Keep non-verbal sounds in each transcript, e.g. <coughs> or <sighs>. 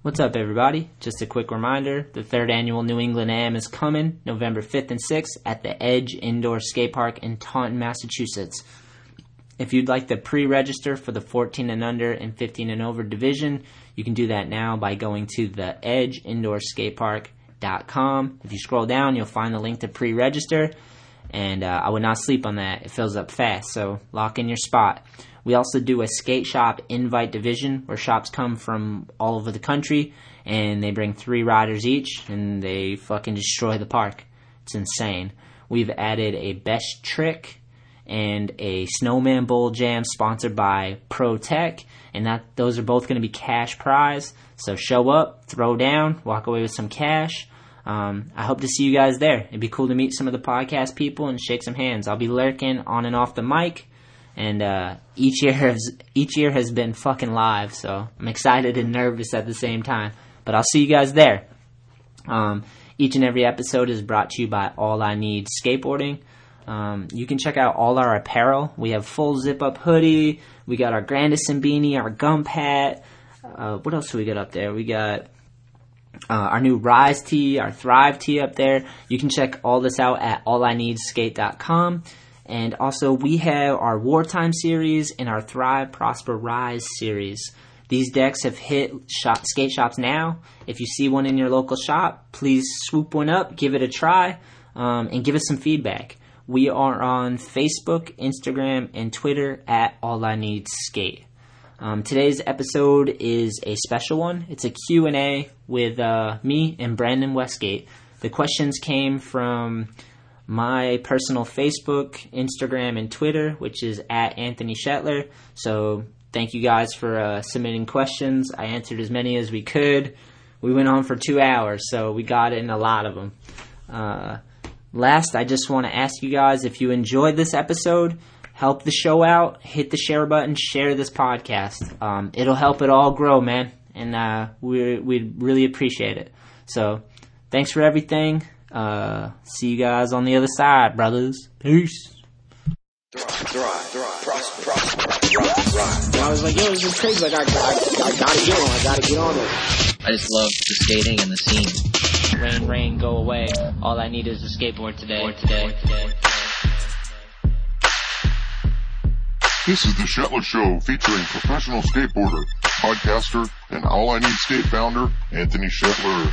What's up, everybody? Just a quick reminder the third annual New England AM is coming November 5th and 6th at the Edge Indoor Skate Park in Taunton, Massachusetts. If you'd like to pre register for the 14 and under and 15 and over division, you can do that now by going to the Edge Indoor Skate Park.com. If you scroll down, you'll find the link to pre register. And uh, I would not sleep on that. It fills up fast, so lock in your spot. We also do a skate shop invite division where shops come from all over the country and they bring three riders each and they fucking destroy the park. It's insane. We've added a best trick and a snowman bowl jam sponsored by Pro-Tec and that those are both going to be cash prize. So show up, throw down, walk away with some cash. Um, I hope to see you guys there. It'd be cool to meet some of the podcast people and shake some hands. I'll be lurking on and off the mic and uh, each year has each year has been fucking live. So I'm excited and nervous at the same time. But I'll see you guys there. Um, each and every episode is brought to you by All I Need Skateboarding. Um, you can check out all our apparel. We have full zip up hoodie. We got our Grandison beanie, our gump hat. Uh, what else do we got up there? We got uh, our new Rise tee, our Thrive tee up there. You can check all this out at allineedskate.com. And also, we have our Wartime series and our Thrive, Prosper, Rise series. These decks have hit shop, skate shops now. If you see one in your local shop, please swoop one up, give it a try, um, and give us some feedback. We are on Facebook, Instagram, and Twitter at All I Need Skate. Um, today's episode is a special one. It's a Q&A with uh, me and Brandon Westgate. The questions came from my personal Facebook, Instagram, and Twitter, which is at Anthony Shetler. So thank you guys for uh, submitting questions. I answered as many as we could. We went on for two hours, so we got in a lot of them. Uh, last, I just want to ask you guys if you enjoyed this episode, help the show out, hit the share button, share this podcast. Um, it'll help it all grow, man, and uh, we we'd really appreciate it. So, thanks for everything. Uh, see you guys on the other side, brothers. Peace. I was like, yo, this is crazy. Like, I, I, I gotta get on. I gotta get on it. I just love the skating and the scene. Rain, rain, go away. All I need is a skateboard today. today. today. This is the Shetler Show featuring professional skateboarder, podcaster, and All I Need Skate founder, Anthony Shetler.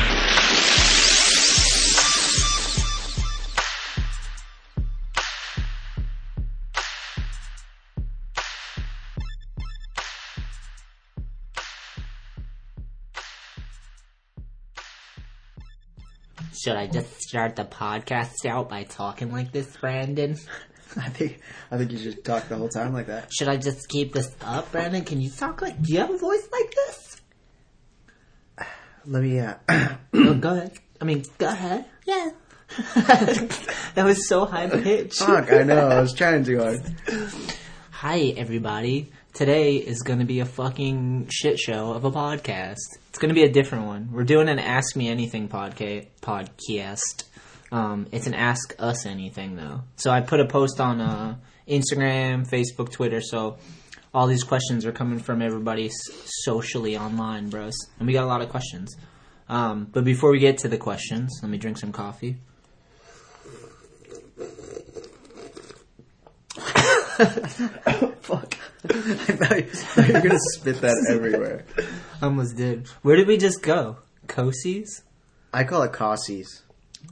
Should I just start the podcast out by talking like this, Brandon? <laughs> I think I think you should talk the whole time like that. Should I just keep this up, Brandon? Can you talk like? Do you have a voice like this? Let me. Uh, no, <clears throat> go ahead. I mean, go ahead. Yeah. <laughs> that was so high pitched. fuck, I know. I was trying too hard. Hi, everybody. Today is going to be a fucking shit show of a podcast. It's going to be a different one. We're doing an Ask Me Anything podca- podcast. Um, it's an Ask Us Anything, though. So I put a post on uh, Instagram, Facebook, Twitter, so all these questions are coming from everybody socially online, bros. And we got a lot of questions. Um, but before we get to the questions, let me drink some coffee. <laughs> Fuck. I thought you, thought you were gonna spit that everywhere. Almost did. Where did we just go? Kosi's? I call it Cossies.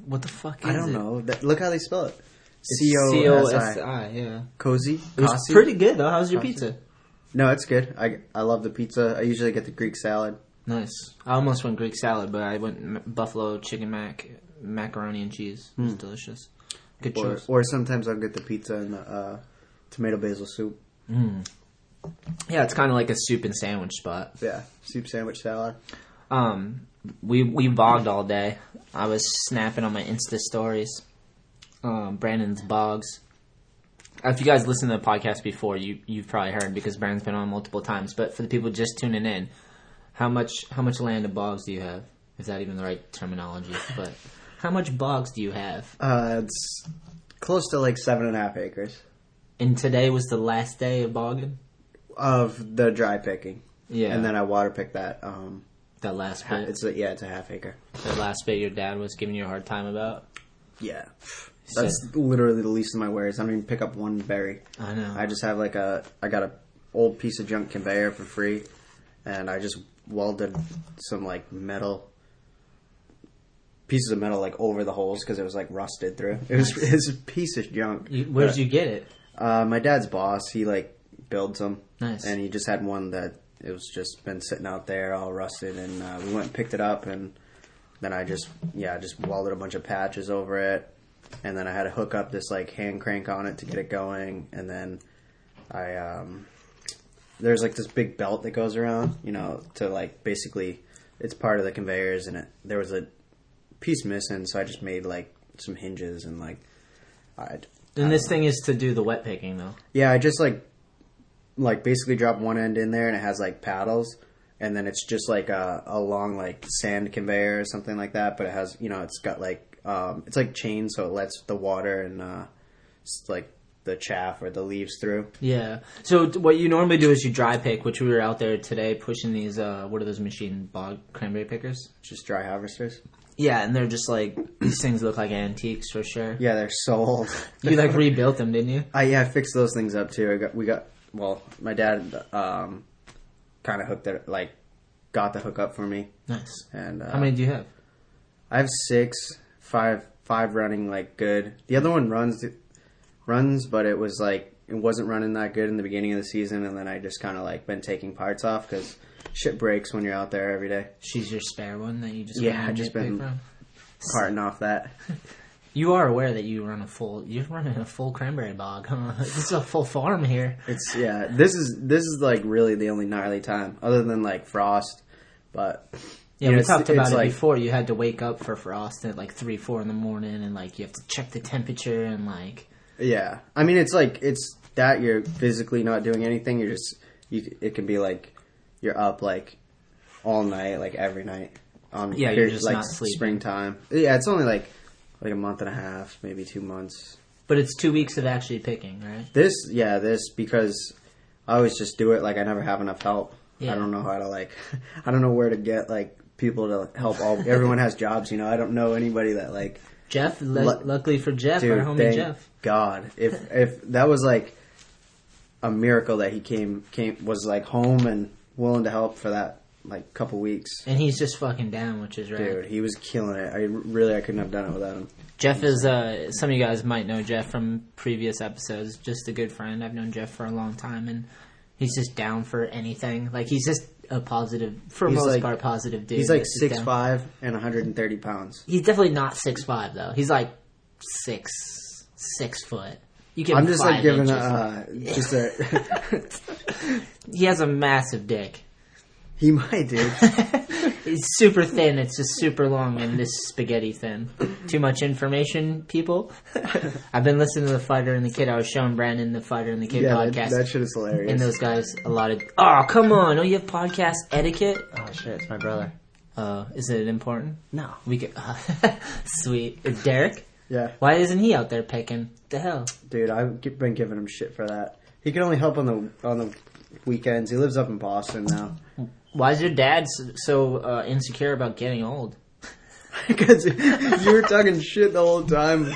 What the fuck is I don't it? know. That, look how they spell it. It's C O S I. Yeah. Cozy. It was Cossi? pretty good though. How's your Cossi? pizza? No, it's good. I I love the pizza. I usually get the Greek salad. Nice. I almost went Greek salad, but I went m- buffalo chicken mac, macaroni and cheese. It was delicious. Good Or, choice. or sometimes I'll get the pizza and the uh, tomato basil soup. Yeah, it's kind of like a soup and sandwich spot. Yeah, soup sandwich salad. Um, we we bogged all day. I was snapping on my Insta stories. Um, Brandon's bogs. If you guys listened to the podcast before, you you've probably heard because Brandon's been on multiple times. But for the people just tuning in, how much how much land of bogs do you have? Is that even the right terminology? <laughs> But how much bogs do you have? Uh, it's close to like seven and a half acres And today was the last day of bogging. of the dry picking. Yeah, And then I water pick that. Um, that last ha- bit, it's a, yeah, it's a half acre. that last bit your dad was giving you a hard time about. Yeah, that's literally the least of my worries. I don't even pick up one berry. I know. I just have like a I got a old piece of junk conveyor for free, and I just welded some like metal pieces of metal like over the holes because it was like rusted through. It was <laughs> it was a piece of junk. You- Where'd But, you get it? Uh, my dad's boss, he like builds them. Nice. And he just had one that it was just been sitting out there all rusted, and uh, we went and picked it up, and then I just yeah just welded a bunch of patches over it, and then I had to hook up this like hand crank on it to get it going, and then I um there's like this big belt that goes around, you know, to like basically it's part of the conveyors, and it there was a piece missing, so I just made like some hinges and like I And this thing is to do the wet picking though. yeah, I just like like basically drop one end in there and it has like paddles and then it's just like a, a long like sand conveyor or something like that, but it has you know, it's got like um it's like chain so it lets the water and uh like the chaff or the leaves through. Yeah. So what you normally do is you dry pick, which we were out there today pushing these. uh What are those machine bog cranberry pickers? Just dry harvesters. Yeah, and they're just like these things look like antiques for sure. Yeah, they're so old. <laughs> You like rebuilt them, didn't you? I yeah, I fixed those things up too. I got we got well, my dad um kind of hooked it like got the hook up for me Nice. and uh, How many do you have? I have six, five, five running like good. The other one runs, runs, but it was like it wasn't running that good in the beginning of the season, and then I just kind of like been taking parts off because shit breaks when you're out there every day. She's your spare one that you just Yeah, I just been- from? Parting off that. <laughs> You are aware that you run a full. You're running a full cranberry bog, huh? <laughs> This is a full farm here. It's yeah. This is this is like really the only gnarly time, other than like frost. But Yeah, you know, we talked about it like- before. You had to wake up for frost at like three, four in the morning, and like you have to check the temperature and like Yeah, I mean it's like it's that you're physically not doing anything. You're just you. It can be like you're up like all night, like every night. On Yeah, you're just like not sleeping. springtime. Yeah, it's only like like a month and a half, maybe two months. But it's two weeks of actually picking, right? This, yeah, this because I always just do it. Like I never have enough help. Yeah. I don't know how to like. <laughs> I don't know where to get like people to help. All everyone has jobs, you know. I don't know anybody that like. Jeff, Lu- luckily for Jeff, Dude, our homie Jeff. God, if if that was like a miracle that he came came was like home and willing to help for that like couple weeks, And he's just fucking down, which is right. dude, he was killing it. I really I couldn't have done it without him. Jeff is, uh, some of you guys might know Jeff from previous episodes, just a good friend. I've known Jeff for a long time, and he's just down for anything. Like, he's just a positive, for He's most like- part, positive dude. He's like six down. five and 130 pounds. He's definitely not six five though. He's like six, six foot. You give I'm him just like five giving inches. uh, just a. <laughs> He has a massive dick. he might, dude. <laughs> It's super thin. It's just super long and this spaghetti thin. Too much information, people. <laughs> I've been listening to the fighter and the kid. I was showing Brandon the fighter and the kid yeah, that, podcast. that shit is hilarious. and those guys, a lot of. Oh, come on! Don't you have podcast etiquette? oh shit, it's my brother. Uh, is it important? No. We could. sweet. Is Derek? Yeah, Why isn't he out there picking? The hell? dude, I've been giving him shit for that. He can only help on the on the weekends. He lives up in Boston now. Why is your dad so uh, insecure about getting old? <laughs> Because you were talking shit the whole time,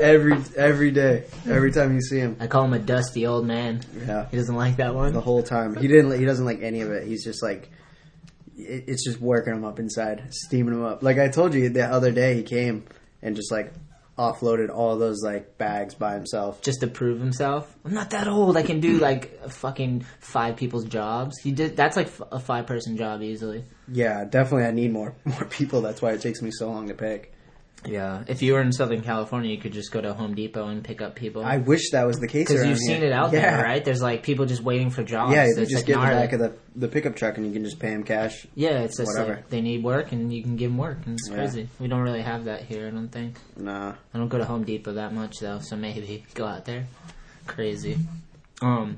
every every day, every time you see him. I call him a dusty old man. Yeah, He doesn't like that one. the whole time. He didn't. He doesn't like any of it. He's just like, it, it's just working him up inside, steaming him up. Like I told you the other day, he came and just like offloaded all those like bags by himself. just to prove himself. I'm not that old. I can do like fucking five people's jobs. He did. That's like a five person job easily. Yeah, definitely. I need more <laughs> more people. That's why it takes me so long to pick. Yeah. If you were in Southern California, you could just go to Home Depot and pick up people. I wish that was the case. Because you've seen here. it out Yeah. there, right? There's like people just waiting for jobs. Yeah, you just like, get in the back of the the pickup truck and you can just pay them cash. Yeah, it's just whatever. like they need work and you can give them work. And it's Yeah. crazy. We don't really have that here. I don't think. Nah, I don't go to Home Depot that much though, so maybe <laughs> go out there. Crazy. Um,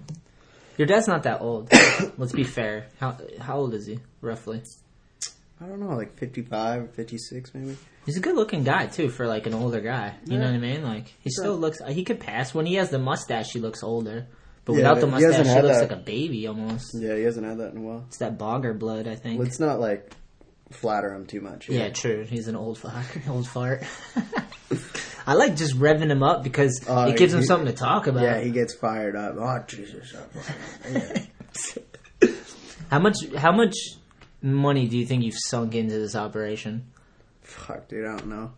your dad's not that old. <coughs> Let's be fair. How how old is he roughly? I don't know, like 55, 56 maybe. He's a good looking guy too for like an older guy. You know what I mean? Like he Sure. still looks. He could pass when he has the mustache. He looks older, but Yeah, without the mustache, he had looks that. like a baby almost. Yeah, he hasn't had that in a while. It's that bogger blood, I think. Let's not like flatter him too much. yeah, true. He's an old fuck, <laughs> old fart. <laughs> I like just revving him up because Uh, it gives him something to talk about. Yeah, he gets fired up. Oh Jesus! <laughs> How much? How much money do you think you've sunk into this operation? Fuck, dude, I don't know.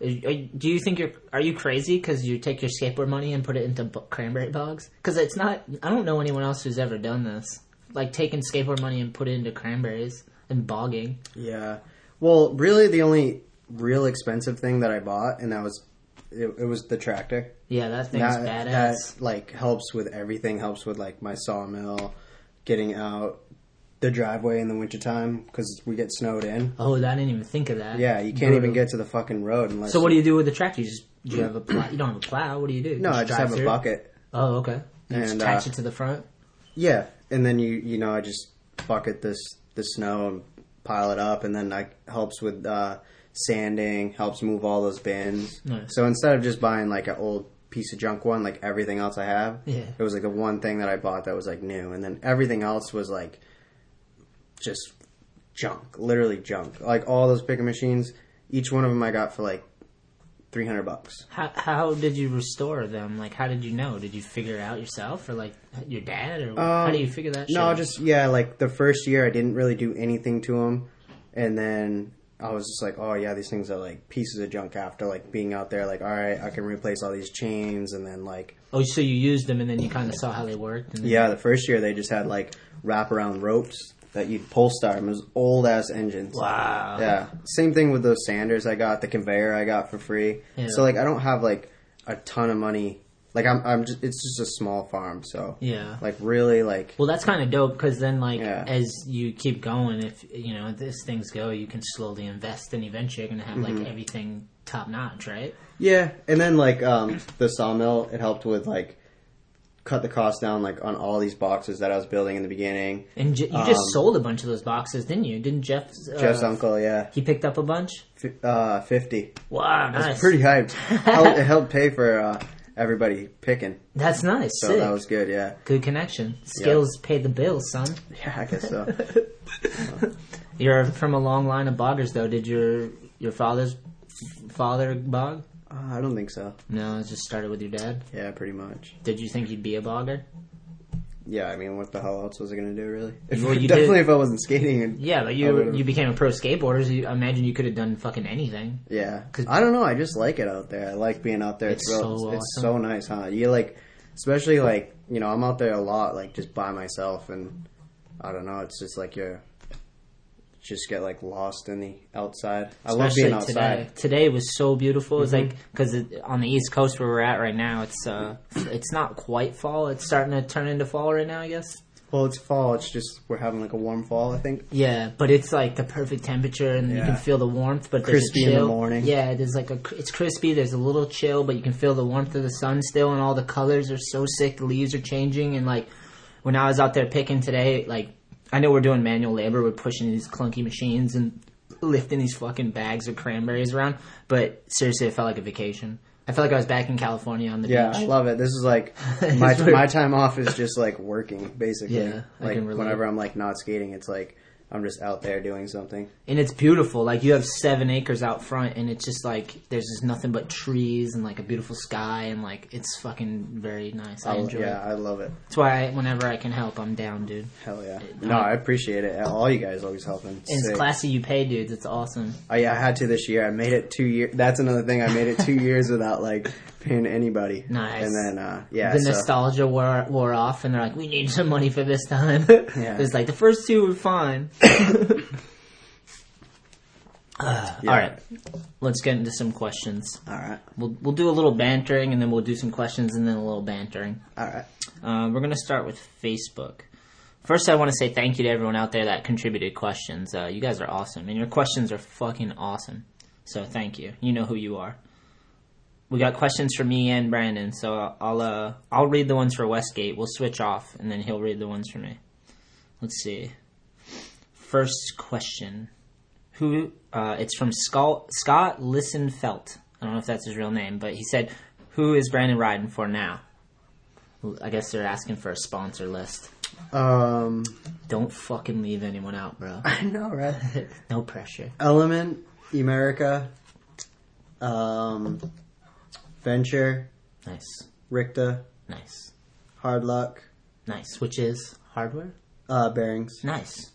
Do you think you're are you crazy because you take your skateboard money and put it into cranberry bogs? Because it's not. I don't know anyone else who's ever done this. Like taking skateboard money and put it into cranberries and bogging. Yeah. Well, really, the only real expensive thing that I bought, and that was it, it was the tractor. Yeah, that thing's that, badass. that like helps with everything. Helps with like my sawmill, getting out the driveway in the wintertime because we get snowed in. oh, I didn't even think of that. Yeah, you can't even get to the fucking road unless. So what do you do with the tractor? You just do you have a plow? You don't have a plow. What do you do? No, I just have a bucket. Oh, okay. You just And, attach uh, it to the front. Yeah, and then you you know I just bucket this the snow and pile it up, and then that helps with uh, sanding, helps move all those bins. Nice. So instead of just buying like an old piece of junk one, like everything else I have, Yeah. it was like the one thing that I bought that was like new, and then everything else was like just junk, literally junk. Like all those picking machines, each one of them I got for like three hundred bucks. How how did you restore them? Like, how did you know? Did you figure it out yourself, or like your dad, or how Um, do you figure that? shit No, out? just yeah, like the first year I didn't really do anything to them, and then I was just like, oh yeah, these things are like pieces of junk after like being out there. Like, all right, I can replace all these chains, and then like oh, so you used them and then you kind of saw how they worked. And then- yeah, the first year they just had like wraparound ropes that you'd pull start them. It was old ass engines. Wow. Yeah, same thing with those sanders I got, the conveyor I got for free. Yeah. So like I don't have like a ton of money. Like I'm, I'm just, it's just a small farm, so Yeah. like really like Well, that's kind of dope because then, like, Yeah. as you keep going, if you know as things go, you can slowly invest, and eventually you're gonna have Mm-hmm. like everything top notch, right? Yeah, and then like um, the sawmill, it helped with like cut the cost down like on all these boxes that I was building in the beginning. And J- you just Um, sold a bunch of those boxes, didn't you? Didn't Jeff? Uh, Jeff's uncle, yeah, He picked up a bunch. F- uh, fifty. Wow, nice. That's pretty hyped. <laughs> Helped- it helped pay for uh, everybody picking, That's nice. so Sick. that was good. Yeah, Good connection. Skills pay the bills, son. <laughs> yeah, I guess so. <laughs> You're from a long line of boggers, though. Did your your father's father bog? Uh, I don't think so. No, it just started with your dad. Yeah, pretty much. Did you think you'd be a bogger? Yeah, I mean, what the hell else was I gonna do, really? If, Well, you definitely did- if I wasn't skating. And, Yeah, but you you became a pro skateboarder. So you, I imagine you could have done fucking anything. Yeah, 'Cause- I don't know. I just like it out there. I like being out there. It's real- so it's awesome. so nice, huh? You like, especially like you know, I'm out there a lot, like just by myself, and I don't know. It's just like you're just get like lost in the outside. I love being outside. Today. today was so beautiful. It's Mm-hmm. like because it, on the East Coast where we're at right now, it's uh, it's not quite fall. It's starting to turn into fall right now, I guess. Well, it's fall. It's just we're having like a warm fall. I think. Yeah, but it's like the perfect temperature, and you can feel the warmth. But there's Crispy in the morning. Yeah, there's like a it's crispy. There's a little chill, but you can feel the warmth of the sun still, and all the colors are so sick. The leaves are changing, and like when I was out there picking today, like I know we're doing manual labor, we're pushing these clunky machines and lifting these fucking bags of cranberries around. But seriously, it felt like a vacation. I felt like I was back in California on the Yeah, beach. I love it. This is like <laughs> my my time off is just like working basically. Yeah, like whenever I'm like not skating, it's like I'm just out there doing something. and it's beautiful. Like you have seven acres out front, and it's just like there's just nothing but trees and like a beautiful sky, and like it's fucking very nice. I I- enjoy yeah, it. I love it. That's why I, whenever I can help, I'm down, dude. Hell yeah. No, I appreciate it. All you guys always helping. And it's classy you pay dudes. It's awesome. Oh, I, I had to this year. I made it two years. That's another thing. I made it two <laughs> years without like paying anybody. Nice. And then uh, yeah, the so- nostalgia wore wore off, and they're like, "We need some money for this time." <laughs> Yeah. <laughs> it's like the first two were fine. <laughs> <sighs> Uh, Yeah. All right, let's get into some questions. all right, We'll we'll do a little bantering, and then we'll do some questions, and then a little bantering. all right. Uh, we're gonna start with Facebook. First, I want to say thank you to everyone out there that contributed questions. Uh, you guys are awesome, and your questions are fucking awesome. So thank you. You know who you are. We got questions for me and Brandon, so I'll uh, I'll read the ones for Westgate. We'll switch off, and then he'll read the ones for me. Let's see. First question. Who? Uh, it's from Scott, Scott Listenfelt. I don't know if that's his real name, but he said, "Who is Brandon riding for now?" I guess they're asking for a sponsor list. Um, Don't fucking leave anyone out, bro. <laughs> I know, right? <laughs> no pressure. Element, Emerica, um, Venture, Nice, Ricta, nice, Hard Luck, nice. Which is hardware. uh, Bearings, Nice.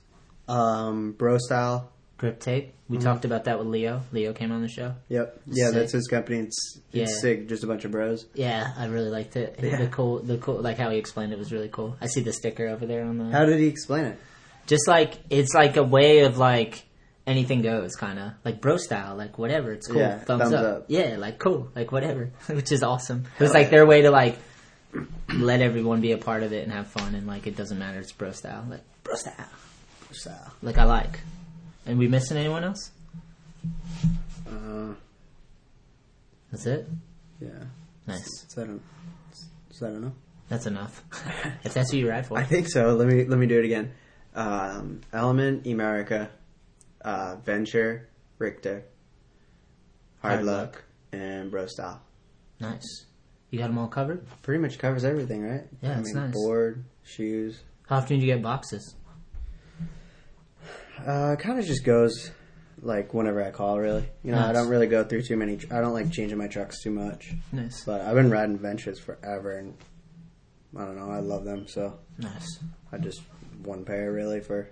um, Bro Style. Grip tape. We Mm-hmm. talked about that with Leo. Leo came on the show. Yep. Yeah, Sick. that's his company. It's it's Yeah. sick. Just a bunch of bros. Yeah, I really liked it. Yeah. The cool, the cool, like how he explained it was really cool. I see the sticker over there on the. How did he explain it? just like it's like a way of like anything goes, kind of like bro style, like whatever. It's cool. Yeah, thumbs, thumbs up. up. Yeah, like cool, like whatever, <laughs> which is awesome. It was like their way to like let everyone be a part of it and have fun, and like it doesn't matter. It's bro style, like bro style, Bro Style. like I like. And we missing anyone else? Uh, That's it. yeah. Nice. Is that, a, is that enough? That's enough. <laughs> if that's who you ride for. I think so. Let me let me do it again. Um, Element, Emerica, uh, Venture, Ricta, Hard, Hard Luck, Luck. and Bro Style. Nice. You got them all covered. Pretty much covers everything, right? Yeah, I it's mean, nice. Board, shoes. How often do you get boxes? Uh, kind of just goes like whenever I call. Really, you know, I don't really go through too many. I don't like changing my trucks too much. Nice. But I've been riding Ventures forever, and I don't know. I love them, so Nice. I just one pair really for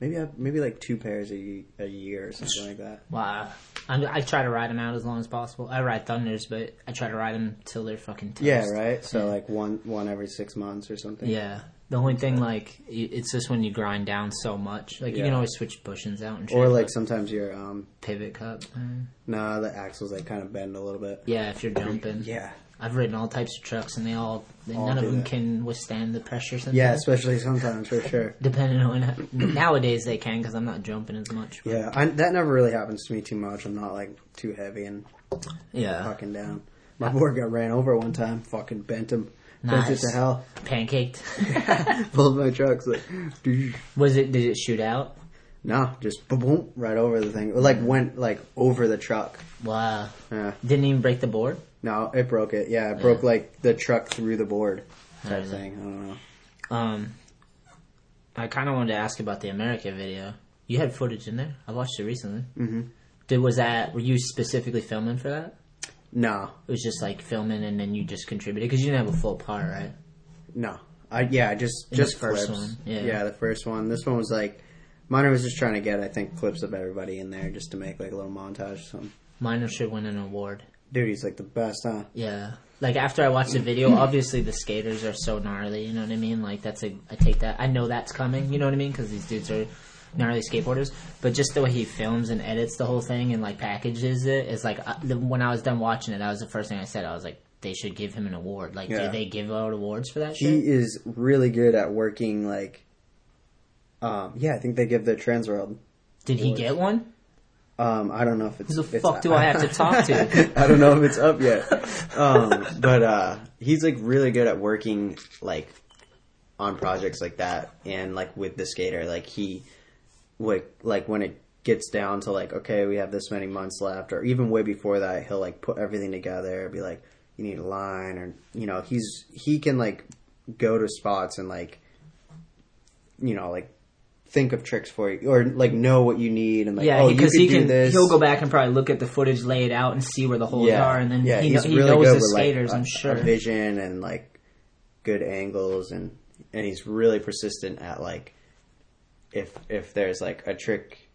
maybe I, maybe like two pairs a, a year or something like that. Wow. I, I try to ride them out as long as possible. I ride Thunders, but I try to ride them till they're fucking toast. Yeah, right. So Yeah. like one one every six months or something. Yeah. The only thing, like, it's just when you grind down so much. Like, you can always switch bushings out and shit. Or like sometimes your um pivot cup. uh, no the axles like kind of bend a little bit. Yeah, if you're jumping. Yeah. I've ridden all types of trucks, and they all, they, All none of do them that. can withstand the pressure. Sometimes. Yeah, especially sometimes for sure. <laughs> Depending on nowadays they can because I'm not jumping as much. Yeah, I, that never really happens to me too much. I'm not like too heavy and yeah. fucking down. My board got ran over one time. Fucking bent him. Bent it Nice. to hell. Pancaked. <laughs> Pulled my trucks like, doosh. <laughs> Was it? Did it shoot out? no, just boom, boom, right over the thing. It like went like over the truck. Wow. Yeah. Didn't even break the board. No, it broke it. Yeah, it broke like the truck through the board type thing. I don't know. Um, I kind of wanted to ask about the Emerica video. You had footage in there. I watched it recently. Mhm. Did was that? Were you specifically filming for that? No, It was just like filming, and then you just contributed because you didn't have a full part, right? no. I yeah, just In just the first clips. one, yeah. the first one. This one was like, mine was just trying to get I think clips of everybody in there just to make like a little montage or something. Mine should win an award. Dude, he's like the best, huh? Yeah. Like after I watched the video, obviously the skaters are so gnarly. You know what I mean? Like that's a I take that. I know that's coming. You know what I mean? Because these dudes are gnarly skateboarders. But just the way he films and edits the whole thing and like packages it is like uh, the, when I was done watching it, that was the first thing I said. I was like, they should give him an award. Like, Yeah. do they give out awards for that He shit? is really good at working like. Um, yeah, I think they give the Transworld. Did he get one? Um, I don't know if it's. Who the it's- fuck do I have to talk to? <laughs> I don't know if it's up yet. Um, but uh, he's like really good at working like on projects like that, and like with the skater, like he, like like when it gets down to like okay, we have this many months left, or even way before that, he'll like put everything together, be like, you need a line, or you know, he's he can like go to spots and like, you know, like think of tricks for you or like know what you need and like yeah, oh you could he do can. this. He'll go back and probably look at the footage, lay it out, and see where the holes yeah, are, and then yeah, he, he's he really knows good the with, like, skaters. a- I'm sure. a vision and like good angles and and he's really persistent at like if if there's like a trick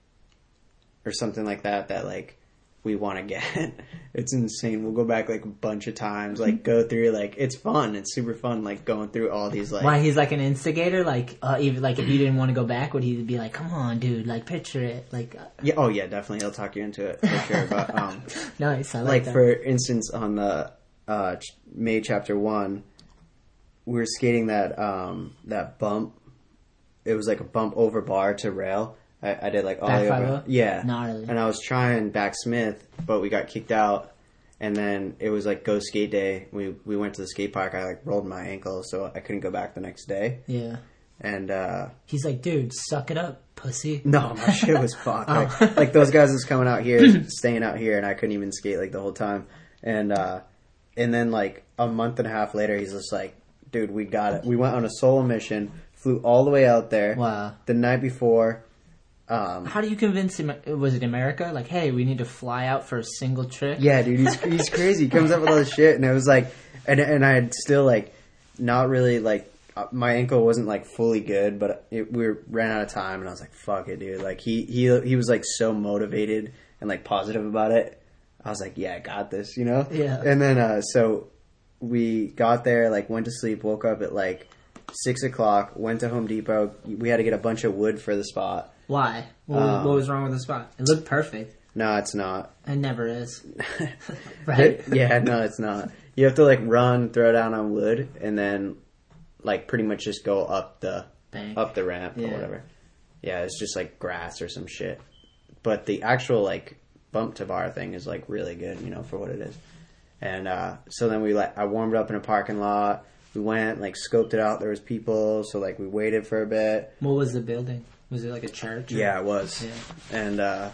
or something like that that like we want to get <laughs> it's insane we'll go back like a bunch of times like go through like it's fun it's super fun like going through all these like Why he's like an instigator? Like, uh, even like if you didn't want to go back, would he be like, "Come on, dude! Like, picture it." Like, uh, yeah oh yeah definitely he'll talk you into it for sure but <laughs> um nice. I like, like that. for instance on the uh ch- Made chapter 1 we were skating that um that bump it was like a bump over bar to rail I, I did like all Back over yeah Gnarly. and I was trying back Smith but we got kicked out and then it was like go skate day we we went to the skate park I like rolled my ankle so I couldn't go back the next day yeah, and uh he's like, "Dude, suck it up, pussy." no, my shit was <laughs> fucked. Oh. Like, like those guys was coming out here, <clears throat> staying out here, and I couldn't even skate like the whole time. And uh, and then like a month and a half later, he's just like, "Dude, we got it. We went on a solo mission, flew all the way out there. Wow. The night before, um, How do you convince him? Was it Emerica? Like, hey, we need to fly out for a single trick. yeah, dude, he's he's crazy. He comes up with all this shit, and it was like, and and I had still like, not really like. uh, My ankle wasn't like fully good, but it, we ran out of time, and I was like, "Fuck it, dude!" Like he he he was like so motivated and like positive about it. I was like, "Yeah, I got this," you know. Yeah. And then uh, so we got there, like went to sleep, woke up at like six o'clock, went to Home Depot. We had to get a bunch of wood for the spot. Why? What, Um, what was wrong with the spot? It looked perfect. No, it's not. It never is. <laughs> <laughs> right? yeah, no, it's not. You have to like run, throw down on wood, and then like pretty much just go up the Bank. up the ramp Yeah. or whatever. Yeah, it's just like grass or some shit. But the actual like bump to bar thing is like really good, you know, for what it is. And uh, so then we like I warmed up in a parking lot. We went like scoped it out. There was people, so like we waited for a bit. What was the building? Was it like a church? or- Yeah, it was. Yeah. And uh,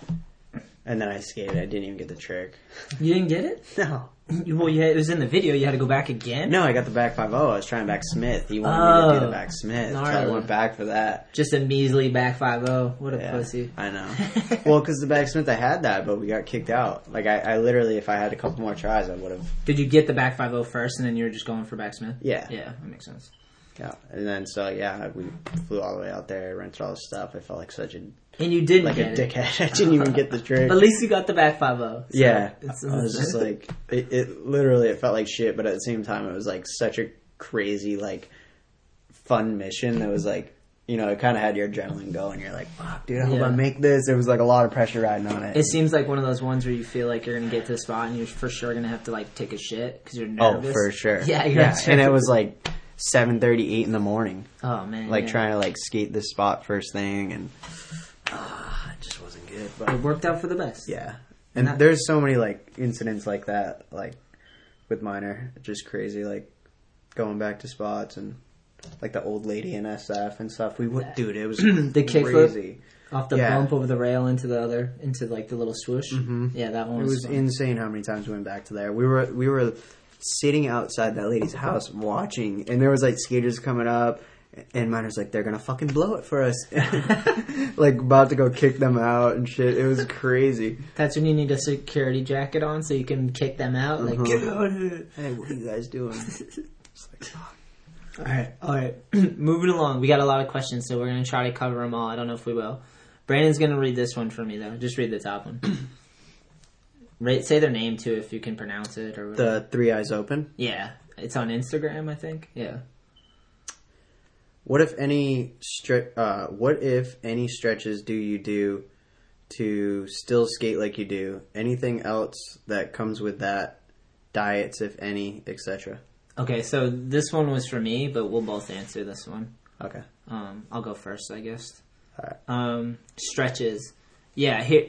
and then I skated. I didn't even get the trick. You didn't get it? <laughs> No. You- Well, yeah, it was in the video. You had to go back again. No, I got the back five zero. I was trying back Smith. He wanted me to do Oh, the back Smith, so I gnarly. went back for that. Just a measly back five zero. What a Yeah, pussy. I know. <laughs> well, because the back Smith, I had that, but we got kicked out. Like I, I literally, if I had a couple more tries, I would have. Did you get the back five zero first, and then you were just going for back Smith? Yeah. Yeah, that makes sense. Yeah, and then so yeah, we flew all the way out there, rented all the stuff. I felt like such a And you didn't like a dickhead. <laughs> I didn't even get the. <laughs> But at least you got the back five oh. zero. yeah, it's- I was just <laughs> like, it, it literally, it felt like shit, but at the same time, it was like such a crazy, like, fun mission that was like, you know, it kind of had your adrenaline going. You're like, fuck, dude, I hope Yeah. I make this. There was like a lot of pressure riding on it. It seems like one of those ones where you feel like you're gonna get to the spot and you're for sure gonna have to like take a shit because you're nervous. oh, for sure. Yeah, you're yeah. And it was like seven thirty, eight in the morning, Oh man, like yeah. trying to like skate this spot first thing, and ah, it just wasn't good. But It worked out for the best. Yeah. And Not- there's so many like incidents like that, like with Miner, just crazy, like going back to spots and like the old lady in SF and stuff. We would, dude, it was <clears throat> The kickflip? crazy. Off the Yeah. bump over the rail into the other into like the little swoosh. Mm-hmm. Yeah, that one It was, was fun. insane how many times we went back to there. We were we were sitting outside that lady's house watching, and there was like skaters coming up. And Miner's like, they're gonna fucking blow it for us, <laughs> like about to go kick them out and shit. It was crazy. That's when you need a security jacket on so you can kick them out. Like, Uh-huh. get out of. Hey, what are you guys doing? <laughs> Like. All right, all right. <clears throat> Moving along, we got a lot of questions, so we're gonna try to cover them all. I don't know if we will. Brandon's gonna read this one for me though. Just read the top one. <clears throat> Say their name too if you can pronounce it or whatever. the three eyes open. yeah, it's on Instagram, I think. Yeah. What if any stre- uh, What if any stretches do you do to still skate like you do? Anything else that comes with that? Diets, if any, etc. Okay, so this one was for me, but we'll both answer this one. Okay. Um, I'll go first, I guess. Alright. Um, stretches. Yeah, here.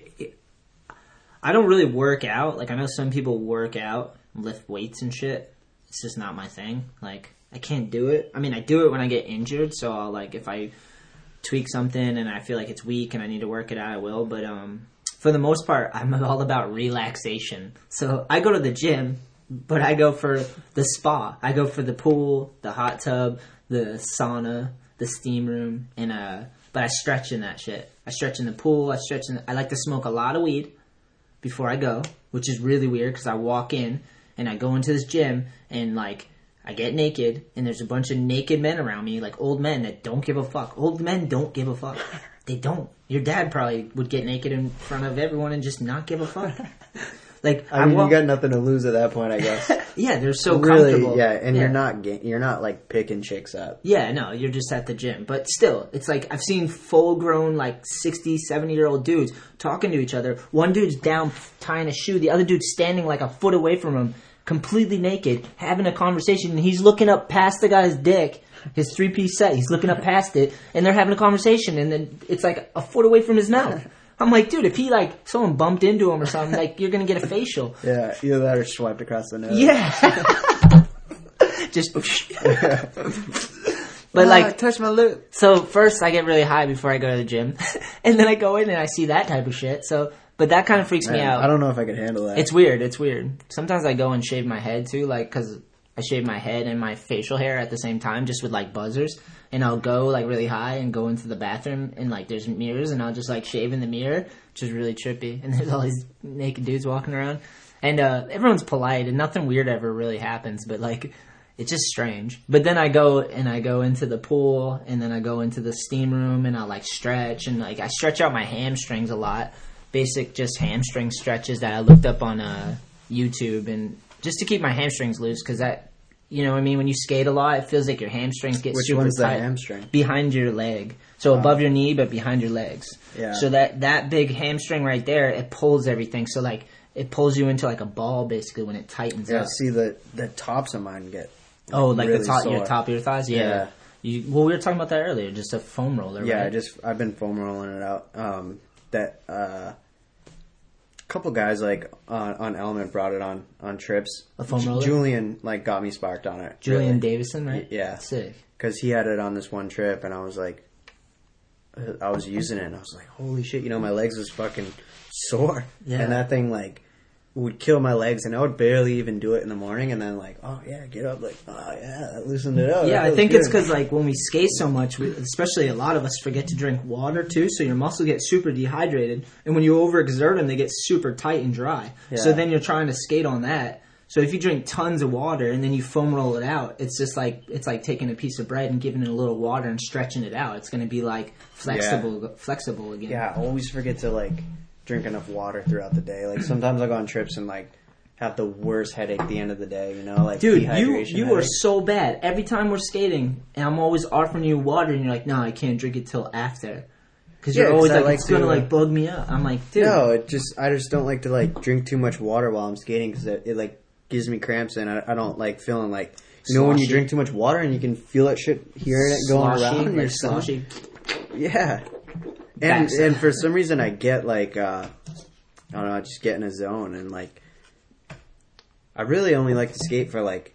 I don't really work out. Like I know some people work out, lift weights and shit. It's just not my thing. Like I can't do it. I mean, I do it when I get injured. So I'll like if I tweak something and I feel like it's weak and I need to work it out, I will. But um, for the most part, <laughs> I'm all about relaxation. So I go to the gym, but I go for the spa. I go for the pool, the hot tub, the sauna, the steam room, and uh, but I stretch in that shit. I stretch in the pool. I stretch in. The, I like to smoke a lot of weed before I go, which is really weird because I walk in and I go into this gym and like I get naked and there's a bunch of naked men around me, like old men that don't give a fuck. Old men don't give a fuck. <laughs> They don't. Your dad probably would get naked in front of everyone and just not give a fuck. <laughs> Like I mean, walk- you got nothing to lose at that point, I guess. <laughs> yeah, they're so really, comfortable. yeah, and you're not ga- you're not like picking chicks up. Yeah, no, you're just at the gym. But still, it's like I've seen full grown, like 60, 70 year old dudes talking to each other. One dude's down tying a shoe, the other dude's standing like a foot away from him, completely naked, having a conversation, and he's looking up past the guy's dick, his three piece set. He's looking up past it, and they're having a conversation, and then it's like a foot away from his mouth. <laughs> I'm like, dude, if he like someone bumped into him or something, like you're gonna get a facial. <laughs> Yeah, either that or swiped across the nose. Yeah. <laughs> Just. <laughs> but like, uh, touch my lip. so first I get really high before I go to the gym, and then I go in and I see that type of shit. So, but that kind of freaks me out. I don't know if I could handle that. It's weird. It's weird. Sometimes I go and shave my head too, like because I shave my head and my facial hair at the same time, just with like buzzers. And I'll go like really high and go into the bathroom and like there's mirrors and I'll just like shave in the mirror, which is really trippy. <laughs> And there's all these naked dudes walking around, and uh, everyone's polite and nothing weird ever really happens. But like it's just strange. But then I go and I go into the pool and then I go into the steam room and I like stretch and like I stretch out my hamstrings a lot. Basic just hamstring stretches that I looked up on uh, YouTube and just to keep my hamstrings loose because that you know what I mean when you skate a lot it feels like your hamstrings get Which super one's the tight hamstring? behind your leg. So above your knee but behind your legs. Yeah. So that that big hamstring right there it pulls everything. So like it pulls you into like a ball basically when it tightens yeah, up. see the the tops of mine get. Oh, like really the top, your top of your thighs. Yeah. Yeah. You, well, we were talking about that earlier. Just a foam roller. Yeah, right? I just I've been foam rolling it out. Um, that uh, couple guys like on, on Element brought it on on trips. A foam roller? Julian like got me sparked on it. Julian Davidson, right? Yeah. Sick. because he had it on this one trip, and I was like, uh, I was using it, and I was like, holy shit, you know, my legs was fucking sore, Yeah. and that thing like would kill my legs, and I would barely even do it in the morning, and then like, oh yeah, get up, like, oh yeah, that loosened it up. Yeah, I think it's because like when we skate so much, we, especially a lot of us forget to drink water too, so your muscles get super dehydrated, and when you overexert them, they get super tight and dry. yeah. So then you're trying to skate on that. So if you drink tons of water and then you foam roll it out, it's just like it's like taking a piece of bread and giving it a little water and stretching it out. It's going to be like flexible, flexible again. yeah, I always forget to like drink enough water throughout the day. Like sometimes I go on trips and like have the worst headache at the end of the day. You know, like Dude, you you are headache. so bad. Every time we're skating, and I'm always offering you water, and you're like, "No, I can't drink it till after," because you're Yeah, always like, like "It's gonna uh, like bug me up." I'm like, "Dude, No, it just I just don't like to like drink too much water while I'm skating because it, it like gives me cramps and I, I don't like feeling like you know when you drink too much water and you can feel that shit hearing it going sloshy, around like your stomach. Yeah, and and for some reason I get like uh, I don't know, I just get in a zone and like I really only like to skate for like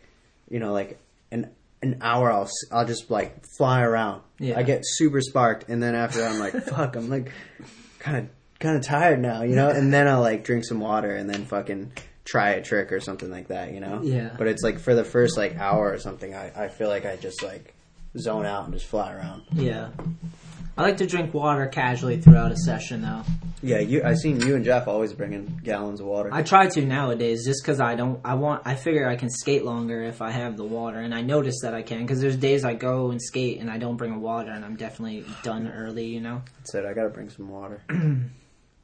you know like an an hour. I'll I'll just like fly around. Yeah. I get super sparked, and then after that I'm like <laughs> fuck. I'm like kind of kind of tired now, you know. And then I'll like drink some water and then fucking try a trick or something like that, you know. Yeah. But it's like for the first like hour or something, I I feel like I just like zone out and just fly around. Yeah, I like to drink water casually throughout a session, though. Yeah, you. I seen you and Jeff always bringing gallons of water. I try to nowadays, just because I don't. I want. I figure I can skate longer if I have the water, and I notice that I can. Because there's days I go and skate and I don't bring a water, and I'm definitely done early. You know. said I gotta bring some water. <clears throat>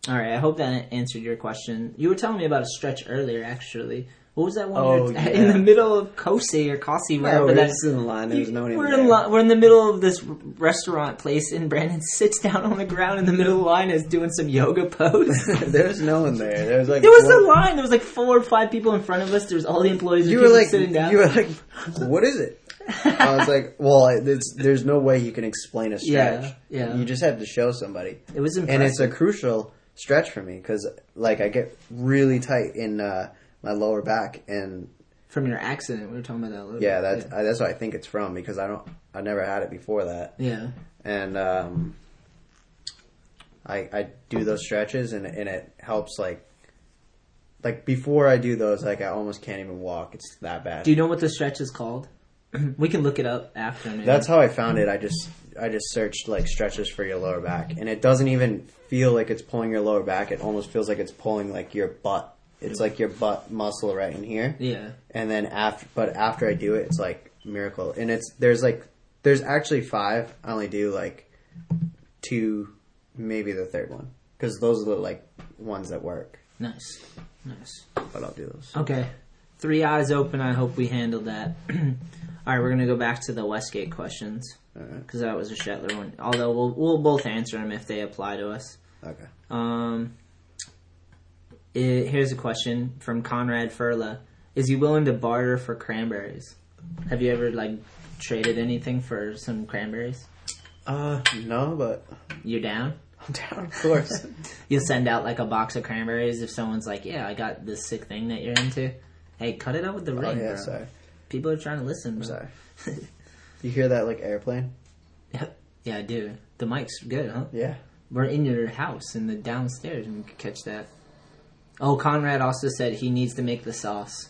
All right, I hope that answered your question. You were telling me about a stretch earlier, actually. What was that one? Oh, <laughs> yeah. In the middle of Kose or Kasi, wherever we're that. just in the line. There was no one we're in li- we're in the middle of this restaurant place, and Brandon <laughs> sits down on the ground in the middle of the line, is doing some yoga pose. <laughs> there's no one there. There was like there was one- a line. There was like four or five people in front of us. There was all the employees. You were like, sitting down. you were like, what is it? I was like, well, it's, there's no way you can explain a stretch. Yeah, yeah. You just have to show somebody. it was impressive. and it's a crucial stretch for me because like I get really tight in uh, my lower back, and from your accident. We were talking about that a little yeah, bit. that's I, that's what I think it's from because I don't I never had it before that, yeah. and um, I I do those stretches and and it helps like. Like before I do those, like I almost can't even walk. It's that bad. Do you know what the stretch is called? <clears throat> we can look it up after. Maybe. That's how I found it. I just I just searched like stretches for your lower back, and it doesn't even feel like it's pulling your lower back. It almost feels like it's pulling like your butt. It's like your butt muscle right in here. yeah. And then after, but after I do it, it's like miracle. And it's there's like there's actually five. I only do like two, maybe the third one, because those are the like ones that work. Nice, nice. But I'll do those. Okay, three eyes open. I hope we handled that. <clears throat> All right, we're gonna go back to the Westgate questions because that was a Shetler one. Although we'll we'll both answer them if they apply to us. Okay. Um, i here's a question from Conrad Furla: Is he willing to barter for cranberries? Have you ever like traded anything for some cranberries? Uh, no, but you're down? I'm down, of course. <laughs> You'll send out like a box of cranberries if someone's like, "Yeah, I got this sick thing that you're into." Hey, cut it out with the ring, oh ring, yeah, bro. sorry. People are trying to listen. Bro. Sorry. <laughs> you hear that like airplane? Yep. Yeah, I do. The mic's good, huh? Yeah. We're in your house in the downstairs, and we could catch that. Oh, Conrad also said he needs to make the sauce,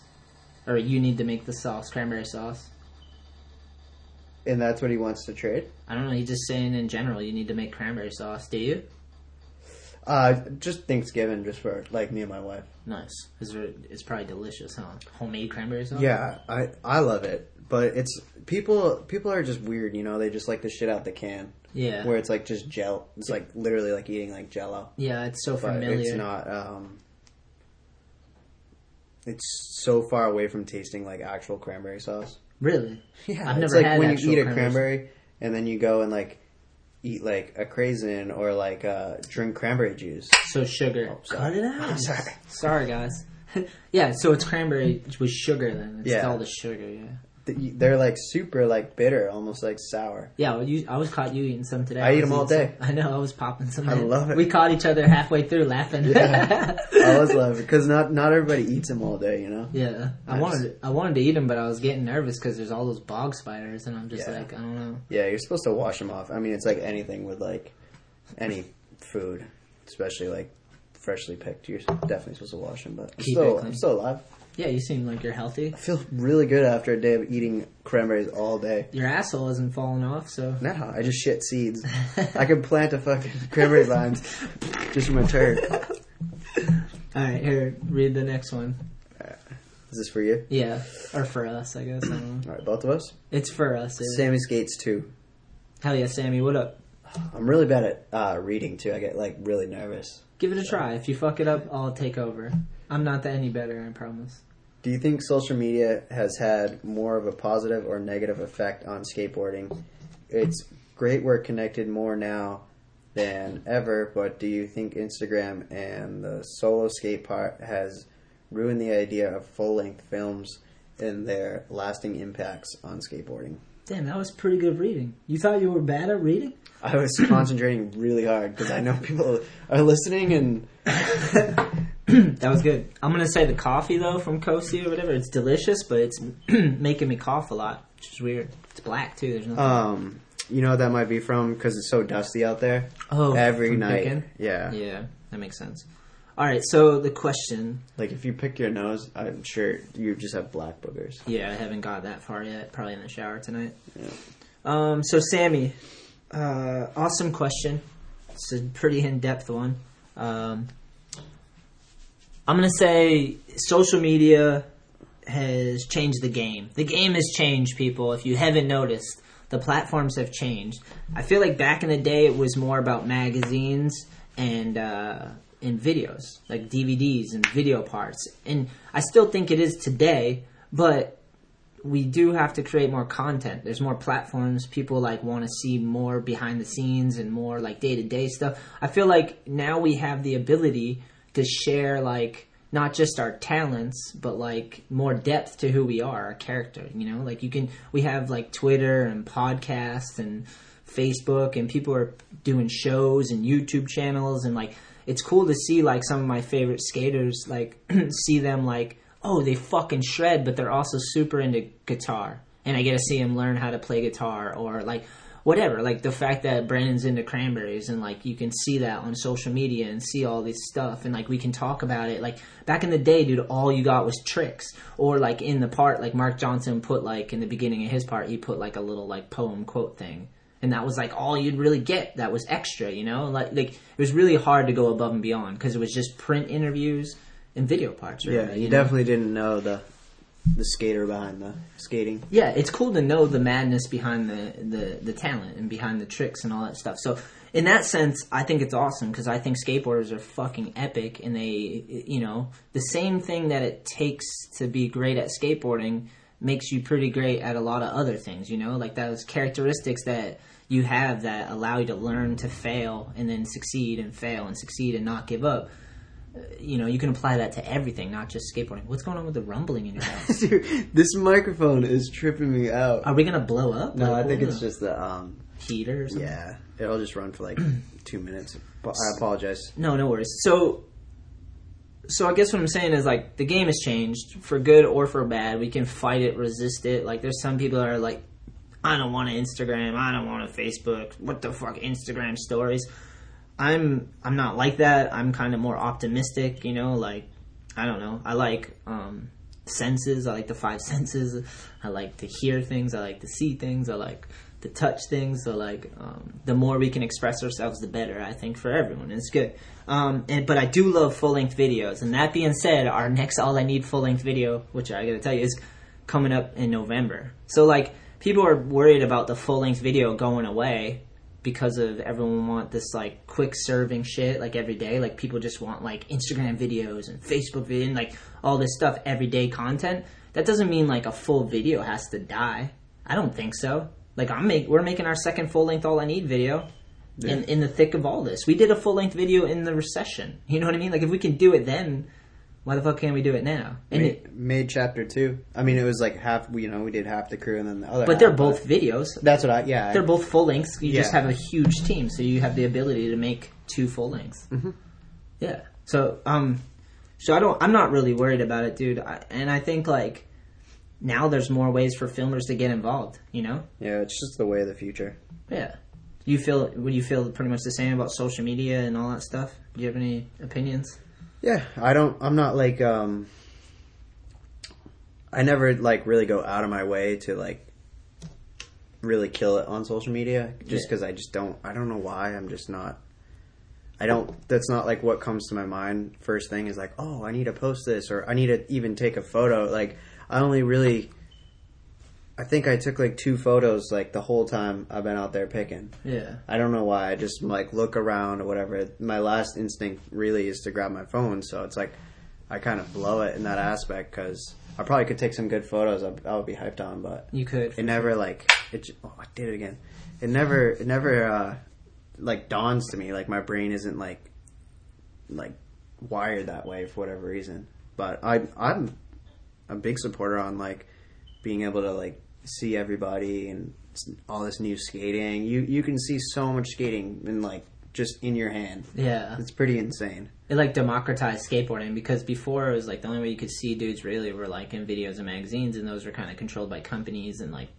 or you need to make the sauce, cranberry sauce. And that's what he wants to trade. I don't know. He's just saying in general, you need to make cranberry sauce. Do you? Uh, just Thanksgiving, just for like me and my wife. Nice. It's, it's probably delicious, huh? Homemade cranberry sauce. Yeah, I I love it, but it's people people are just weird, you know. They just like the shit out the can, Yeah. where it's like just gel. It's like literally like eating like Jello, yeah, it's so but familiar. it's not. um It's so far away from tasting like actual cranberry sauce. Really? Yeah, I've never. it's never like had when actual you eat a cranberry cranberry and then you go and like eat like a craisin or like uh, drink cranberry juice. So sugar. Oh. Cut it out. Sorry. Sorry, guys. <laughs> yeah, so it's cranberry with sugar then. It's Yeah. all the sugar, yeah. Th- They're like super like bitter, almost like sour. Yeah, well, you, I was caught you eating some today. I eat them all day. some- <laughs> I know, I was popping some. I in. love it. We caught each other halfway through laughing. Yeah. I <laughs> always love it because not not everybody eats them all day, you know. Yeah, I Nice. wanted I wanted to eat them, but I was getting nervous because there's all those bog spiders, and I'm just Yeah. like, I don't know. Yeah, you're supposed to wash them off. I mean, it's like anything with like any food, especially like freshly picked. You're definitely supposed to wash them. But I'm Keep still. I'm still alive. Yeah, you seem like you're healthy. I feel really good after a day of eating cranberries all day. Your asshole isn't falling off, so Nah, I just shit seeds. <laughs> I could plant a fucking cranberry vines just from a turd. <laughs> all right, here, read the next one. Is this for you? Yeah, or for us, I guess. I don't know. All right, both of us. It's for us. yeah. Sammy skates too. Hell yeah, Sammy, what up? I'm really bad at uh, reading too. I get like really nervous. Give it a try. If you fuck it up, I'll take over. I'm not that any better, I promise. Do you think social media has had more of a positive or negative effect on skateboarding? It's great we're connected more now than ever, but do you think Instagram and the solo skate part has ruined the idea of full length films and their lasting impacts on skateboarding? Damn, that was pretty good reading. You thought you were bad at reading? I was concentrating really hard because I know people are listening and <laughs> That was good. I'm gonna say the coffee though from Kosi or whatever. It's delicious, but it's <clears throat> making me cough a lot, which is weird. It's black too. There's nothing. um, you know what that might be from because it's so dusty out there. oh, Every night, picking? yeah. Yeah, that makes sense. All right, so the question. Like if you pick your nose, I'm sure you just have black boogers. Yeah, I haven't got that far yet. Probably in the shower tonight. Yeah. Um, so Sammy, uh, awesome question. It's a pretty in depth one. Um, I'm gonna say social media has changed the game. The game has changed, people. If you haven't noticed, the platforms have changed. I feel like back in the day, it was more about magazines and uh, and videos, like DVDs and video parts. And I still think it is today, but we do have to create more content. There's more platforms. People like want to see more behind the scenes and more like day to day stuff. I feel like now we have the ability to share like not just our talents, but like more depth to who we are, our character. You know, like you can we have like Twitter and podcasts and Facebook, and people are doing shows and YouTube channels, and like it's cool to see like some of my favorite skaters like <clears throat> see them like oh they fucking shred, but they're also super into guitar, and I get to see him learn how to play guitar or like whatever. Like the fact that Brandon's into cranberries and like you can see that on social media and see all this stuff and like we can talk about it. Like back in the day, dude, all you got was tricks. Or like in the part, like Mark Johnson put like in the beginning of his part, he put like a little like poem quote thing. And that was like all you'd really get. That was extra, you know. Like, like it was really hard to go above and beyond because it was just print interviews and video parts. Yeah, you know? definitely didn't know the the skater behind the skating. yeah, it's cool to know the madness behind the, the, the talent and behind the tricks and all that stuff. So in that sense, I think it's awesome because I think skateboarders are fucking epic and they, you know, the same thing that it takes to be great at skateboarding makes you pretty great at a lot of other things, you know, like those characteristics that you have that allow you to learn to fail and then succeed and fail and succeed and not give up. You know, you can apply that to everything, not just skateboarding. What's going on with the rumbling in your <laughs> house? Dude, this microphone is tripping me out. Are we gonna blow up? No, Like, I think it's the- just the um heater or something. yeah. It'll just run for like <clears throat> two minutes. I apologize. No, no worries. So, so I guess what I'm saying is like the game has changed for good or for bad. We can fight it, resist it. Like there's some people that are like, I don't want an Instagram. I don't want a Facebook. What the fuck, Instagram stories? I'm I'm not like that. I'm kind of more optimistic. You know, like I don't know. I like um, senses. I like the five <laughs> senses. I like to hear things. I like to see things. I like to touch things. So like, um, the more we can express ourselves, the better. I think for everyone, it's good. Um, and but I do love full length videos. And that being said, our next All I Need full length video, which I gotta tell you, is coming up in November. So like, people are worried about the full length video going away because of everyone want this like quick serving shit like every day. Like people just want like Instagram videos and Facebook video and like all this stuff everyday content. That doesn't mean like a full video has to die. I don't think so. Like I'm make we're making our second full length all I need video. In, in the thick of all this, we did a full length video in the recession. You know what I mean? Like if we can do it then, why the fuck can't we do it now? And Made, it, made chapter two. I mean, it was like half. You know, we did half the crew and then the other. but they're half, both videos. That's what I. Yeah. They're both full lengths. You just have a huge team, so you have the ability to make two full lengths. Mm-hmm. Yeah. So um, so I don't. I'm not really worried about it, dude. I, and I think like now there's more ways for filmers to get involved. You know. yeah, it's just the way of the future. Yeah. You feel? Would you feel pretty much the same about social media and all that stuff? Do you have any opinions? Yeah, I don't. I'm not like. um I never like really go out of my way to like really kill it on social media, just Yeah. because I just don't. I don't know why. I'm just not. I don't. That's not like what comes to my mind. First thing is like, oh, I need to post this, or I need to even take a photo. Like, I only really. I think I took like two photos like the whole time I've been out there picking. Yeah. I don't know why. I just like look around or whatever. My last instinct really is to grab my phone, so it's like I kind of blow it in that aspect because I probably could take some good photos. I, I would be hyped on, but You could. it never like it. Oh, I did it again. It never. It never uh, like dawns to me. Like my brain isn't like like wired that way for whatever reason. But I I'm a big supporter on like being able to like see everybody and all this new skating. You you can see so much skating in like just in your hand. Yeah. It's pretty insane. It like democratized skateboarding because before it was like the only way you could see dudes really were like in videos and magazines and those were kind of controlled by companies and like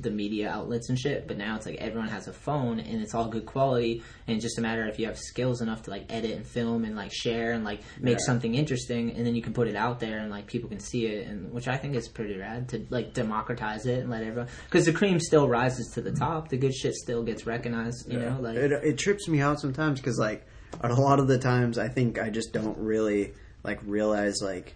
the media outlets and shit. But now it's like everyone has a phone and it's all good quality and it's just a matter if you have skills enough to like edit and film and like share and like make Yeah. something interesting and then you can put it out there and like people can see it and which I think is pretty rad to like democratize it and let everyone because the cream still rises to the top. The good shit still gets recognized you know like it, it trips me out sometimes because like a lot of the times I think I just don't really like realize like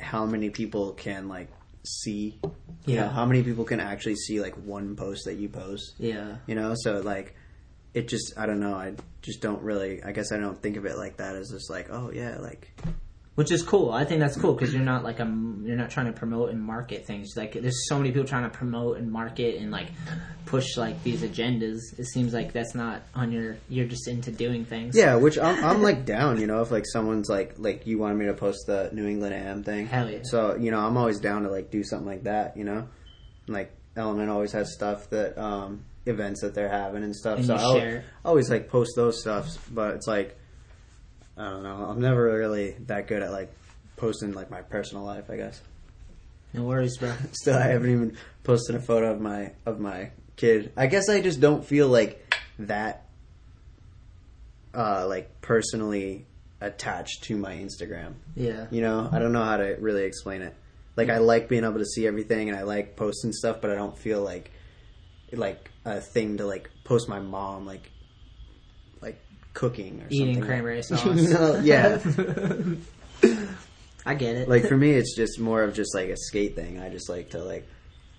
how many people can like see you Yeah. know, how many people can actually see like one post that you post yeah you know so like it just i don't know i just don't really i guess i don't think of it like that as just like oh yeah like which is cool. I think that's cool because you're not like a you're not trying to promote and market things. Like there's so many people trying to promote and market and like push like these agendas. It seems like that's not on your. You're just into doing things. yeah which i'm, I'm like down you know if like someone's like like you wanted me to post the new england am thing Hell yeah. so you know i'm always down to like do something like that you know like element always has stuff that um events that they're having and stuff And so I'll always like post those stuffs but it's like i don't know i'm never really that good at like posting like my personal life i guess No worries, bro. <laughs> Still, I haven't even posted a photo of my of my kid. I guess I just don't feel like that, uh, like personally attached to my Instagram. Yeah. You know, I don't know how to really explain it. Like I like being able to see everything, and I like posting stuff, but I don't feel like like a thing to like post my mom like like cooking or Eating something. cranberry <laughs> sauce. no, yeah. <laughs> I get it. like for me, it's just more of just like a skate thing. I just like to like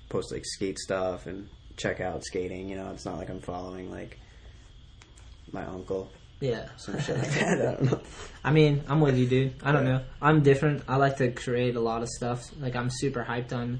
post like skate stuff and check out skating. You know, it's not like I'm following like my uncle yeah. some shit like that. <laughs> I don't know. I mean, I'm with you, dude. I don't know. I'm different. I like to create a lot of stuff. Like I'm super hyped on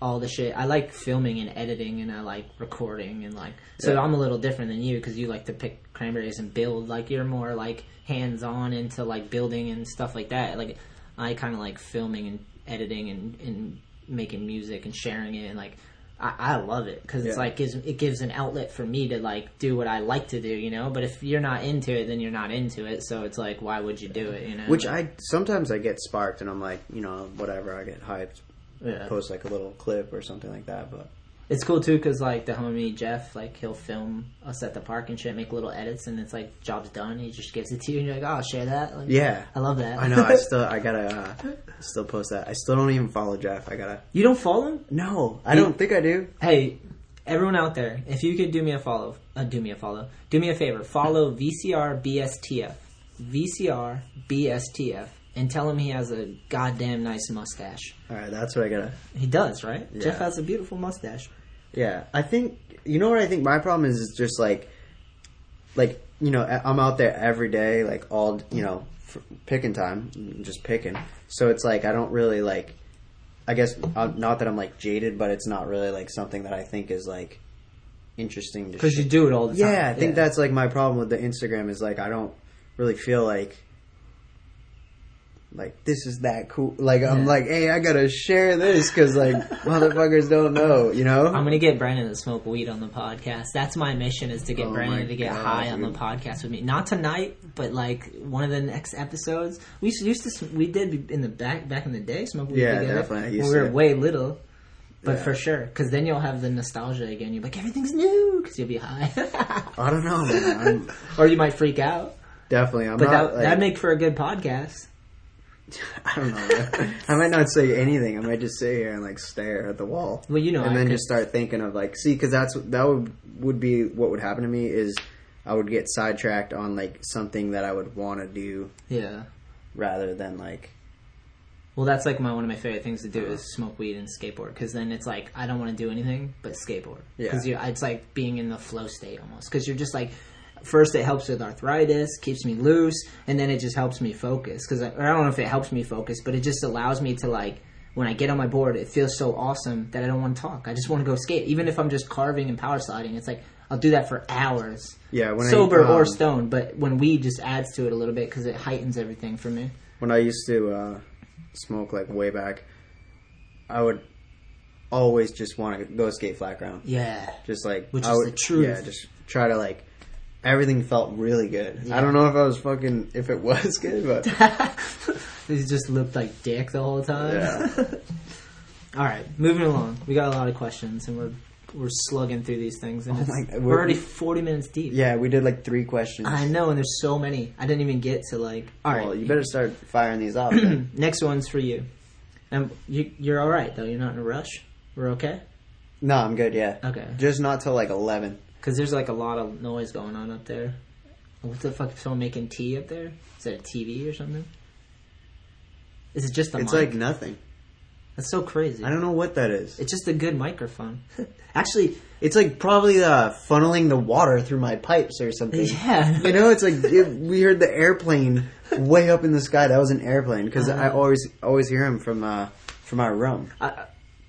all the shit. I like filming and editing, and I like recording, and like so Yeah. I'm a little different than you because you like to pick cranberries and build. Like you're more like hands on into like building and stuff like that. Like I kind of like filming and editing and, and making music and sharing it, and like. I, I love it because it's Yeah. like gives it gives an outlet for me to like do what I like to do, you know. But if you're not into it, then you're not into it. So it's like, why would you do it, you know? Which I sometimes I get sparked and I'm like, you know, whatever. I get hyped, yeah. post like a little clip or something like that. But It's cool too because like the homie Jeff, like he'll film us at the park and shit, make little edits, and it's like job's done. He just gives it to you, and you're like, oh, I'll share that. Like, yeah, I love that. I know. I <laughs> still I gotta uh, still post that. I still don't even follow Jeff. I gotta. you don't follow him? No, I don't think I do. Hey, everyone out there, if you could do me a follow, uh, do me a follow, do me a favor, follow VCR BSTF, VCR BSTF, and tell him he has a goddamn nice mustache. All right, that's what I gotta. He does, right? Yeah. Jeff has a beautiful mustache. Yeah, I think you know what I think. My problem is, is just like, like you know, I'm out there every day, like all you know, picking time, just picking. So it's like I don't really like. I guess uh, not that I'm like jaded, but it's not really like something that I think is like interesting to. Because you do it all the time. yeah, I think that's like my problem with the Instagram is like I don't really feel like. Like this is that cool. Like I'm Yeah. like, hey, I gotta share this because like <laughs> motherfuckers don't know, you know. I'm gonna get Brandon to smoke weed on the podcast. That's my mission is to get Oh Brandon to get God, high on the podcast with me. Not tonight, but like one of the next episodes. We used to, used to sm- we did in the back back in the day smoke weed Yeah, together definitely. When we were way little. But Yeah. for sure, because then you'll have the nostalgia again. You're like everything's new because you'll be high, <laughs> I don't know, man. <laughs> Or you might freak out. definitely. I'm But not. that like, that'd make for a good podcast. <laughs> I don't know. I might not say anything. I might just sit here and like stare at the wall. Well, you know, and I then could- just start thinking of like, see, because that's that would would be what would happen to me is I would get sidetracked on like something that I would want to do Yeah. rather than like Well, that's like my one of my favorite things to do uh-huh. is smoke weed and skateboard because then it's like I don't want to do anything but skateboard Yeah. because it's like being in the flow state almost because you're just like first it helps with arthritis keeps me loose and then it just helps me focus. Because I, I don't know if it helps me focus but it just allows me to like when I get on my board it feels so awesome that I don't want to talk. I just want to go skate. Even if I'm just carving and power sliding it's like I'll do that for hours. Yeah when sober I, um, or stoned but when weed just adds to it a little bit because it heightens everything for me. When I used to uh, smoke like way back, I would always just want to go skate flat ground. yeah. Just like Which I is would, the truth. Yeah, just try to like everything felt really good. I don't know if I was fucking if it was <laughs> good, but <laughs> He just looked like dick the whole time. yeah. <laughs> All right, moving along. We got a lot of questions, and we're we're slugging through these things, and Oh it's- my we're, we're- already forty minutes deep. Yeah, we did like three questions. I know, and there's so many. I didn't even get to like. All right, Well, you better start firing these off. <clears throat> next one's for you. And you, you're all right though. You're not in a rush. We're okay. no, I'm good. Yeah, Okay. just not till like eleven. Because there's like a lot of noise going on up there. What the fuck? Is someone making tea up there? Is it a TV or something? Is it just a It's mic? like nothing. That's so crazy. I don't know what that is. It's just a good microphone. <laughs> Actually, It's like probably uh, funneling the water through my pipes or something. <laughs> yeah. You know, it's like it, we heard the airplane <laughs> way up in the sky. That was an airplane because I Uh-huh. always always hear him from uh, from our room. uh,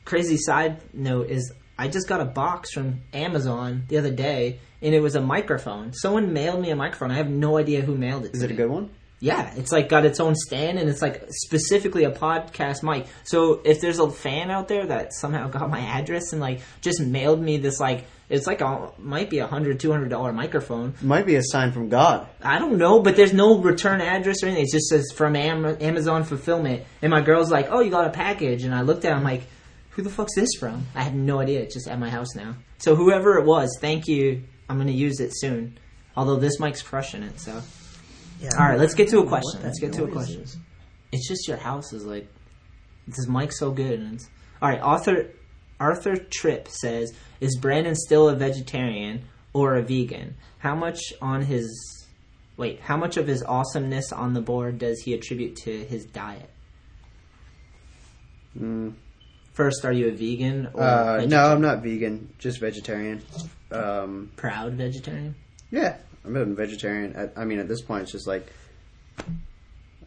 crazy side note is I just got a box from Amazon the other day, and it was a microphone. Someone mailed me a microphone. I have no idea who mailed it. Is it a good one? Yeah, it's like got its own stand, and it's like specifically a podcast mic. So if there's a fan out there that somehow <laughs> got my address and like just mailed me this like it's like a might be a hundred two hundred dollar microphone. Might be a sign from God. I don't know, but there's no return address or anything. It just says from Am- Amazon fulfillment. And my girl's like, "Oh, you got a package," and I looked at, it, I'm like, who the fuck's this from? I had no idea. It's just at my house now. So whoever it was, thank you. I'm gonna use it soon. Although this mic's crushing it, so. Yeah, All right, let's get to a question. Let's get to a question. is. It's just your house is like this mic's so good. And it's, all right, Arthur Arthur Tripp says, "Is Brandon still a vegetarian or a vegan? How much on his wait? How much of his awesomeness on the board does he attribute to his diet? Mm. First, are you a vegan or Uh, no, I'm not vegan. Just vegetarian. Um, proud vegetarian? yeah, I'm a vegetarian. I, I mean, at this point, it's just like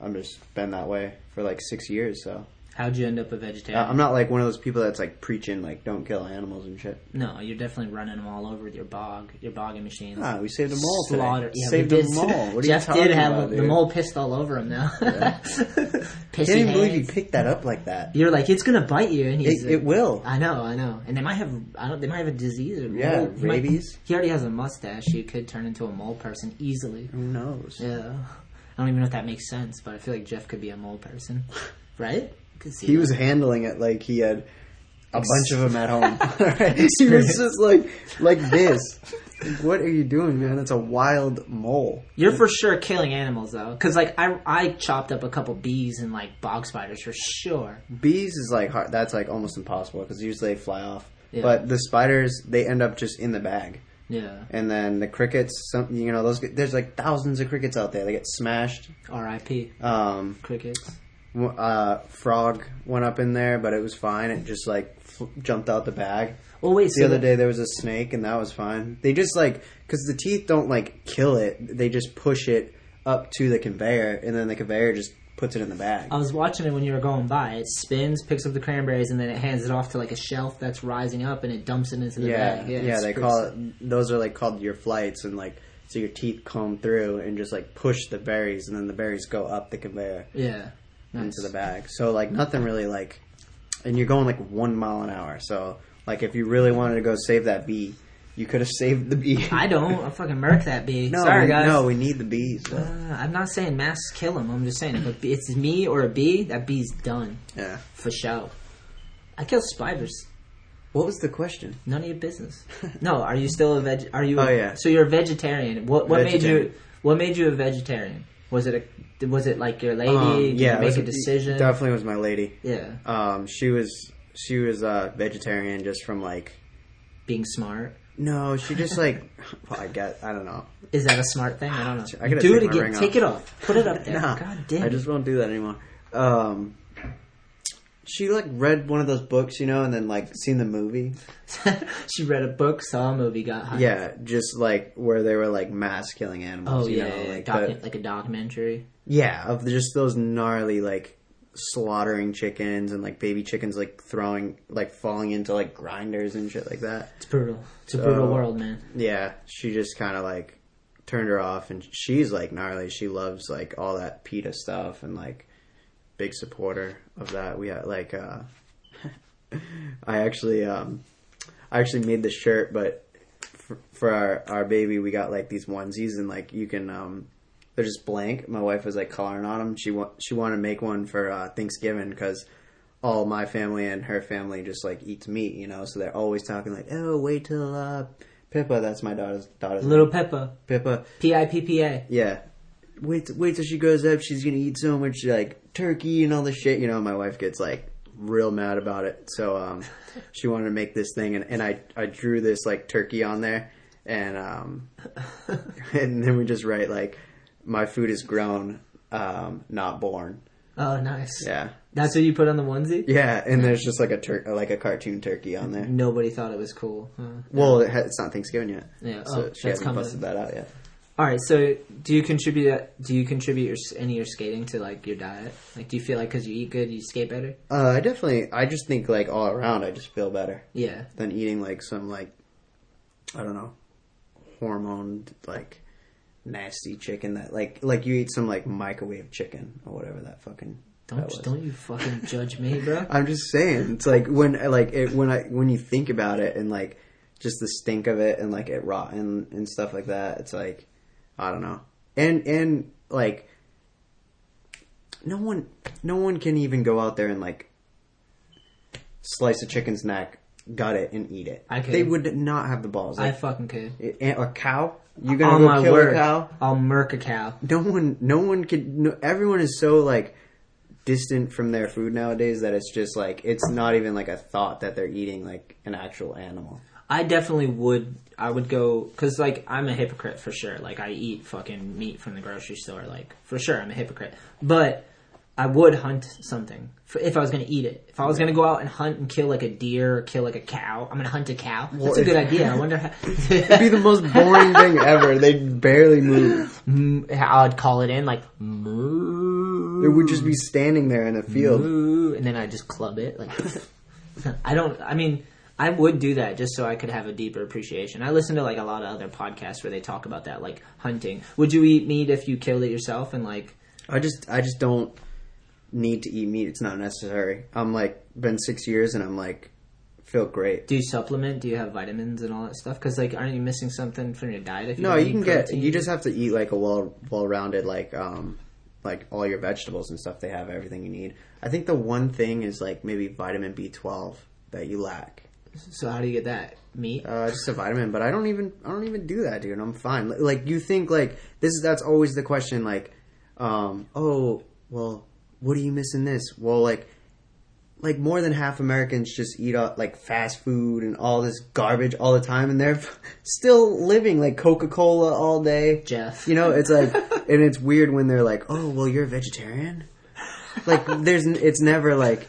I'm just been that way for like six years. So How'd you end up a uh, vegetarian? I'm not like one of those people that's like preaching like don't kill animals and shit. No, you're definitely running them all over with your bog, your bogging machines. Ah, we saved them all today. Slaughter. Yeah, saved them all. What Jeff did have about, the mole pissed all over him <laughs> now. Pissy Can't even believe you picked that up like that. You're like, it's gonna bite you, and he's. It, it will. I know, I know, and they might have. I don't. They might have a disease. Or Yeah, mole- he might- rabies. he already has a mustache. He could turn into a mole person easily. Who knows? Yeah. I don't even know if that makes sense, but I feel like Jeff could be a mole person, <laughs> right? He was handling it like he had a bunch of them at home. <laughs> <laughs> He was just like like this. Like, what are you doing, man? It's a wild mole. You're for sure killing animals though, because like I I chopped up a couple bees and like bog spiders for sure. Bees is like hard. That's like almost impossible because usually they fly off. Yeah. But the spiders, they end up just in the bag. Yeah. And then the crickets, some you know those. There's like thousands of crickets out there. They get smashed. R.I.P. Um, Crickets. Uh, frog went up in there, but it was fine. It just like f- jumped out the bag. Oh wait, The so other the- day there was a snake, and that was fine. They just like because the teeth don't like kill it; they just push it up to the conveyor, and then the conveyor just puts it in the bag. I was watching it when you were going by. It spins, picks up the cranberries, and then it hands it off to like a shelf that's rising up, and it dumps it into the yeah, bag. yeah, it's they call it. Those are like called your flights, and like so your teeth comb through and just like push the berries, and then the berries go up the conveyor Yeah, nice. into the bag. So like nothing really like, and you're going like one mile an hour. So like if you really wanted to go save that bee, you could have saved the bee. I don't. I fucking murk that bee. no, Sorry, we, guys. no, we need the bees. though. Uh, I'm not saying mass kill them. I'm just saying if a it's me or a bee, that bee's done yeah. for show. I kill spiders. What was the question? None of your business. <laughs> No, are you still a veg? Are you? Oh, yeah. So you're a vegetarian. What what made you? What made you a vegetarian? Was it a? Was it like your lady? Um, Did yeah, you make was- a decision. Definitely was my lady. Yeah, Um, she was she was uh, vegetarian just from like being smart. no, she just like <laughs> well, I get I don't know. Is that a smart thing? I don't <sighs> know. I Do it again. Take off. it off. Put it up <laughs> there. Nah, God damn. I just won't do that anymore. Um, she like read one of those books, you know, and then like seen the movie. <laughs> she read a book, saw a movie, got high. Yeah, just like where they were like mass killing animals. Oh you yeah, know, yeah, like docu- like a documentary. yeah, of just those gnarly like slaughtering chickens and like baby chickens like throwing like falling into like grinders and shit like that. It's brutal. It's a brutal world, man. Yeah, she just kind of like turned her off, and she's like gnarly. She loves like all that PETA stuff, and like big supporter of that. We had like, uh, <laughs> I actually, um, I actually made the shirt, but for, for our our baby, we got like these onesies, and like you can, um, they're just blank. My wife was like coloring on them. She wa- she wanted to make one for uh, Thanksgiving because all my family and her family just like eats meat, you know. So they're always talking like, "Oh, wait till uh, Pippa." That's my daughter's daughter's Little name. Pippa, Pippa. P I P P A. Yeah. Wait, wait till she grows up. She's gonna eat so much like turkey and all this shit. You know, my wife gets like real mad about it. So um, <laughs> she wanted to make this thing, and, and I I drew this like turkey on there, and um, <laughs> and then we just write like, my food is grown, um, not born. Oh, nice. Yeah. That's what you put on the onesie. Yeah, and there's just like a tur- like a cartoon turkey on there. Nobody thought it was cool. Huh? Well, it ha- it's not Thanksgiving yet. Yeah, so oh, she hasn't coming. busted that out yet. All right. So, do you contribute? Do you contribute your, any of your skating to like your diet? Like, do you feel like because you eat good, you skate better? Uh, I definitely, I just think like all around, I just feel better. Yeah. than eating like some like I don't know hormone like nasty chicken that like like you eat some like microwave chicken or whatever that fucking Don't don't you fucking <laughs> judge me, bro. I'm just saying it's like when like it, when I when you think about it and like just the stink of it and like it rotten and stuff like that it's like I don't know and and like no one no one can even go out there and like slice a chicken's neck, gut it, and eat it. I could. They would not have the balls. I fucking could. a eh, eh, a cow? You gonna On go kill word, a cow? I'll murk a cow. No one, no one could. No, everyone is so like distant from their food nowadays that it's just like it's not even like a thought that they're eating like an actual animal. I definitely would. I would go because like I'm a hypocrite for sure. Like I eat fucking meat from the grocery store. Like for sure, I'm a hypocrite. But I would hunt something f- if I was going to eat it. If I was going to go out and hunt and kill like a deer or kill like a cow, I'm going to hunt a cow. That's a good idea. I wonder how. <laughs> It'd be the most boring thing ever. They'd barely move. Mm, I'd call it in like moo. It would just be standing there in a field. Moo, and then I'd just club it. Like <laughs> I don't. I mean, I would do that just so I could have a deeper appreciation. I listen to like a lot of other podcasts where they talk about that, like hunting. Would you eat meat if you killed it yourself? And like, I just, I just don't need to eat meat. It's not necessary. I'm like been six years and I'm like feel great. do you supplement? Do you have vitamins and all that stuff? Because like, aren't you missing something from your diet? If you No, you can get. You just have to eat like a well, well-rounded like, um, like all your vegetables and stuff. They have everything you need. I think the one thing is like maybe vitamin B12 that you lack. So how do you get that meat? Uh, just a vitamin, but I don't even I don't even do that, dude. I'm fine. Like you think like this is that's always the question. Like, um, oh well, what are you missing? This well, like, like more than half Americans just eat uh, like fast food and all this garbage all the time, and they're <laughs> still living like Coca Cola all day. Jeff. you know, it's like, and it's weird when they're like, oh well, you're a vegetarian. Like, there's it's never like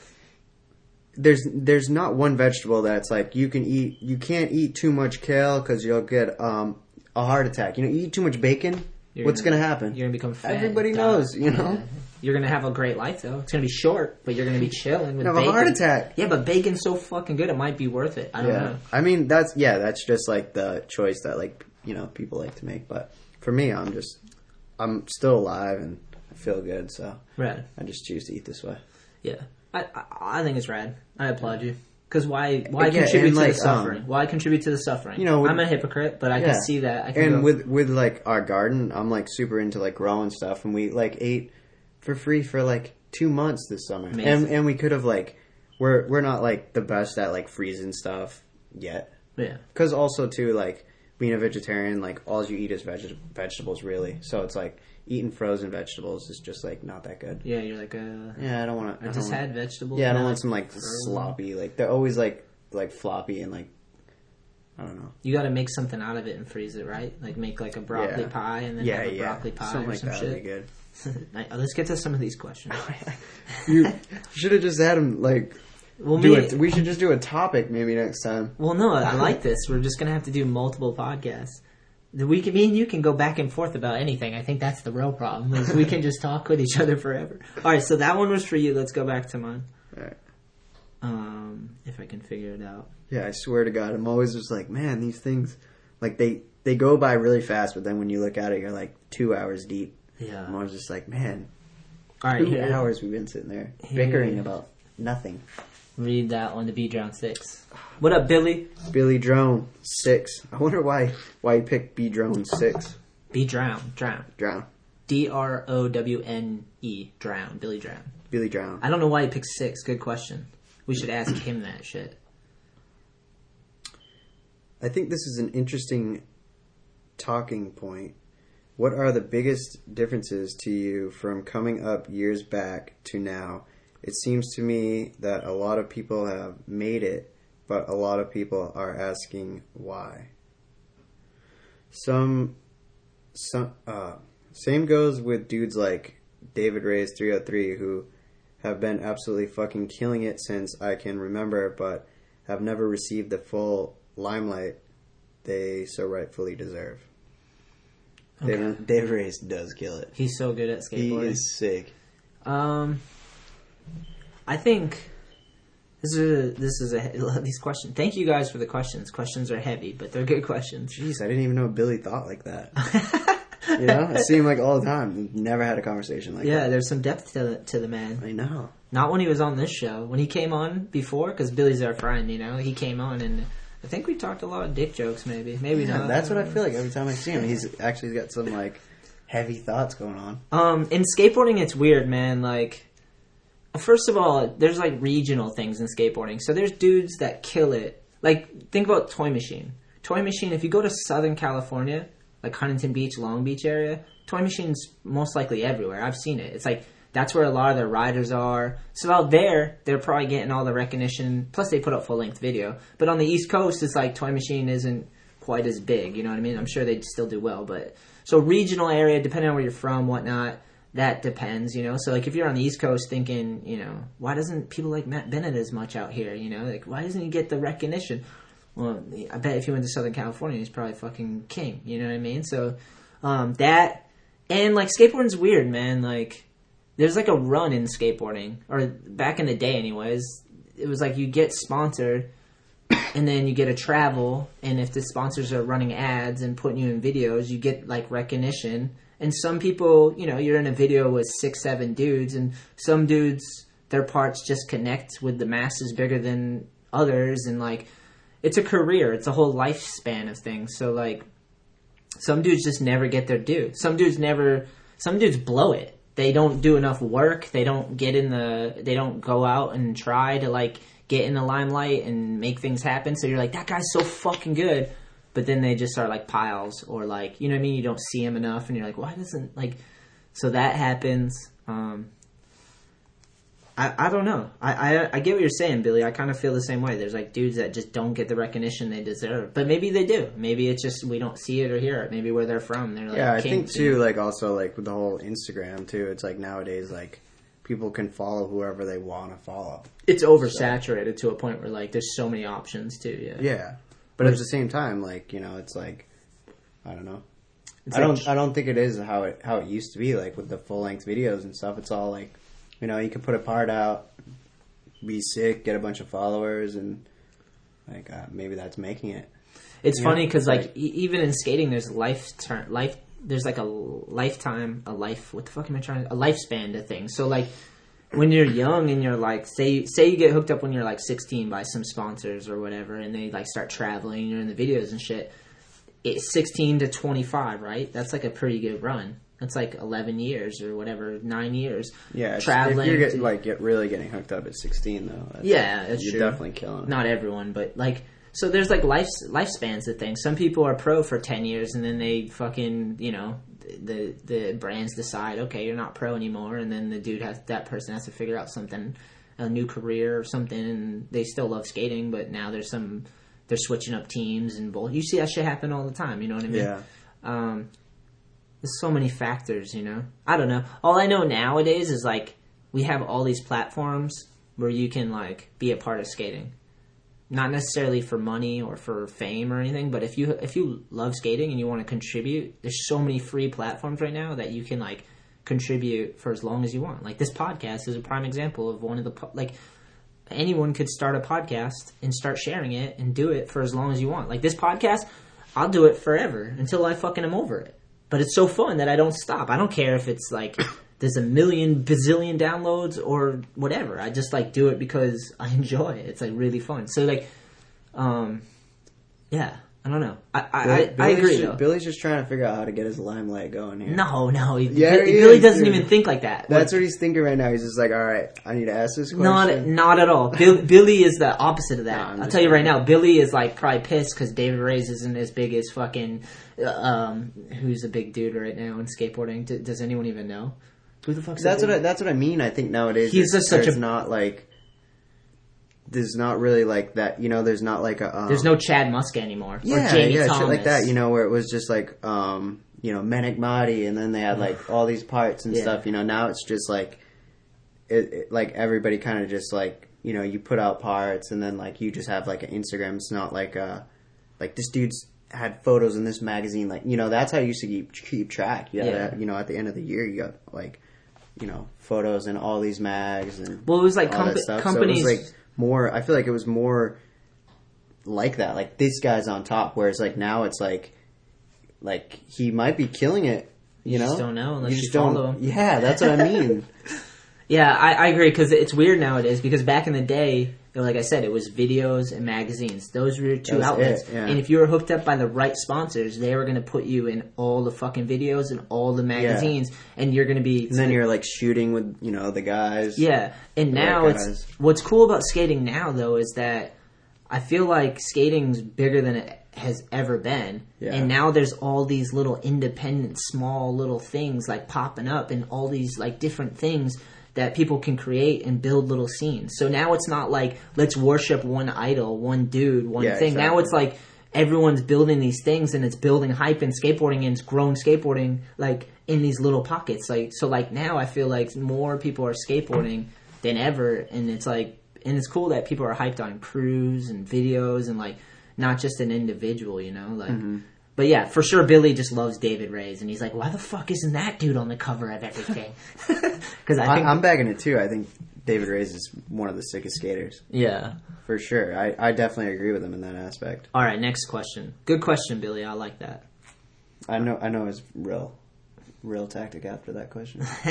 there's there's not one vegetable that's like you can eat you can't eat too much kale because you'll get um a heart attack you know you eat too much bacon You're what's gonna- gonna happen You're gonna become fat. everybody knows you know Yeah. You're gonna have a great life though. It's gonna be short, but you're gonna be chilling with have a bacon. heart attack. Yeah, but bacon's so fucking good, it might be worth it. I don't yeah know. i mean that's yeah that's just like the choice that like you know people like to make but for me i'm just i'm still alive and i feel good so Right. i just choose to eat this way Yeah, I, I think it's rad. I applaud you. Because why why contribute to like, the suffering? um, why contribute to the suffering? you know, with- I'm a hypocrite, but I Yeah. can see that. I can and go, with with like our garden i'm like super into like growing stuff and we like ate for free for like two months this summer and and we could have like we're we're not like the best at like freezing stuff yet yeah, because also too like being a vegetarian like all you eat is veg- vegetables really so it's like eating frozen vegetables is just like not that good yeah. You're like, uh, yeah i don't want to I just had vegetables. yeah i don't want some like frozen. sloppy like they're always like like floppy and like i don't know You got to make something out of it and freeze it, right? Like make like a broccoli Yeah. pie and then yeah have a yeah broccoli pie something or like some that would be shit. good <laughs> Let's get to some of these questions. <laughs> You should have just had him like Well, do me, it. We should just do a topic maybe next time. well, no, I <laughs> like this. We're just gonna have to do multiple podcasts. The- We can, me and you can go back and forth about anything. I think that's the real problem. Is we can just talk with each other forever. All right, so that one was for you. Let's go back to mine. Alright. Um, if I can figure it out. Yeah, I swear to God, I'm always just like, man, these things, like they they go by really fast, but then when you look at it, you're like two hours deep. Yeah. I'm always just like, man, All right, two here. hours we've been sitting there Here. bickering about nothing. Read that one to B Drown Six. What up, Billy? Billy Drone six. I wonder why why he picked B Drone six. B Drown. Drown. Drown. D R O W N E. Drown. Billy Drowne. Billy Drowne. I don't know why he picked six. Good question. We should ask him that shit. I think this is an interesting talking point. What are the biggest differences to you from coming up years back to now? It seems to me that a lot of people have made it, but a lot of people are asking why. Some, some, uh, same goes with dudes like David Reyes 303 who have been absolutely fucking killing it since I can remember, but have never received the full limelight they so rightfully deserve. David, David Reyes does kill it. He's so good at skateboarding. He is sick. Um, I think this is a, this is a <laughs> these questions. Thank you guys for the questions. Questions are heavy, but they're good questions. Jeez, I didn't even know Billy thought like that. <laughs> you know, I see him like all the time. Never had a conversation like Yeah, that. Yeah, there's some depth to the, to the man. I know. Not when he was on this show. When he came on before, because Billy's our friend. You know, he came on and I think we talked a lot of dick jokes. Maybe, maybe Yeah, not. that's what I feel like every time I see him. He's actually got some like heavy thoughts going on. Um, in skateboarding, it's weird, man. Like, first of all, there's like regional things in skateboarding. So there's dudes that kill it. Like think about Toy Machine. Toy Machine. If you go to Southern California, like Huntington Beach, Long Beach area, Toy Machine's most likely everywhere. I've seen it. It's like that's where a lot of their riders are. So out there, they're probably getting all the recognition. Plus, they put up full length video. But on the East Coast, it's like Toy Machine isn't quite as big. You know what I mean? I'm sure they'd still do well, but so regional area, depending on where you're from, whatnot. That depends, you know. So like, if you're on the East Coast, thinking, you know, why doesn't people like Matt Bennett as much out here? You know, like why doesn't he get the recognition? Well, I bet if he went to Southern California, he's probably fucking king. You know what I mean? So um, that and like skateboarding's weird, man. Like there's like a run in skateboarding, or back in the day, anyways. It was like you get sponsored, and then you get a travel, and if the sponsors are running ads and putting you in videos, you get like recognition. And some people, you know, you're in a video with six, seven dudes, and some dudes, their parts just connect with the masses bigger than others, and like it's a career, it's a whole lifespan of things. So like some dudes just never get their due. Some dudes never. Some dudes blow it. They don't do enough work. They don't get in the. They don't go out and try to like get in the limelight and make things happen. So you're like, that guy's so fucking good. But then they just are like piles or like you know what I mean. You don't see them enough, and you're like, why doesn't like? So that happens. Um, I, I don't know. I, I I get what you're saying, Billy. I kind of feel the same way. There's like dudes that just don't get the recognition they deserve, but maybe they do. Maybe it's just we don't see it or hear it. Maybe where they're from, they're like yeah, I think too. Like also like with the whole Instagram too. It's like nowadays like people can follow whoever they want to follow. it's oversaturated to a point where like there's so many options too. Yeah, Yeah, but at the same time, like you know, it's like I don't know. It's I like- don't. I don't think it is how it how it used to be. Like with the full length videos and stuff, it's all like, you know, you can put a part out, be sick, get a bunch of followers, and like uh, maybe that's making it. It's Yeah, funny because like like- e- even in skating, there's life turn life. There's like a lifetime, a life. What the fuck am I trying? To, A lifespan to things. So like when you're young and you're like, say say you get hooked up when you're like 16 by some sponsors or whatever, and they like start traveling, you're in the videos and shit. It's 16 to 25, right? That's like a pretty good run. That's like 11 years or whatever, nine years. Yeah, traveling. If you're getting like get really getting hooked up at 16 though. That's, Yeah, that's you're true. definitely killing. Not everyone, but like so there's like life lifespans to things. Some people are pro for ten years and then they fucking you know the the brands decide okay you're not pro anymore and then the dude has that person has to figure out something a new career or something and they still love skating but now there's some they're switching up teams and bull. You see that shit happen all the time. You know what I mean? Yeah. Um, there's so many factors, you know. I don't know. All I know nowadays is like we have all these platforms where you can like be a part of skating. Not necessarily for money or for fame or anything, but if you if you love skating and you want to contribute, there's so many free platforms right now that you can like contribute for as long as you want. Like this podcast is a prime example of one of the like anyone could start a podcast and start sharing it and do it for as long as you want. Like this podcast, I'll do it forever until I fucking am over it. But it's so fun that I don't stop. I don't care if it's like there's a million bazillion downloads or whatever. I just like do it because I <laughs> enjoy it. It's like really fun. So like, um, yeah, I don't know. I I, Billy- I, I agree ju- though. Billy's just trying to figure out how to get his limelight going here. no, no, he, Yeah, Billy, Billy doesn't even think like that. That's what he's thinking right now. He's just like, all right, I need to ask this question. Not not at all. Bill, <laughs> Billy is the opposite of that. No, I'll tell you right now. Billy is like probably pissed because David Reyes isn't as big as fucking. uh, Um, who's a big dude right now in skateboarding? D- does anyone even know? Who the fuck's That's that what I, that's what I mean. I think nowadays He's just such a- not like there's not really like that. You know, there's not like a um, There's no Chad Muska anymore. yeah or Jamie yeah Thomas. shit like that. You know, where it was just like um you know Manic Marty, and then they had like all these parts and Yeah. stuff. You know, now it's just like it, it like everybody kind of just like you know you put out parts, and then like you just have like an Instagram. It's not like uh like this dude's had photos in this magazine. Like you know, that's how you used to keep keep track. You Yeah. yeah, you know, at the end of the year, you got like you know photos in all these mags and Well, it was like all that compa- stuff. companies- So was like more. I feel like it was more like that. Like this guy's on top, whereas like now it's like like he might be killing it. You, You know, just don't know unless you follow don't. him. Yeah, that's what I mean. <laughs> Yeah, I, I agree because it's weird nowadays. Because back in the day, like I said, it was videos and magazines. Those were your two outlets. it, yeah. And if you were hooked up by the right sponsors, they were going to put you in all the fucking videos and all the magazines, and you're going to be. And then you're like shooting with you know the guys. Yeah, and now it's guys. what's cool about skating now though is that I feel like skating's bigger than it has ever been. Yeah. And now there's all these little independent small little things like popping up and all these like different things that people can create and build little scenes. So now it's not like let's worship one idol, one dude, one Yeah, thing. Now it's like everyone's building these things and it's building hype in skateboarding and it's growing skateboarding like in these little pockets. Like so like now I feel like more people are skateboarding than ever and it's like and it's cool that people are hyped on crews and videos and like not just an individual, you know? Like mm-hmm. But yeah, for sure, Billy just loves David Reyes, and he's like, "Why the fuck isn't that dude on the cover of everything?" <laughs> Because I think, I'm bagging it too. I think David Reyes is one of the sickest skaters yeah. for sure. I, I definitely agree with him in that aspect. All right, next question. Good question, Billy. I like that. I know I know his real real tactic after that question. <laughs>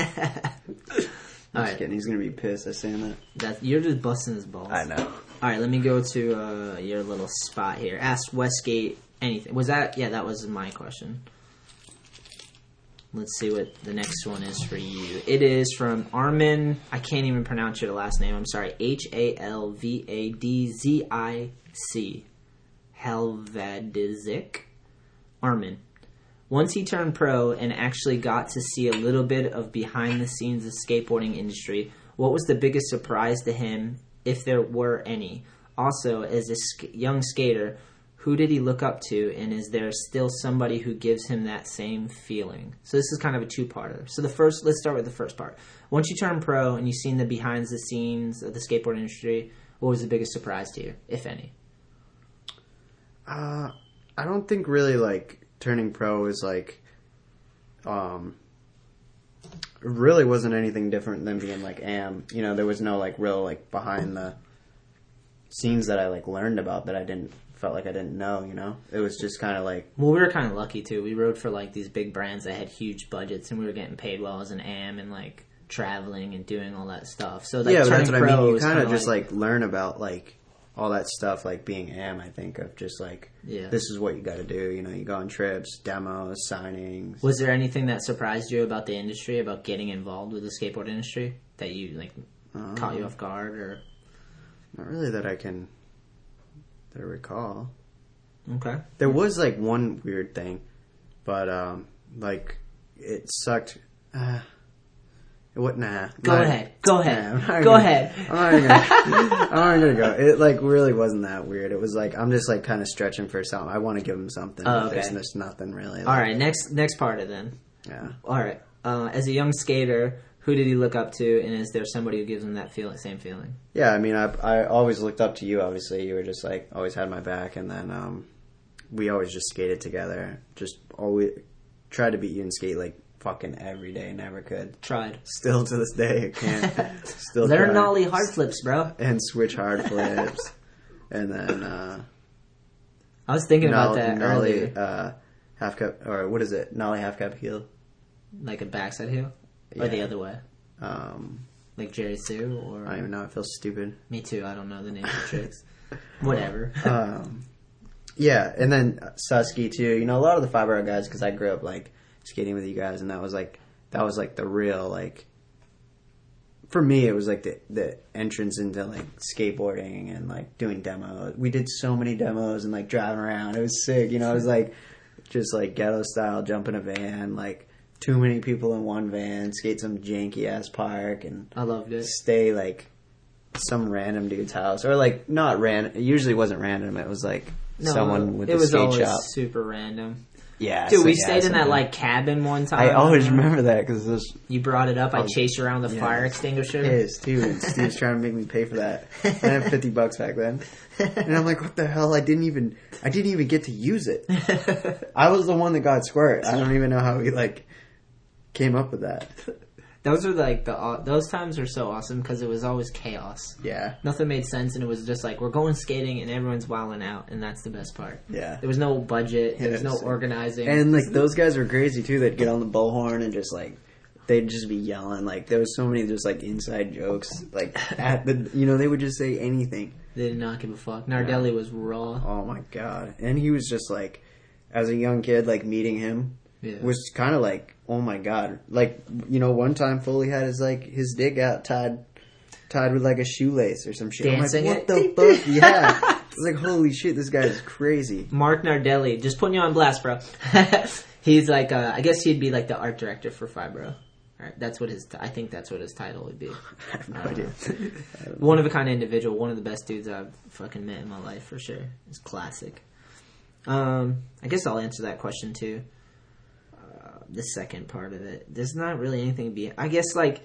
I'm right, kidding. He's gonna be pissed. I saying that. that you're just busting his balls. I know. All right, let me go to uh, your little spot here. Ask Westgate anything. Was that? Yeah, that was my question. Let's see what the next one is for you. It is from Armin. I can't even pronounce your last name. I'm sorry. H A L V A D Z I C. Helvedizik. Armin. Once he turned pro and actually got to see a little bit of behind the scenes of skateboarding industry, what was the biggest surprise to him, if there were any? Also, as a sk- young skater, who did he look up to, and is there still somebody who gives him that same feeling? So this is kind of a two-parter. So the first, let's start with the first part. Once you turn pro and you've seen the behind the scenes of the skateboard industry, what was the biggest surprise to you, if any? Uh, I don't think really like turning pro is like, um, really wasn't anything different than being like am. You know, there was no like real like behind the scenes that I like learned about that I didn't felt like I didn't know. You know, it was just kind of like Well, we were kind of lucky too. We rode for like these big brands that had huge budgets, and we were getting paid well as an AM and like traveling and doing all that stuff. So like, yeah, that's what I mean. You kind of just like, learn about like all that stuff, like being am. I think of just like Yeah. this is what you got to do. You know, you go on trips, demos, signings. Was there anything that surprised you about the industry, about getting involved with the skateboard industry, that you like caught Um, you off guard, or Not really that I can that I recall. okay? There was like one weird thing, but um, like it sucked. <sighs> Uh, what? Nah. Go Not- ahead. Go ahead. <laughs> Nah, Go gonna- ahead. <laughs> I'm not gonna, <laughs> I'm not gonna go. It like really wasn't that weird. It was like I'm just like kind of stretching for something. I want to give him something. Oh, There's, okay. there's nothing really. All right, next next part of then. Yeah. All right, uh, as a young skater, who did he look up to, and is there somebody who gives him that feeling, same feeling? Yeah, I mean, I I always looked up to you. Obviously, you were just like always had my back, and then um, we always just skated together. Just always tried to beat you in skate like fucking every day. Never could. Tried. Still to this day, can't. <laughs> Still Learn nollie hard flips, bro. and switch hard flips, and then uh, I was thinking about that nollie earlier, uh, half cab or what is it? Nollie half cab heel. like a backside heel, or the other way, Um, like Jerry Hsu, or I don't even know. It feels stupid. me too. I don't know the name of the <laughs> tricks. Whatever. <laughs> um, yeah, and then Suski too. You know, a lot of the 5boro guys because I grew up like skating with you guys, and that was like that was like the real like. For me, it was like the the entrance into like skateboarding and like doing demos. We did so many demos and like driving around. It was sick. You know, it was like just like ghetto style, jump in a van, like too many people in one van, skate some janky ass park, and I loved it. stay like some random dude's house or like not random. It usually wasn't random. It was like No, someone with it a was skate always shop. super random. Yeah, Dude, so- we yeah, stayed in that like cabin one time. I always remember that because it was You brought it up. I Oh, chased you around the yeah. fire extinguisher. too. And Steve's trying to make me pay for that. I had fifty <laughs> bucks back then, and I'm like, what the hell? I didn't even I didn't even get to use it. <laughs> I was the one that got squirt. I don't even know how we like came up with that. <laughs> Those are like the those times are so awesome because it was always chaos. Yeah, Nothing made sense, and it was just like we're going skating and everyone's wilding out, and that's the best part. yeah. There was no budget. There was no organizing. And like those guys were crazy too. They'd get on the bullhorn and just like they'd just be yelling. Like there was so many just like inside jokes. Like <laughs> at the you know they would just say anything. They did not give a fuck. Nardelli was raw. Oh my god! And he was just like, as a young kid, like meeting him Yeah. was kind of like, oh my god! Like you know, one time Foley had his like his dick out tied, tied with like a shoelace or some shit. Dancing I'm like, what it? the <laughs> fuck? Yeah, like, holy shit, this guy is crazy. Mark Nardelli, just putting you on blast, bro. <laughs> He's like, uh, I guess he'd be like the art director for 5boro. Right, that's what his. I think that's what his title would be. <laughs> I have no idea. One of a kind of individual. One of the best dudes I've fucking met in my life for sure. It's classic. Um, I guess I'll answer that question too. The second part of it, there's not really anything be. I guess like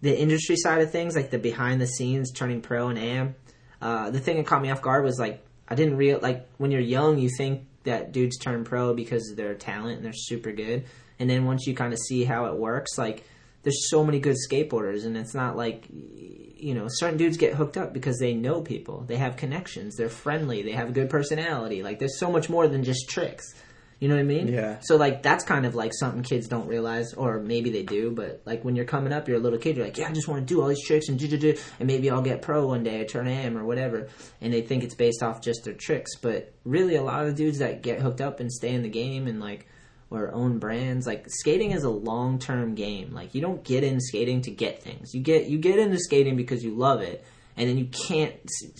the industry side of things, like the behind the scenes, turning pro and am. Uh, the thing that caught me off guard was like I didn't real like when you're young, you think that dudes turn pro because of their talent and they're super good, and then once you kind of see how it works, like there's so many good skateboarders, and it's not like you know certain dudes get hooked up because they know people, they have connections, they're friendly, they have a good personality. Like there's so much more than just tricks. You know what I mean? Yeah. So like that's kind of like something kids don't realize, or maybe they do, but like when you're coming up, you're a little kid, you're like, yeah, I just want to do all these tricks and do do do, and maybe I'll get pro one day, or turn AM or whatever, and they think it's based off just their tricks, but really a lot of dudes that get hooked up and stay in the game and like or own brands, like skating is a long term game. Like you don't get in skating to get things. You get you get into skating because you love it, and then you can't.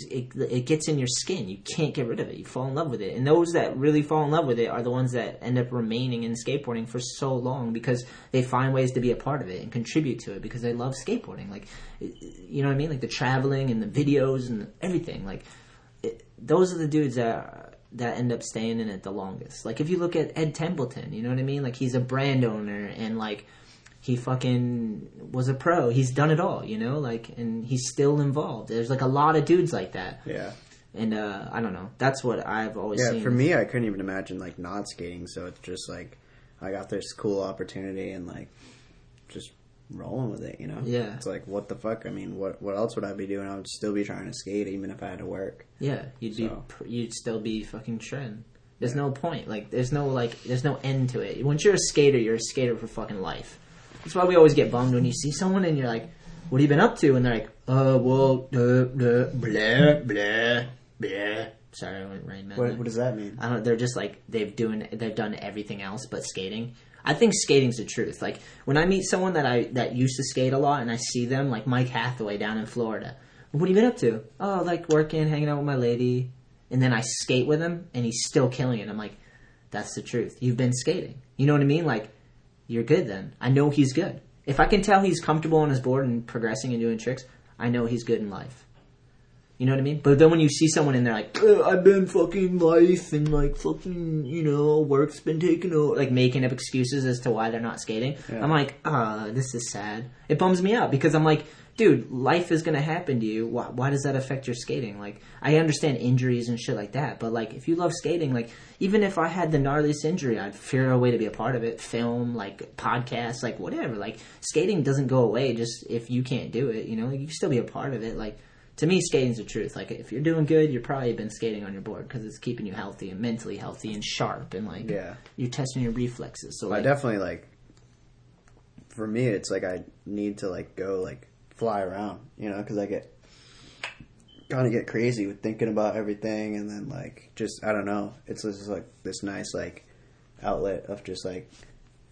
It, it gets in your skin. You can't get rid of it. You fall in love with it, and those that really fall in love with it are the ones that end up remaining in skateboarding for so long because they find ways to be a part of it and contribute to it because they love skateboarding. Like, you know what I mean? Like the traveling and the videos and everything. Like, it, those are the dudes that that end up staying in it the longest. Like if you look at Ed Templeton, you know what I mean? Like he's a brand owner and like he fucking was a pro. He's done it all, you know, like and he's still involved. There's like a lot of dudes like that. Yeah. And uh I don't know. That's what I've always Yeah, seen. for me, I couldn't even imagine like not skating. So it's just like I got this cool opportunity and like just rolling with it. You know? Yeah. It's like what the fuck? I mean, what what else would I be doing? I would still be trying to skate even if I had to work. Yeah, you'd be So. pr- you'd still be fucking shredding. There's no point. Like there's no like there's no end to it. Once you're a skater, you're a skater for fucking life. That's why we always get bummed when you see someone and you're like, "What have you been up to?" And they're like, "Uh, well, uh, uh, blah, blah, blah." Sorry, I went Rain Man. What, what does that mean? I don't. They're just like they've doing. They've done everything else but skating. I think skating's the truth. Like when I meet someone that I that used to skate a lot, and I see them, like Mike Hathaway down in Florida. What have you been up to? Oh, like working, hanging out with my lady, and then I skate with him, and he's still killing it. I'm like, that's the truth. You've been skating. You know what I mean? Like, you're good. Then I know he's good. If I can tell he's comfortable on his board and progressing and doing tricks, I know he's good in life. You know what I mean? But then when you see someone in they're like, "Uh, I've been fucking life and like fucking, you know, work's been taken over, like making up excuses as to why they're not skating. Yeah. I'm like, ah, this is sad. It bums me out because I'm like, dude, life is gonna happen to you. Why, why does that affect your skating? Like, I understand injuries and shit like that, but like, if you love skating, like, even if I had the gnarliest injury, I'd figure out a way to be a part of it. Film, like, podcasts, like, whatever. Like, skating doesn't go away just if you can't do it, you know? You can still be a part of it. Like, to me, skating's the truth. Like, if you're doing good, you're probably been skating on your board because it's keeping you healthy and mentally healthy and sharp and like, Yeah. you're testing your reflexes. So, I like, definitely like. For me, it's like I need to like go like fly around, you know, because I get kind of get crazy with thinking about everything, and then like just I don't know. It's just like this nice like outlet of just like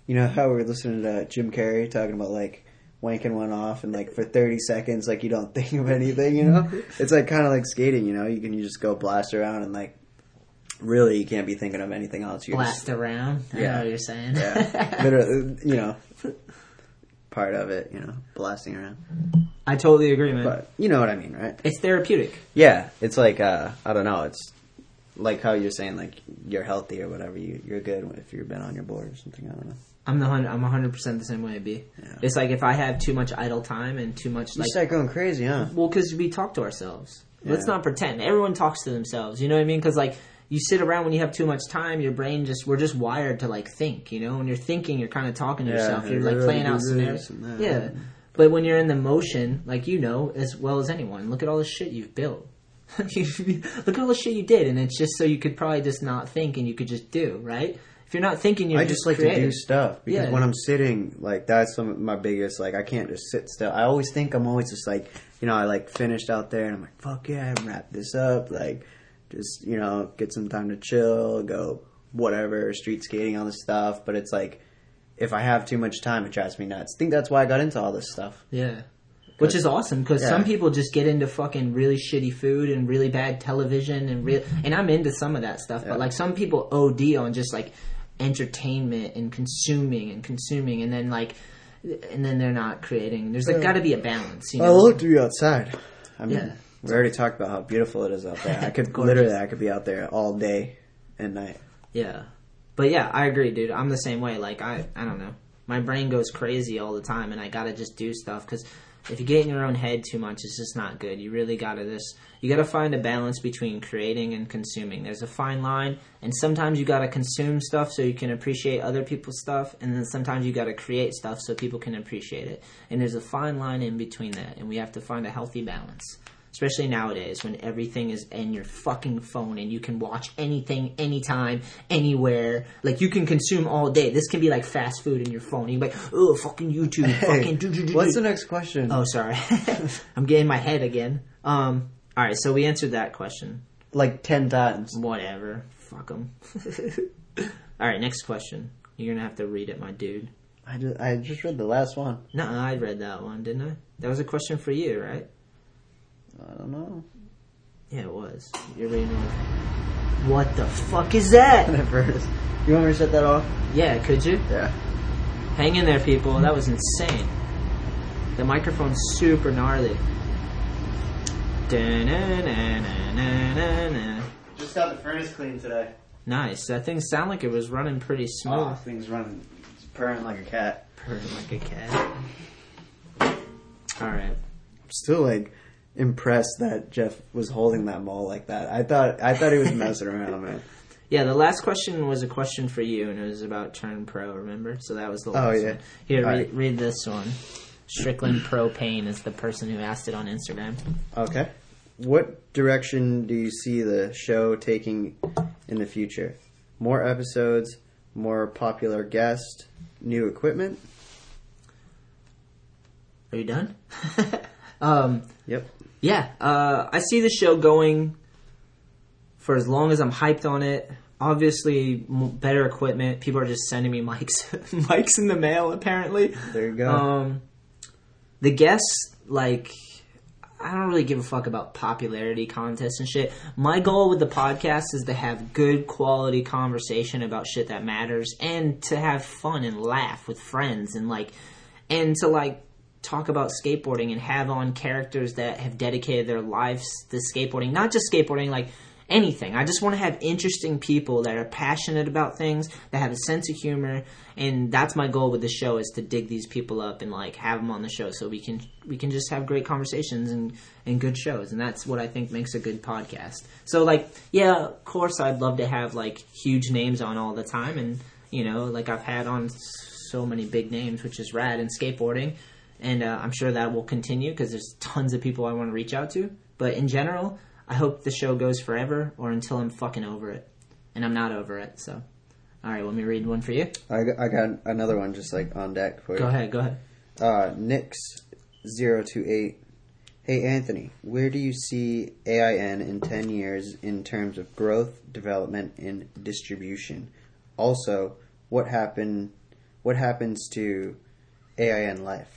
you know how we were listening to Jim Carrey talking about like wanking one off and like for 30 seconds like you don't <laughs> think of anything you know <laughs> it's like kind of like skating you know you can you just go blast around and like really you can't be thinking of anything else you're just blast around. I Yeah. know what you're saying. yeah, literally, you know, <laughs> part of it, you know, blasting around. I totally agree, man. But you know what I mean, right? it's therapeutic. Yeah, it's like uh, I don't know, it's like how you're saying, like you're healthy or whatever. You you're good if you've been on your board or something. I don't know. I'm the hun- I'm 100 percent the same way I be. Yeah. It's like if I have too much idle time and too much You start going crazy, huh? well, because we talk to ourselves. Let's not pretend. Everyone talks to themselves. You know what I mean? Because like you sit around when you have too much time, your brain just we're just wired to like think. You know, when you're thinking, you're kind of talking to Yeah, yourself. You're like playing out scenarios. Yeah, but when you're in the motion, like you know as well as anyone, look at all the shit you've built. <laughs> look at all the shit you did, and it's just so you could probably just not think and you could just do right. if you're not thinking, you're I just like creative. to do stuff because Yeah. when I'm sitting, like that's some of my biggest. Like I can't just sit still. I always think I'm always just like, you know, I like finished out there and I'm like, fuck yeah, I wrapped this up. Like, just you know, get some time to chill, go whatever, street skating, all this stuff. But it's like, if I have too much time, it drives me nuts. I think that's why I got into all this stuff. Yeah. Which is awesome because Yeah. some people just get into fucking really shitty food and really bad television and real and I'm into some of that stuff. Yeah. But like some people OD on just like entertainment and consuming and consuming and then like and then they're not creating. There's like got to be a balance. You know? I love to be outside. I mean, Yeah. We already talked about how beautiful it is out there. I could <laughs> literally, I could be out there all day and night. Yeah. But yeah, I agree, dude. I'm the same way. Like I, I don't know. My brain goes crazy all the time, and I gotta just do stuff because if you get in your own head too much, it's just not good. You really gotta just, you gotta find a balance between creating and consuming. There's a fine line, and sometimes you gotta consume stuff so you can appreciate other people's stuff, and then sometimes you gotta create stuff so people can appreciate it. And there's a fine line in between that, and we have to find a healthy balance. Especially nowadays when everything is in your fucking phone and you can watch anything, anytime, anywhere. Like you can consume all day. This can be like fast food in your phone. You're like, oh, fucking YouTube, fucking do do. What's the next question? Oh, sorry. <laughs> I'm getting my head again. Um. All right, so we answered that question. Like ten times. Whatever. Fuck them. <laughs> all right, next question. You're gonna have to read it, my dude. I just, I just read the last one. No, I read that one, didn't I? That was a question for you, right? I don't know. Yeah, it was. You're reading. What the fuck is that? <laughs> Whatever it is. You want me to shut that off? Yeah, could you? Yeah. Hang in there, people. That was insane. The microphone's super gnarly. Just got the furnace cleaned today. Nice. That thing sounded like it was running pretty oh, smooth. Oh, thing's running, it's purring like a cat. Purring like a cat. All right. I'm still like impressed that Jeff was holding that mall like that. I thought I thought he was <laughs> messing around, man. Yeah, the last question was a question for you, and it was about Turn Pro. Remember? So that was the last Oh, yeah. one. Here, read, right. read this one. Strickland Propane is the person who asked it on Instagram. Okay. What direction do you see the show taking in the future? More episodes, more popular guests, new equipment? Are you done? <laughs> um, Yep. Yeah, uh, I see the show going for as long as I'm hyped on it. Obviously, m- better equipment. People are just sending me <laughs> mics, mics in the mail. Apparently, There you go. Um, the guests, like, I don't really give a fuck about popularity contests and shit. My goal with the podcast is to have good quality conversation about shit that matters and to have fun and laugh with friends and like, and to like talk about skateboarding and have on characters that have dedicated their lives to skateboarding, not just skateboarding, like anything. I just want to have interesting people that are passionate about things, that have a sense of humor, and that's my goal with the show is to dig these people up and like have them on the show so we can we can just have great conversations and and good shows, and that's what I think makes a good podcast. So like, yeah, of course I'd love to have like huge names on all the time, and you know, like I've had on so many big names, which is rad in skateboarding. And uh, I'm sure that will continue because there's tons of people I want to reach out to. But in general, I hope the show goes forever or until I'm fucking over it. And I'm not over it, so. Alright, let me read one for you. I got, I got another one just like on deck for you. Go ahead, go ahead. Uh, Nix028. Hey Anthony, where do you see AIN in 10 years in terms of growth, development, and distribution? Also, what happen what happens to AIN life?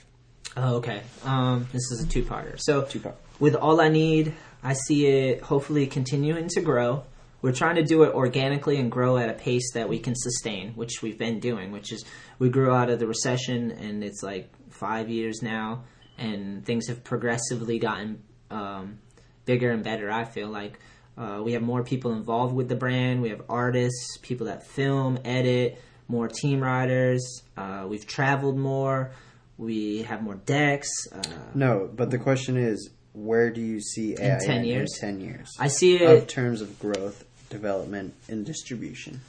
Oh, okay. Um, this is a two-parter. So, Two-part. with all I need, I see it hopefully continuing to grow. We're trying to do it organically and grow at a pace that we can sustain, which we've been doing. Which is we grew out of the recession, and it's like five years now, and things have progressively gotten um, bigger and better. I feel like uh, we have more people involved with the brand. We have artists, people that film, edit, more team riders. Uh, we've traveled more. We have more decks. Uh, No, but the question is, where do you see AIN 10 years? in 10 years? I see it in terms of growth, development, and distribution.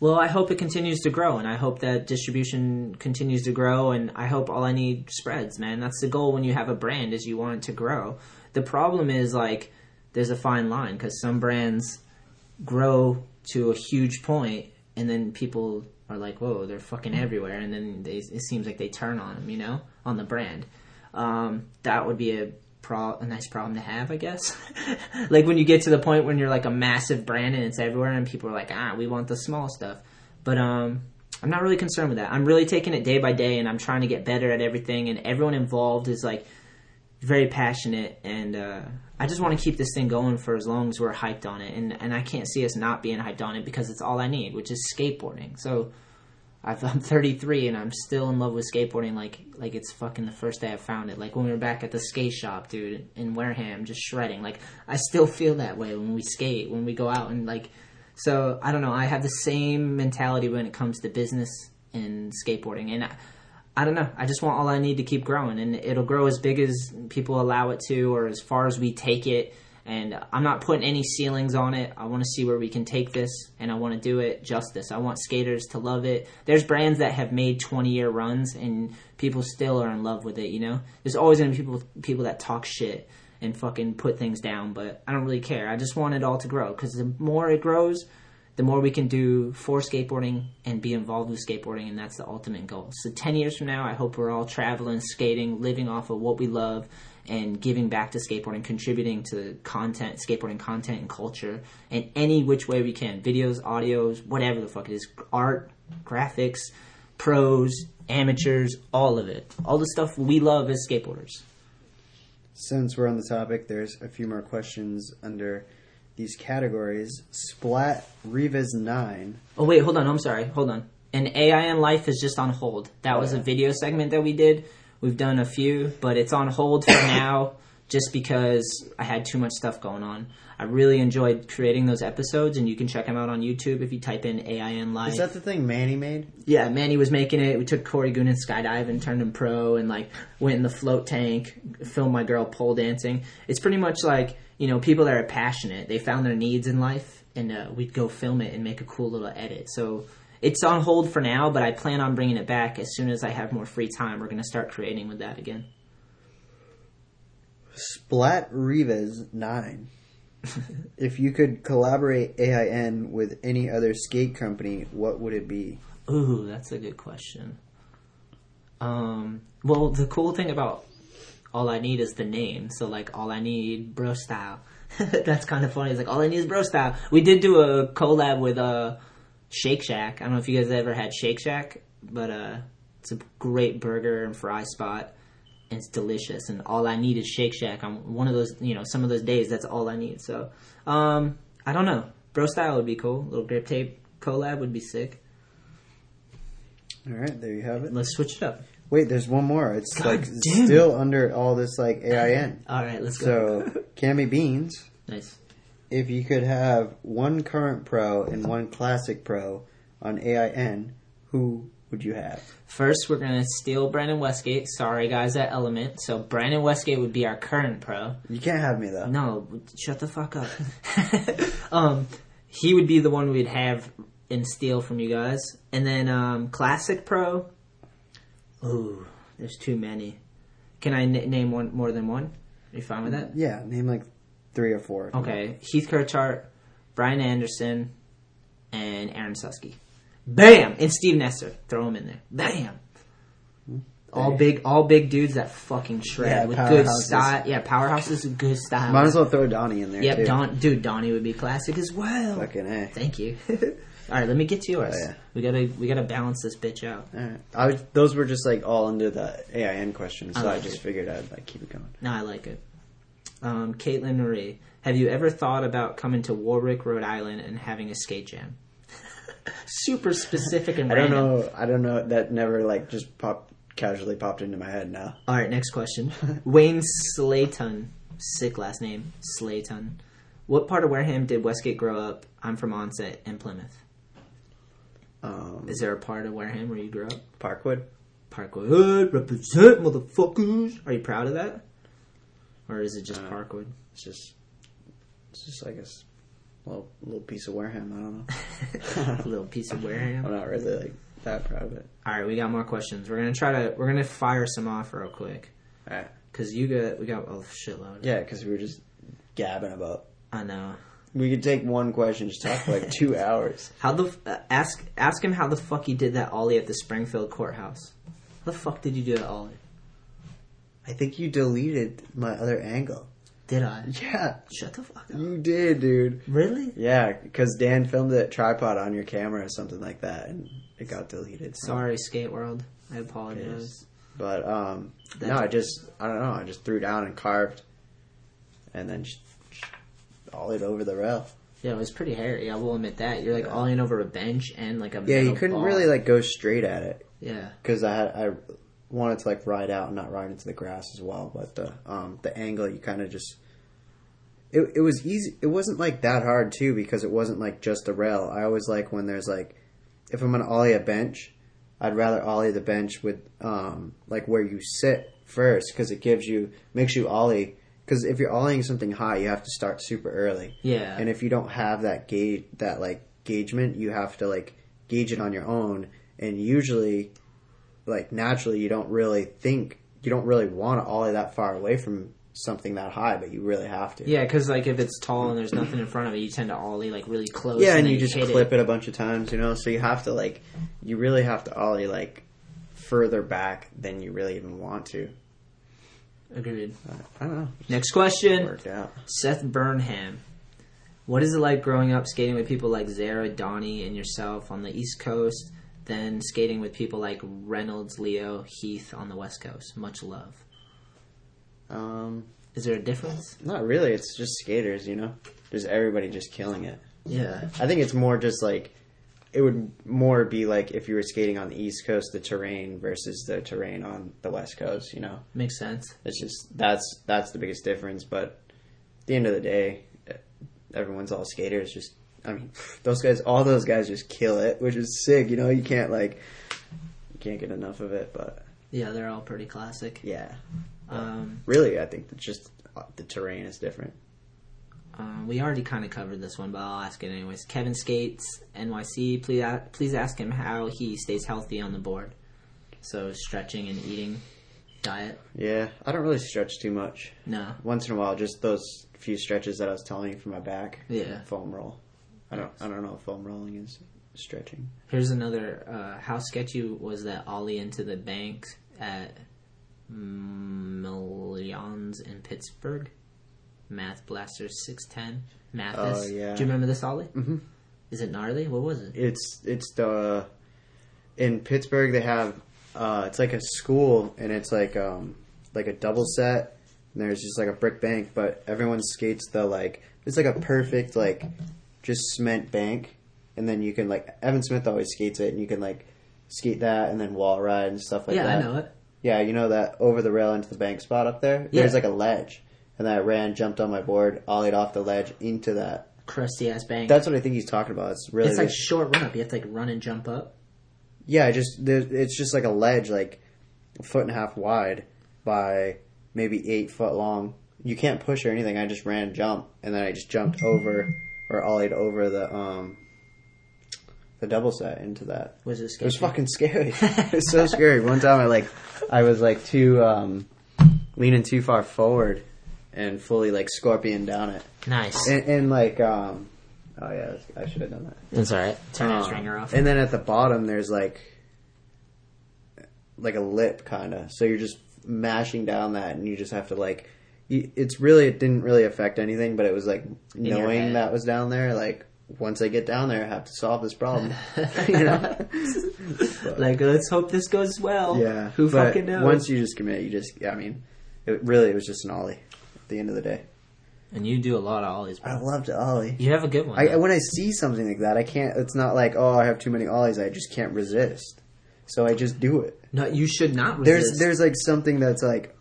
Well, I hope it continues to grow, and I hope that distribution continues to grow, and I hope all I need spreads, man. That's the goal when you have a brand is you want it to grow. The problem is like there's a fine line because some brands grow to a huge point and then people are like, "Whoa, they're fucking everywhere," and then they, it seems like they turn on them, you know, on the brand. Um, that would be a pro- a nice problem to have, I guess. <laughs> like when you get to the point when you're like a massive brand and it's everywhere, and people are like, "Ah, we want the small stuff," but um. I'm not really concerned with that. I'm really taking it day by day, and I'm trying to get better at everything. And everyone involved is like very passionate, and uh, I just want to keep this thing going for as long as we're hyped on it. And and I can't see us not being hyped on it because it's all I need, which is skateboarding. So I've, <laughs> I'm 33 and I'm still in love with skateboarding, like like it's fucking the first day I found it. Like when we were back at the skate shop, dude, in Wareham, just shredding. Like I still feel that way when we skate, when we go out and like. So I don't know. I have the same mentality when it comes to business and skateboarding, and I, I don't know. I just want all I need to keep growing, and it'll grow as big as people allow it to, or as far as we take it. And I'm not putting any ceilings on it. I want to see where we can take this, and I want to do it justice. I want skaters to love it. There's brands that have made 20 year runs, and people still are in love with it. You know, there's always gonna be people people that talk shit and fucking put things down, but I don't really care. I just want it all to grow because the more it grows, the more we can do for skateboarding and be involved with skateboarding, and that's the ultimate goal. So, 10 years from now, I hope we're all traveling, skating, living off of what we love, and giving back to skateboarding, contributing to content, skateboarding content and culture, in any which way we can videos, audios, whatever the fuck it is art, graphics, pros, amateurs, all of it. All the stuff we love as skateboarders. Since we're on the topic, there's a few more questions under these categories. Splat Revis 9. Oh wait, hold on. I'm sorry. Hold on. And in Life is just on hold. That was a video segment that we did. We've done a few, but it's on hold for <coughs> now just because I had too much stuff going on. I really enjoyed creating those episodes, and you can check them out on YouTube if you type in AIN Live. Is that the thing Manny made? Yeah, Manny was making it. We took Corey Goonan and turned him pro, and like went in the float tank, filmed my girl pole dancing. It's pretty much like you know people that are passionate. They found their needs in life, and uh, we'd go film it and make a cool little edit. So it's on hold for now, but I plan on bringing it back as soon as I have more free time. We're gonna start creating with that again. Splat Revis 9. <laughs> if you could collaborate AIN with any other skate company, what would it be? Ooh, that's a good question. Um, well, the cool thing about all I need is the name. So like, all I need, bro style. <laughs> that's kind of funny. It's like all I need is bro style. We did do a collab with uh, Shake Shack. I don't know if you guys ever had Shake Shack, but uh, it's a great burger and fry spot. It's delicious, and all I need is Shake Shack. On one of those, you know, some of those days, that's all I need. So, um, I don't know. Bro style would be cool. little grip tape collab would be sick. All right, there you have it. Let's switch it up. Wait, there's one more. It's God like still under all this like AIN. All right, let's go. So, Cammy Beans, nice. if you could have one current pro and one classic pro on AIN, who would you have? First, we're gonna steal Brandon Westgate. Sorry, guys, at Element. So Brandon Westgate would be our current pro. You can't have me though. No, shut the fuck up. <laughs> um, he would be the one we'd have and steal from you guys, and then um, classic pro. Ooh, there's too many. Can I n- name one more than one? Are you fine with that? Yeah, name like three or four. Okay, Heath Kirchart, Brian Anderson, and Aaron Suski. Bam! And Steve Nesser. Throw him in there. Bam! All big, all big dudes that fucking shred Yeah, with good powerhouses. style. Yeah, powerhouses with good style. Might as well throw Donnie in there Yep, too. Don, dude, Donnie would be classic as well. Fucking a. Thank you. <laughs> all right, let me get to yours. Oh, yeah. We gotta, we gotta balance this bitch out. All right. I was, those were just like all under the AIN questions, so I I, like just it. figured I'd like keep it going. No, I like it. Um, Caitlin Marie, have you ever thought about coming to Warwick, Rhode Island, and having a skate jam? Super specific and I don't random. know. I don't know. That never like just popped casually popped into my head now. All right, next question. <laughs> Wayne Slayton, sick last name, Slayton. What part of Wareham did Westgate grow up? I'm from Onset and Plymouth. Um, Is there a part of Wareham where you grew up? Parkwood. Parkwood, represent, motherfuckers. Are you proud of that? Or is it just Uh, Parkwood? It's just, it's just like a s- little little piece of Wareham. I don't know. <laughs> a little piece of Wareham. I'm not really like that proud of it. All right, we got more questions. We're gonna try to we're gonna fire some off real quick All right. because you got we got a shitload. Yeah, because we were just gabbing about. I know. We could take one question, just talk for like <laughs> two hours. How the uh, ask ask him how the fuck he did that ollie at the Springfield courthouse. How the fuck did you do that ollie? I think you deleted my other angle. Did I? Yeah, Shut the fuck up. you did, dude. Really? Yeah, because Dan filmed it tripod on your camera or something like that, and it got deleted. Sorry, Skate World. I apologize. But um, no, I just I don't know. I just threw down and carved, and then just ollied over the rail. Yeah, it was pretty hairy. I will admit that. You're like ollieing over a bench and like a Yeah, you couldn't ball. really like go straight at it Yeah. because I had I wanted to like ride out and not ride into the grass as well. But the um the angle you kind of just it it was easy. It wasn't like that hard too because it wasn't like just a rail. I always like when there's like if I'm gonna ollie a bench, I'd rather ollie the bench with um like where you sit first because it gives you makes you ollie. Because if you're ollieing something high, you have to start super early. Yeah. And if you don't have that gauge, that like gaugement, you have to like gauge it on your own. And usually, like naturally, you don't really think you don't really want to ollie that far away from something that high, but you really have to. Yeah, because like if it's tall and there's nothing in front of it, you tend to ollie like really close. Yeah, and then you just hit clip it. a bunch of times, you know. So you have to like, you really have to ollie like further back than you really even want to. Agreed. I don't know. Next question. Worked out. Seth Burnham. What is it like growing up skating with people like Zara, Donnie, and yourself on the East Coast, then skating with people like Reynolds, Leo, Heath on the West Coast? Much love. Um, Is there a difference? not really. It's just skaters, you know. Just everybody just killing it. Yeah. I think it's more just like it would more be like if you were skating on the East Coast, the terrain versus the terrain on the West Coast. You know, Makes sense. it's just that's that's the biggest difference. But at the end of the day, everyone's all skaters. Just I mean, those guys, all those guys just kill it, which is sick. You know, you can't like you can't get enough of it. But Yeah, they're all pretty classic. yeah, Um, really, I think just uh, the terrain is different. um, we already kind of covered this one, but I'll ask it anyways. Kevin Skates, NYC. Please, please ask him how he stays healthy on the board. So stretching and eating, diet. Yeah, I don't really stretch too much. No. Once in a while, just those few stretches that I was telling you for my back. Yeah. foam roll. I don't. I don't know if foam rolling is stretching. Here's another. Uh, how sketchy was that ollie into the bank at Millions in Pittsburgh? Math Blaster six ten. Mathis. Oh, yeah. Do you remember this ollie? Mm-hmm. Is it gnarly? What was it? It's it's the in Pittsburgh they have uh, it's like a school and it's like um like a double set. And there's just like a brick bank, but everyone skates the like it's like a perfect like just cement bank, and then you can like Evan Smith always skates it, and you can like skate that and then wall ride and stuff like yeah, that. Yeah, I know it. Yeah, you know that over the rail into the bank spot up there. Yeah. There's like a ledge, and then I ran, jumped on my board, ollied off the ledge into that. Crusty ass bank. That's what I think he's talking about. It's really it's like this- short run up. You have to like run and jump up. yeah. I Just it's just like a ledge, like a foot and a half wide by maybe eight foot long. You can't push or anything. I just ran, and jump, and then I just jumped over or ollied over the um the double set into that. Was it scary? It was fucking scary. <laughs> it was so scary. One time I like I was like too um leaning too far forward and fully like scorpion down it. Nice. And, and like um oh yeah, I should have done that. It's alright. Turn his Um, ringer off. And then at the bottom there's like like a lip kind of. So you're just mashing down that and you just have to like it's really it didn't really affect anything, but it was like knowing that was down there like once I get down there, I have to solve this problem. <laughs> <laughs> you know? <laughs> like, let's hope this goes well. Yeah. Who fucking knows? Once you just commit, you just, yeah, I mean, it really it was just an ollie at the end of the day. and you do a lot of ollies. Bro. I love to ollie. You have a good one. I, when I see something like that, I can't, it's not like, oh, I have too many ollies. I just can't resist. So I just do it. no, you should not There's, there's like something that's like,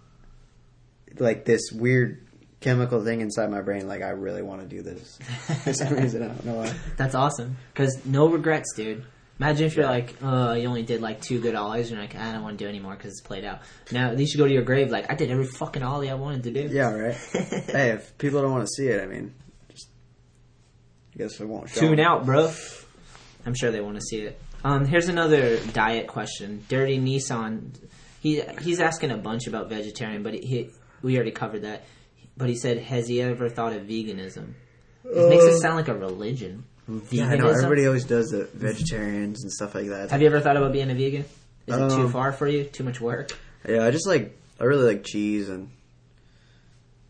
like this weird chemical thing inside my brain. Like, I really want to do this. <laughs> For some reason, I don't know why. That's awesome. Because no regrets, dude. Imagine if you're like, oh, you only did like two good ollies, and you're like, I don't want to do anymore because it's played out. Now, at least you go to your grave like, I did every fucking ollie I wanted to do. Yeah, right. <laughs> hey, if people don't want to see it, I mean, just, I guess I won't show Tune them. out, bro. I'm sure they want to see it. Um, here's another diet question. Dirty Nissan, he he's asking a bunch about vegetarian, but he we already covered that. But he said, has he ever thought of veganism? It makes it sound like a religion. Yeah, I know. Everybody always does the vegetarians and stuff like that. Have you ever thought about being a vegan? Is it too Um, far for you? Too much work? Yeah, I just like I really like cheese, and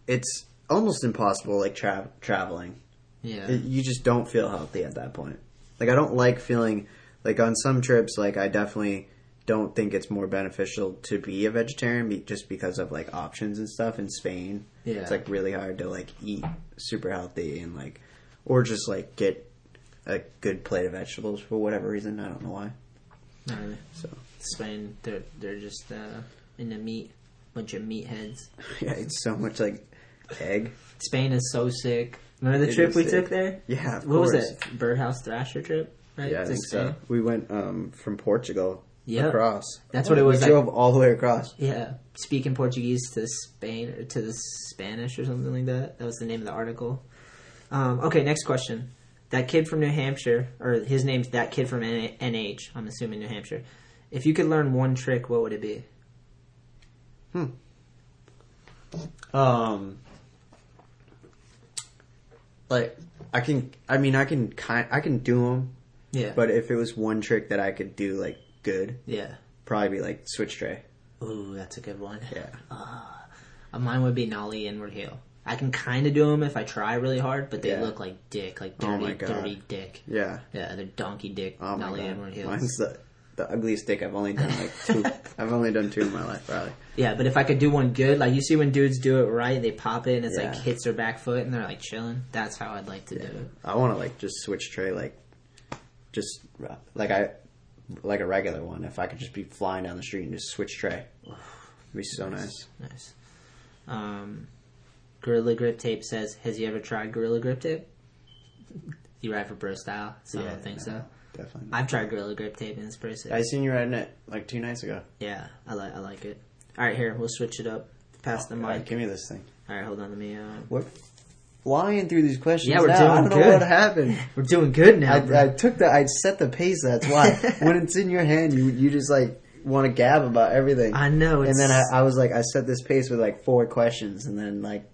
it's almost impossible like tra- traveling. Yeah. It- you just don't feel healthy at that point. Like I don't like feeling like on some trips. Like I definitely don't think it's more beneficial to be a vegetarian be- just because of like options and stuff in Spain. Yeah. it's like really hard to like eat super healthy and like or just like get a good plate of vegetables for whatever reason. I don't know why. Not really. So Spain, they're they're just uh, into meat, bunch of meatheads. <laughs> yeah, it's so much like egg. Spain is so sick. Remember the It trip is we sick. took there? Yeah, of What was it? Birdhouse Thrasher trip, right? Yeah, I To think so. Spain? We went um, from Portugal Yeah. across. That's what it was We like- drove all the way across. Yeah, speaking Portuguese to Spain or to the Spanish or something like that. That was the name of the article. Um, okay, next question. That kid from New Hampshire, or his name's that kid from NH. I'm assuming New Hampshire. If you could learn one trick, what would it be? Hmm. Um, like I can, I mean, I can kind, I can do them. Yeah, But if it was one trick that I could do like good, yeah. probably be like switch tray. Ooh, that's a good one. Yeah. <laughs> Uh, mine would be nollie inward heel. I can kind of do them if I try really hard, but they Yeah. look like dick, like Oh dirty, my God. dirty dick. Yeah. Yeah, they're donkey dick Oh my god. inward heels. Mine's the the ugliest dick I've only done like two. <laughs> I've only done two in my life, probably. Yeah, but if I could do one good, like you see when dudes do it right, they pop it and it's like Yeah. hits their back foot and they're like chilling. That's how I'd like to do it. I want to like just switch tray, like just like I like a regular one. If I could just be flying down the street and just switch tray, it'd be so nice. Nice. Um, Gorilla Grip Tape says, "Has he ever tried Gorilla Grip Tape?" You ride for bro style, so I don't think so. Definitely. I've tried Gorilla Grip Tape and it's pretty sick. I seen you riding it like two nights ago. Yeah, I like I like it. All right, here we'll switch it up. Pass the All right, mic. give me this thing. All right, hold on. Let me. Uh, We're flying through these questions. Yeah, we're now. doing I don't know what happened. <laughs> we're doing good now. I, bro. I took the. I set the pace. That's why. <laughs> when it's in your hand, you you just like want to gab about everything. I know. It's, and then I, I was like, I set this pace with like four questions, and then like,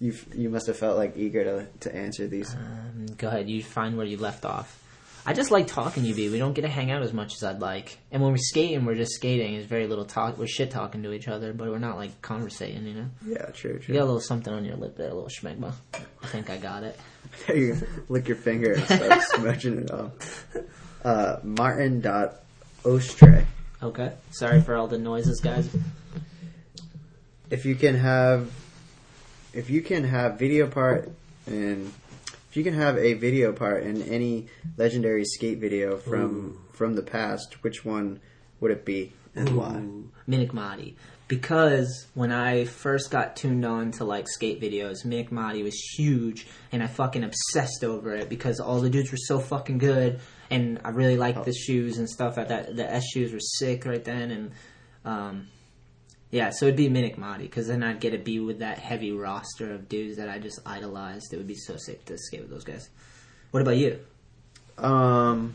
you you must have felt like eager to to answer these. Um, go ahead. You find where you left off. I just like talking to you, B. We don't get to hang out as much as I'd like. And when we're skating, we're just skating. There's very little talk. We're shit talking to each other, but we're not like conversating, you know? Yeah, true, You got a little something on your lip there, a little schmegma. I think I got it. <laughs> you lick your finger and start <laughs> smudging it off. Uh, Martin dot Ostre. Okay. Sorry for all the noises, guys. If you can have, if you can have video part and if you can have a video part in any legendary skate video from from the past, which one would it be and why? Menikmati. Because when I first got tuned on to like skate videos, Menikmati was huge and I fucking obsessed over it because all the dudes were so fucking good and I really liked the shoes and stuff like that. The S shoes were sick right then and um, yeah, so it'd be Menikmati because then I'd get to be with that heavy roster of dudes that I just idolized. It would be so sick to skate with those guys. What about you? Um,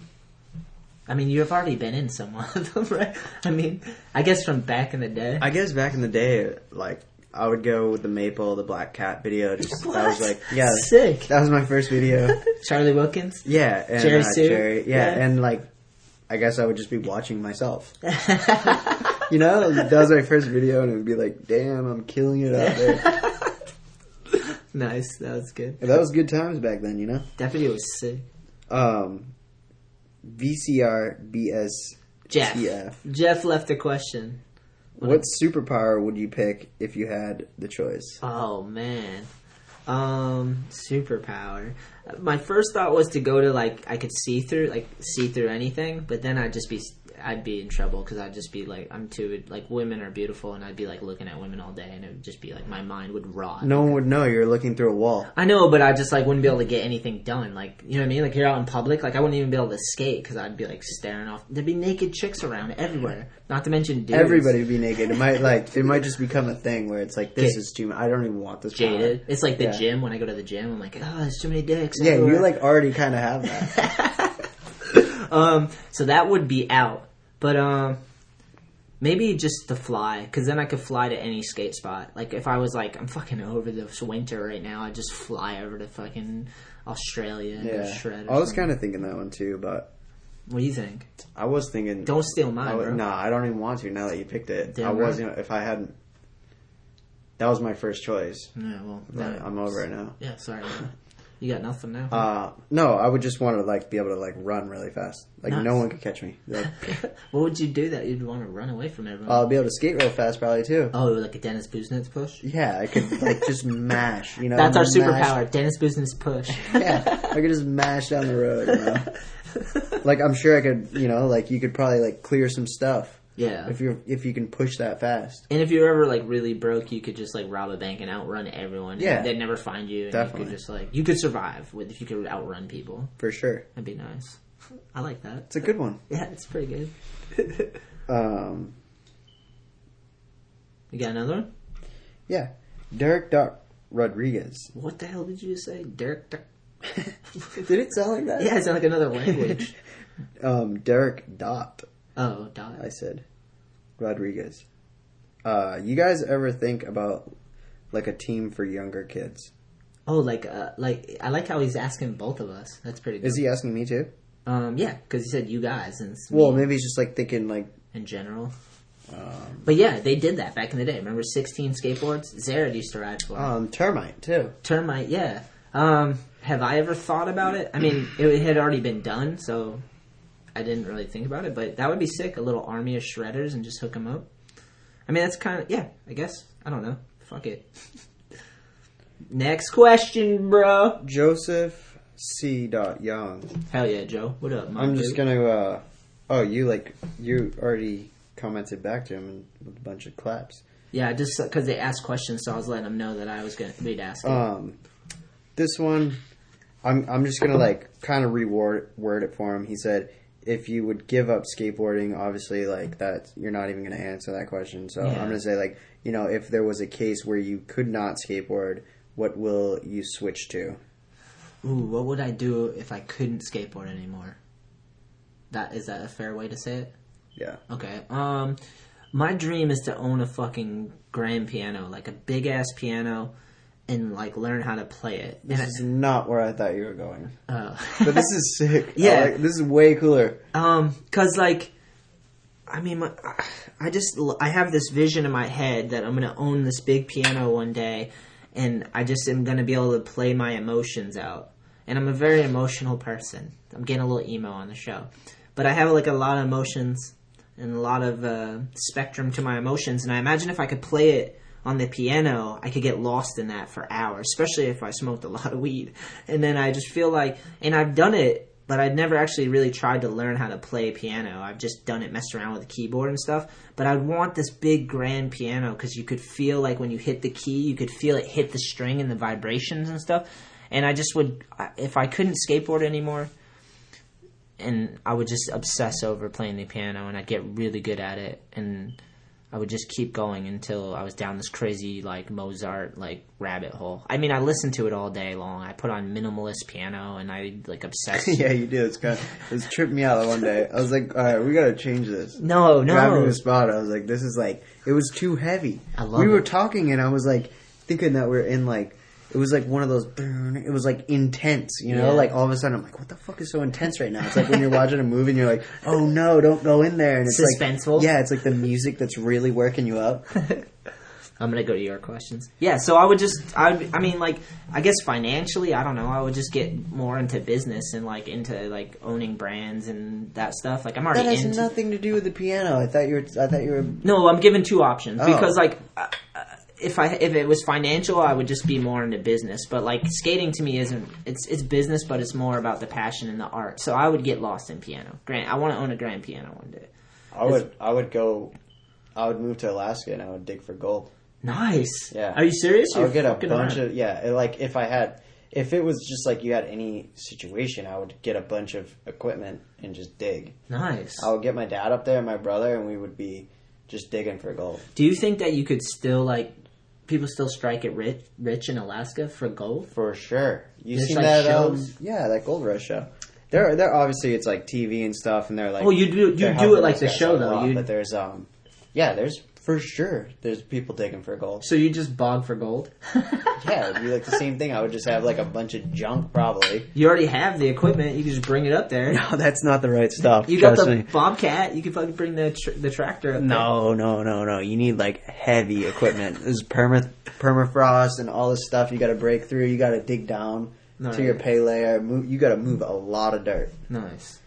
I mean, you've already been in some of <laughs> them, right? I mean, I guess from back in the day. I guess back in the day, like I would go with the Maple, the Black Cat video. Just that was What? like, yeah, Sick. that was my first video. <laughs> Charlie Wilkins. Yeah, and, Jerry uh, Hsu? Jerry, yeah, Yeah. and like, I guess I would just be watching myself. <laughs> you know, that was my first video, and it would be like, "Damn, I'm killing it out there." <laughs> Nice, that was good. And that was good times back then, you know. That video was sick. Um, VCR BS Jeff. TF. Jeff left a question. What superpower would you pick if you had the choice? Oh man. Um, superpower. My first thought was to go to like I could see through like see through anything, but then I'd just be I'd be in trouble because I'd just be like I'm too like women are beautiful and I'd be like looking at women all day and it would just be like my mind would rot. No one would know you're looking through a wall. I know, but I just like wouldn't be able to get anything done. Like you know what I mean? Like you're out in public, like I wouldn't even be able to skate because I'd be like staring off. There'd be naked chicks around everywhere. Not to mention dudes. Everybody would be naked. It might like it might just become a thing where it's like this Okay. is too. I don't even want this. jaded. power. It's like the Yeah. gym. When I go to the gym, I'm like, oh, there's too many dicks. Yeah, everywhere." you like already kind of have that. <laughs> um, so that would be out. But um, Maybe just to fly, because then I could fly to any skate spot. Like if I was like, I'm fucking over this winter right now, I'd just fly over to fucking Australia and Yeah, shred. I was kind of thinking that one too, but What do you think? I was thinking. Don't steal mine, I would, bro. Nah, I don't even want to. Now that you picked it, Damn I right. wasn't. If I hadn't, that was my first choice. Yeah, well, I'm over it now. Yeah, sorry. <laughs> You got nothing now. Uh, no, I would just want to like be able to like run really fast. Like Nice. no one could catch me. Like, <laughs> what would you do that you'd want to run away from everyone? I'll be able to skate real fast probably too. oh, like a Dennis Busenitz push. Yeah, I could like just <laughs> mash. You know, That's our mash- superpower, Dennis Busenitz push. <laughs> Yeah, I could just mash down the road. You know? like I'm sure I could. You know, like you could probably like clear some stuff yeah. if you if you can push that fast. And if you're ever like really broke, you could just like rob a bank and outrun everyone. Yeah. they'd never find you. And Definitely. you could just like you could survive with if you could outrun people. For sure, That'd be nice. I like that. it's a good one. <laughs> Yeah, it's pretty good. <laughs> Um, You got another one? yeah, Derek Dot Rodriguez. What the hell did you say, Derek? Derek? <laughs> Did it sound like that? Yeah, it sounds like another language. Um, Derek Dot. Oh, dot. I said Rodriguez. Uh, you guys ever think about like a team for younger kids? Oh, like uh, like I like how he's asking both of us. That's pretty good. Is he asking me too? Um, yeah, because he said you guys and Well, maybe he's just like thinking like in general. um, But yeah, they did that back in the day. Remember 16 skateboards? Zered used to ride for. um termite too. Termite, yeah. Um, have I ever thought about it? I mean, it had already been done, so I didn't really think about it. But that would be sick. A little army of shredders and just hook them up. I mean, that's kind of yeah. I guess I don't know. Fuck it. <laughs> Next question, bro. Joseph C. Dot Young. Hell yeah, Joe. What up, my I'm just gonna. uh Oh, you like you already commented back to him with a bunch of claps. Yeah, just because they asked questions, so I was letting them know that I was gonna be asking. Um, this one, I'm I'm just gonna like kind of reword word it for him. He said, if you would give up skateboarding, obviously like that, you're not even gonna answer that question. So Yeah. I'm gonna say like, you know, if there was a case where you could not skateboard, what will you switch to? Ooh, what would I do if I couldn't skateboard anymore? That is that a fair way to say it? Yeah. Okay. Um, my dream is to own a fucking grand piano, like a big ass piano, and like learn how to play it. This And is not where I thought you were going, I- uh, <laughs> but this is sick. <laughs> Yeah. like- this is way cooler. Um, cause like, I mean, my, I just I have this vision in my head that I'm gonna own this big piano one day, and I just am gonna be able to play my emotions out. And I'm a very emotional person. I'm getting a little emo on the show, but I have like a lot of emotions and a lot of uh, spectrum to my emotions. And I imagine if I could play it on the piano, I could get lost in that for hours, especially if I smoked a <laughs> lot of weed. And then I just feel like, and I've done it, but I'd never actually really tried to learn how to play piano. I've just done it, messed around with the keyboard and stuff. But I'd want this big grand piano because you could feel like when you hit the key, you could feel it hit the string and the vibrations and stuff. And I just would, if I couldn't skateboard anymore, and I would just obsess over playing the piano, and I'd get really good at it, and I would just keep going until I was down this crazy like Mozart like rabbit hole. I mean, I listened to it all day long. I put on minimalist piano, and I like obsessed. <laughs> yeah, you do. It's kind of it's tripped me out one day. I was like, all right, we gotta change this. No, grabbing no. the spot. I was like, this is like, it was too heavy. I love we were talking, and I was like, thinking that we're in like, it was like one of those. It was like intense, you know. Yeah. Like all of a sudden, I'm like, what the fuck is so intense right now? It's like when you're watching a movie and you're like, oh no, don't go in there, and it's Suspenseful. like, yeah, it's like the music that's really working you up. <laughs> I'm gonna go to your questions. Yeah, so I would just, I, I mean, like, I guess financially, I don't know. I would just get more into business and like into like owning brands and that stuff. Like, I'm already That has into. nothing to do with the piano. I thought you were. I thought you were. No, I'm given two options Oh. because like if I if it was financial, I would just be more into business. But like skating to me isn't it's it's business, but it's more about the passion and the art. So I would get lost in piano. Grant, I want to own a grand piano one day. I would. I would go. I would move to Alaska and I would dig for gold. Nice. Yeah. Are you serious? I would get a bunch around. of yeah. Like if I had, if it was just like you had any situation, I would get a bunch of equipment and just dig. Nice. I would get my dad up there and my brother, and we would be just digging for gold. Do you think that you could still like people still strike it rich rich in Alaska for gold? For sure. You There's, seen like, that? Um, yeah, that Gold Rush show. They're they're obviously it's like TV and stuff, and they're like Oh, you do- you do it like the show, though. lot, You- but there's um Yeah, there's for sure. There's people digging for gold. So you just bog for gold? <laughs> Yeah, it'd be like the same thing. I would just have like a bunch of junk, probably. You already have the equipment. You can just bring it up there. No, that's not the right stuff. You got the me. bobcat. You can fucking bring the tr- the tractor up. No, no, no, no. You need like heavy equipment. There's perma permafrost and all this stuff you got to break through. You got to dig down No, to your pay layer. Move, you got to move a lot of dirt. Nice.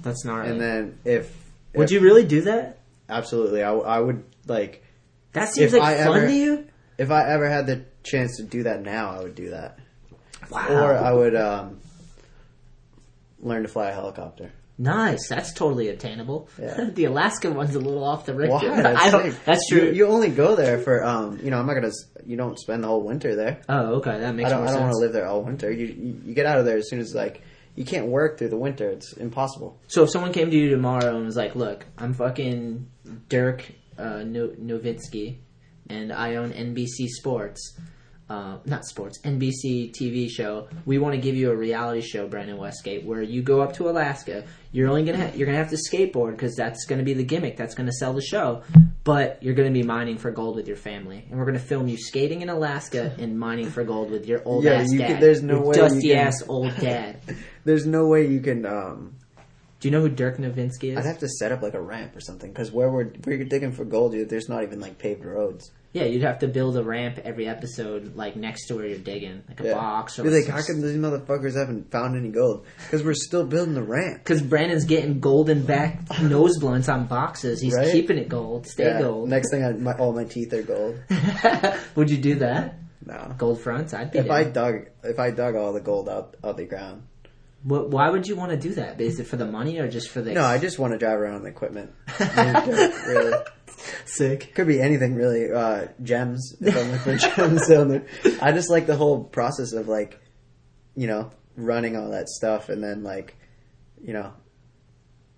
That's gnarly. And then if Would if- you really do that? absolutely, I would like That seems like I fun ever- to you. if I ever had the chance to do that now, I would do that. Wow. Or I would um, learn to fly a helicopter. Nice. That's totally obtainable. Yeah. <laughs> the Alaska one's a little off the Richter. Why? <laughs> That's, I don't, that's true. You, you only go there for um, you know, I'm not gonna. You don't spend the whole winter there. oh, okay. That makes I don't. I don't want to live there all winter. You, you you get out of there as soon as like you can't work through the winter. It's impossible. So if someone came to you tomorrow and was like, "Look, I'm fucking Dirk uh, no- Nowitzki, and I own NBC Sports, uh, not sports, NBC TV show. We want to give you a reality show, Brandon Westgate, where you go up to Alaska. You're only gonna ha- you're gonna have to skateboard because that's gonna be the gimmick. That's gonna sell the show. But you're gonna be mining for gold with your family, and we're gonna film you skating in Alaska and mining for gold with your old Yeah, ass you dad. can- there's no way you dusty can- ass old dad. <laughs> There's no way you can. Um, Do you know who Dirk Nowitzki is? I'd have to set up like a ramp or something because where we're where you're digging for gold, you- there's not even like paved roads. Yeah, you'd have to build a ramp every episode, like next to where you're digging, like a Yeah. box or Be like, how come these motherfuckers haven't found any gold? Because we're still building the ramp. Because Brandon's getting golden back <laughs> nose blunts on boxes. He's Right? keeping it gold. Stay Yeah. gold. Next thing, I, my, all my teeth are gold. <laughs> Would you do that? No. Gold fronts? I'd be. If I dug, if I dug all the gold out out the ground. Wh- Why would you want to do that? Is it for the money or just for the? No, I just want to drive around the equipment. <laughs> really. Sick. Could be anything really. Uh, gems. If I'm looking for <laughs> gems. I just like the whole process of like, you know, running all that stuff and then like, you know,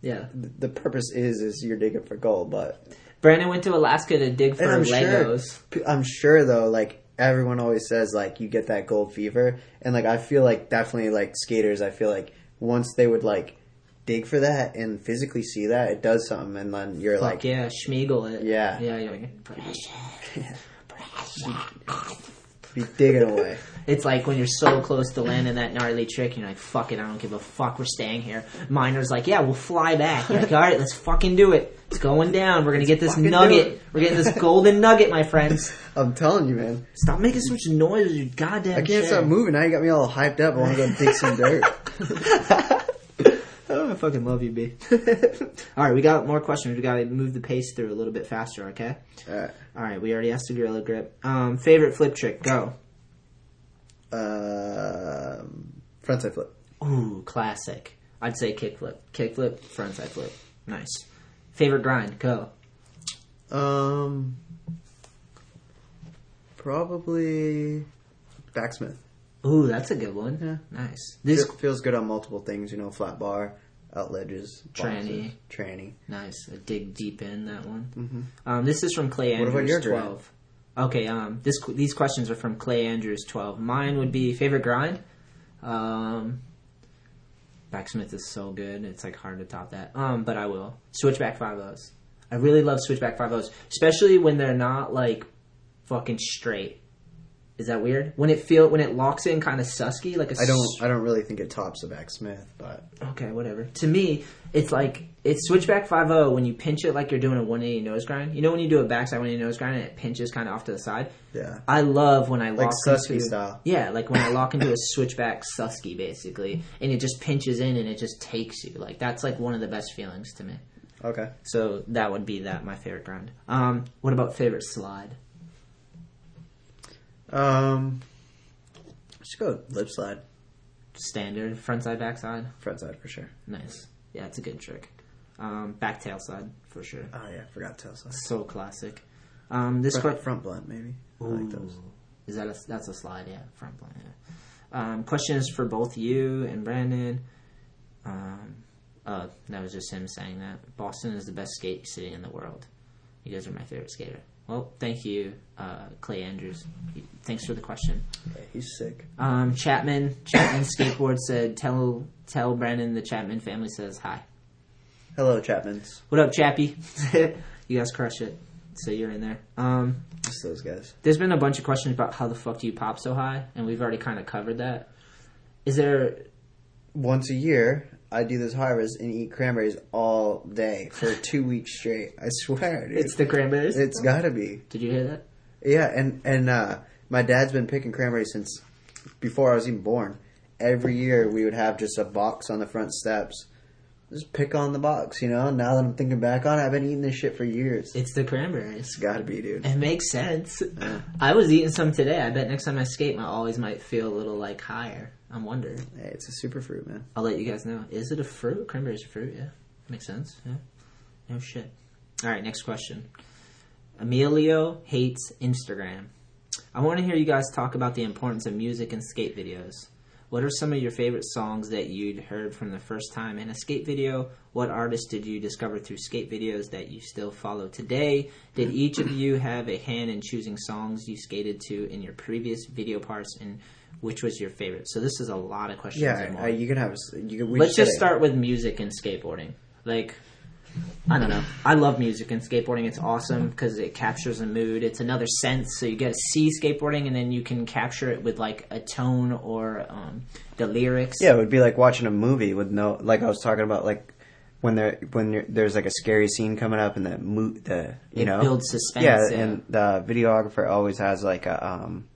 Yeah. the purpose is is you're digging for gold, but Brandon went to Alaska to dig for Legos. sure, I'm sure though, like everyone always says, like you get that gold fever, and like I feel like definitely like skaters, I feel like once they would like dig for that and physically see that, it does something, and then you're Fuck like, yeah, Schmiegel it. Yeah. Yeah, yeah. yeah. <laughs> be digging away. <laughs> It's like when you're so close to landing that gnarly trick, you're like, fuck it, I don't give a fuck, we're staying here. Miner's like, yeah, we'll fly back. You're like, <laughs> alright, let's fucking do it. It's going down. We're gonna get this fucking do nugget. it. We're getting this golden nugget, my friends. <laughs> I'm telling you, man, Stop making so much noise, you goddamn I can't shit. stop moving. Now you got me all hyped up. I want to go dig some dirt. Oh, I fucking love you, B. <laughs> Alright, we got more questions. We gotta move the pace through a little bit faster, okay? Alright. Alright, we already asked the Gorilla Grip. Um, favorite flip trick, go. Um, frontside flip. Ooh, classic. I'd say kickflip. Kickflip, frontside flip. Nice. Favorite grind, go. Um, probably backsmith. Ooh, that's a good one. Yeah. Nice. This Feel- feels good on multiple things, you know, flat bar, out ledges, Tranny. boxes, tranny. nice. I dig deep in that one. Mhm. Um, this is from Clay Andrews. What about your twelve. Okay. Um, this these questions are from Clay Andrews. Twelve. Mine would be favorite grind. Um, backsmith is so good. It's like hard to top that. Um, but I will switchback five O's. I really love switchback five O's, especially when they're not like fucking straight. Is that weird? When it feel when it locks in kind of Suski, like a I don't, I don't really think it tops a backsmith, but Okay, whatever. To me, it's like it's switchback five zero when you pinch it like you're doing a one eighty nose grind. You know when you do a backside one eighty nose grind and it pinches kind of off to the side. yeah. I love when I Like lock Suski into, style. Yeah, like when I lock into a <laughs> switchback Suski basically, and it just pinches in and it just takes you. Like that's like one of the best feelings to me. Okay. So that would be that my favorite grind. Um, what about favorite slide? Um, let's go lip slide, Standard front side, back side. Front side for sure. Nice. Yeah, it's a good trick. Um, back tail side for sure. Oh yeah, forgot tail side. So classic. Um, this Front, que- front blunt maybe. I like those. Ooh. Is that a, that's a slide? Yeah, front blunt. Yeah. Um, question is for both you and Brandon. Um, uh, that was just him saying that. Boston is the best skate city in the world. You guys are my favorite skater. Well, thank you, uh, Clay Andrews. Thanks for the question. Yeah, he's sick. Um, Chapman Chapman skateboard said, "Tell tell Brandon the Chapman family says hi." Hello, Chapmans. What up, Chappie? <laughs> you guys crush it. So you're in there. Um, Just those guys. there's been a bunch of questions about how the fuck do you pop so high, and we've already kind of covered that. Is there? Once a year, I do this harvest and eat cranberries all day for <laughs> two weeks straight. I swear, dude. It's the cranberries. it's gotta be. Did you hear that? Yeah, and and uh, my dad's been picking cranberries since before I was even born. Every year we would have just a box on the front steps. Just pick on the box, you know. Now that I'm thinking back on it, I've been eating this shit for years. It's the cranberries. It's gotta be, dude. It makes sense. I was eating some today. I bet next time I skate, I always might feel a little like higher. I'm wondering. Hey, it's a super fruit, man. I'll let you guys know. Is it a fruit? Cranberries a fruit, yeah. Makes sense, yeah. No shit. Alright, next question. Emilio hates Instagram. I want to hear you guys talk about the importance of music and skate videos. What are some of your favorite songs that you'd heard from the first time in a skate video? What artists did you discover through skate videos that you still follow today? Did each of you have a hand in choosing songs you skated to in your previous video parts, and which was your favorite? So this is a lot of questions. Yeah, uh, you can have. You can, Let's just start with music and skateboarding. Like, I don't know. I love music and skateboarding. It's awesome because it captures a mood. It's another sense. So you get to see skateboarding, and then you can capture it with like a tone or um, the lyrics. Yeah, it would be like watching a movie with no, like I was talking about, like when there when there's like a scary scene coming up and the mo- the you It know builds suspense, Yeah, yeah. and the videographer always has like a um,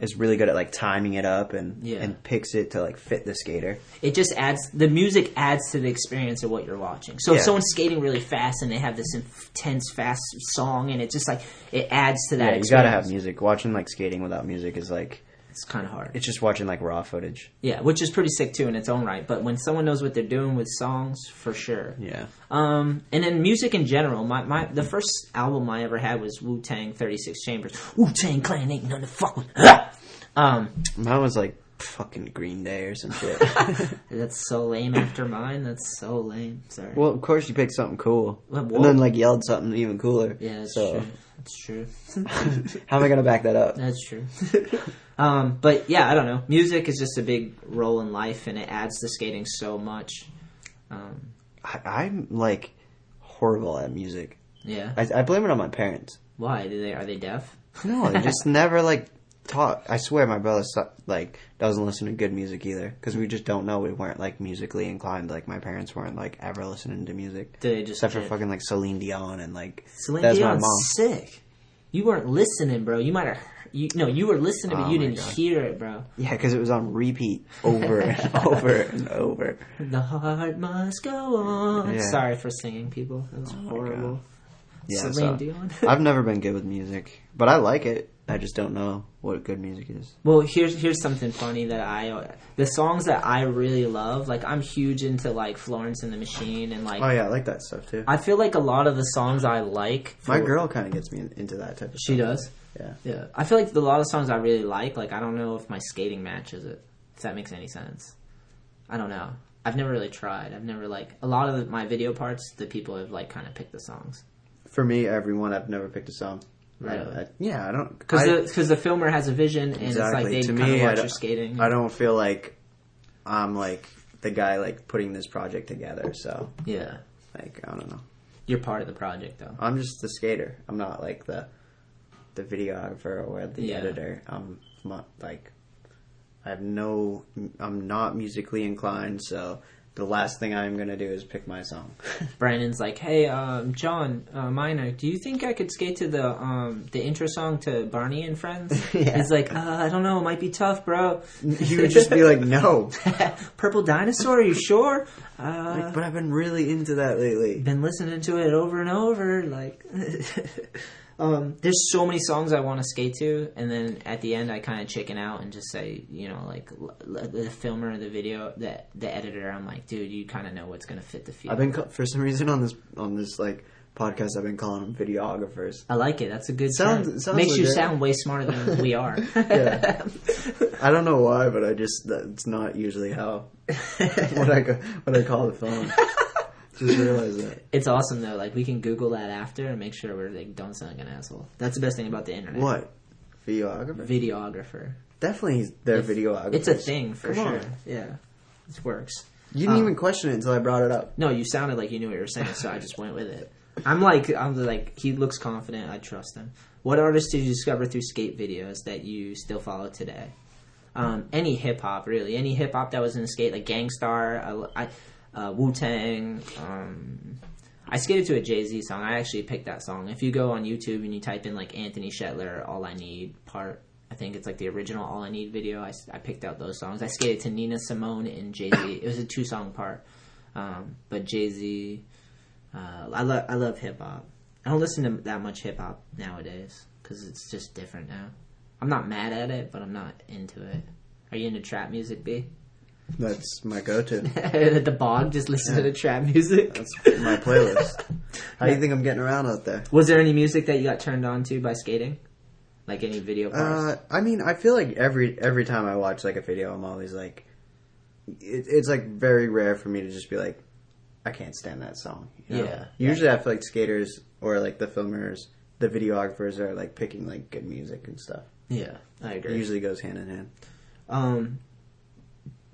is really good at like timing it up and Yeah. and picks it to like fit the skater. It just adds the music adds to the experience of what you're watching. So if someone's skating really fast and they have this intense fast song, and it just like it adds to that. Yeah, you experience. gotta have music. Watching like skating without music is like It's kind of hard. it's just watching like raw footage. Yeah, which is pretty sick too in its own right. But when someone knows what they're doing with songs, for sure. Yeah, Um, and then music in general. My, my the first album I ever had was Wu Tang Thirty Six Chambers. Wu Tang Clan ain't nothing to fuck with. um, mine was like fucking Green Day or some shit. <laughs> that's so lame. After mine, that's so lame. Sorry. well, of course you picked something cool, and then like yelled something even cooler. yeah, that's so true. That's true. <laughs> how am I gonna back that up? That's true. <laughs> um, but yeah, I don't know. Music is just a big role in life, and it adds to skating so much. Um, I, I'm like horrible at music. yeah. I, I blame it on my parents. Why do they are they deaf? No, they just <laughs> never like taught. I swear, my brother like doesn't listen to good music either because we just don't know. We weren't like musically inclined. Like my parents weren't like ever listening to music Do they just except for fucking like Celine Dion and like Celine Dion's sick. You weren't listening, bro. You might have. You, no, you were listening, but Oh you didn't God. hear it, bro. Yeah, because it was on repeat over and <laughs> over and over. The heart must go on. Yeah. Sorry for singing, people. That was oh my horrible. Yeah, Celine so Dion. <laughs> I've never been good with music, but I like it. I just don't know what good music is. Well, here's here's something funny that I the songs that I really love. Like I'm huge into like Florence and the Machine and like Oh yeah, I like that stuff too. I feel like a lot of the songs I like. My girl kind of gets me into that type of. she stuff. does. Yeah. Yeah, I feel like a lot of songs I really like. Like I don't know if my skating matches it. If that makes any sense. I don't know. I've never really tried. I've never like a lot of the, my video parts. The people have like kind of picked the songs For me, everyone, I've never picked a song. Really? I- I- yeah, I don't. because I- the because the filmer has a vision and it's like they kind of I watch don't- your skating. I don't feel like I'm like the guy like putting this project together. So Yeah, like I don't know. you're part of the project though. I'm just the skater. I'm not like the the videographer or the Yeah. editor. I'm not like I have no. I'm not musically inclined. So the last thing I'm gonna do is pick my song. <laughs> Brandon's like, "Hey, um, John uh, Miner, do you think I could skate to the um, the intro song to Barney and Friends?" <laughs> Yeah. He's like, uh, "I don't know, it might be tough, bro." you would just be like, no. <laughs> Purple Dinosaur, are you sure? Uh, Like, but I've been really into that lately. been listening to it over and over. Like, um, there's so many songs I want to skate to, and then at the end, I kind of chicken out and just say, you know, like l- l- the filmer, of the video, the the editor. I'm like, dude, you kind of know what's gonna fit the feel. I've been ca- for some reason on this on this like podcast. I've been calling them videographers. I like it. That's a good Sounds- term. sounds Makes you sound way smarter than we <laughs> are. Yeah. I don't know why, but I just that's not usually how <laughs> what I what I call the phone. Just realized that. <laughs> It's awesome though. Like we can Google that after and make sure we're like don't sound like an asshole. That's the best thing about the internet. What videographer? Videographer. Definitely, they're It's- videographers. It's a thing for Come sure. on. Yeah, it works. You didn't Um, even question it until I brought it up. No, you sounded like you knew what you were saying, so I just went with it. I'm like, I'm like, he looks confident. I trust him. What artists did you discover through skate videos that you still follow today? Um, any hip hop, really. Any hip hop that was in skate, like Gang Starr, I, uh, Wu Tang. Um, I skated to a Jay Z song. I actually picked that song. If you go on YouTube and you type in like Anthony Shetler, All I Need part, I think it's like the original All I Need video. I, I picked out those songs. I skated to Nina Simone and Jay Z. <coughs> it was a two song part. Um, but Jay Z, uh, I love I love hip hop. I don't listen to that much hip hop nowadays because it's just different now. I'm not mad at it, but I'm not into it. Are you into trap music, B? That's my go-to. At <laughs> the bog, just listen to the trap music. That's my playlist. <laughs> How do you think I'm getting around out there? Was there any music that you got turned on to by skating? Like any video parts? Uh, I mean, I feel like every every time I watch like a video, I'm always like, it, it's like very rare for me to just be like, I can't stand that song. you know? Yeah. Usually, I feel like skaters or like the filmers, the videographers are like picking like good music and stuff. yeah, I It agree. usually goes hand in hand. Um,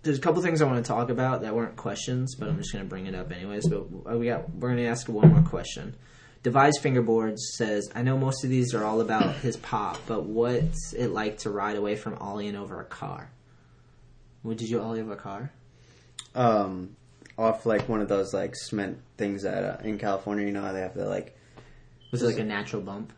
there's a couple things I want to talk about that weren't questions, but I'm just going to bring it up anyways. But uh, we got we're going to ask one more question. Devise Fingerboards says, "I know most of these are all about his pop, but what's it like to ride away from ollieing over a car? What did you ollie over a car? Um, off like one of those like cement things that uh, in California, you know how they have the like Was it like a natural bump?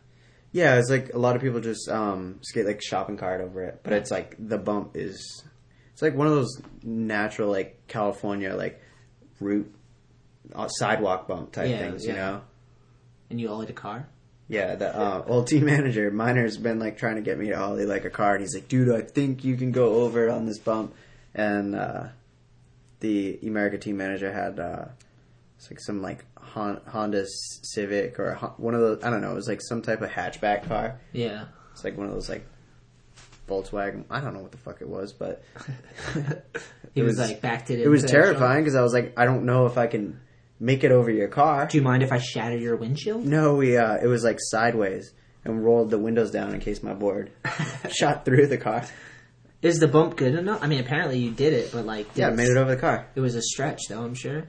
Yeah, it's like a lot of people just um, skate like shopping cart over it, but it's like the bump is it's like one of those natural like California like root uh, sidewalk bump type Yeah, things, you know. And you ollied a car? Yeah, the uh, old team <laughs> manager Miner's been like trying to get me to ollie like a car, and he's like, "Dude, I think you can go over it on this bump." And uh, the Emerica team manager had uh, it's like some like Hon- Honda Civic or Hon- one of those. I don't know. It was like some type of hatchback car. Yeah. It's like one of those like Volkswagen. I don't know what the fuck it was, but <laughs> He It was, was- like backed it. it was terrifying because I was like, I don't know if I can make it over your car. Do you mind if I shatter your windshield? No, we uh, it was like sideways and rolled the windows down in case my board <laughs> shot through the car. Is the bump good enough? I mean, apparently you did it, but like, Yeah, I made it over the car. It was a stretch, though. I'm sure.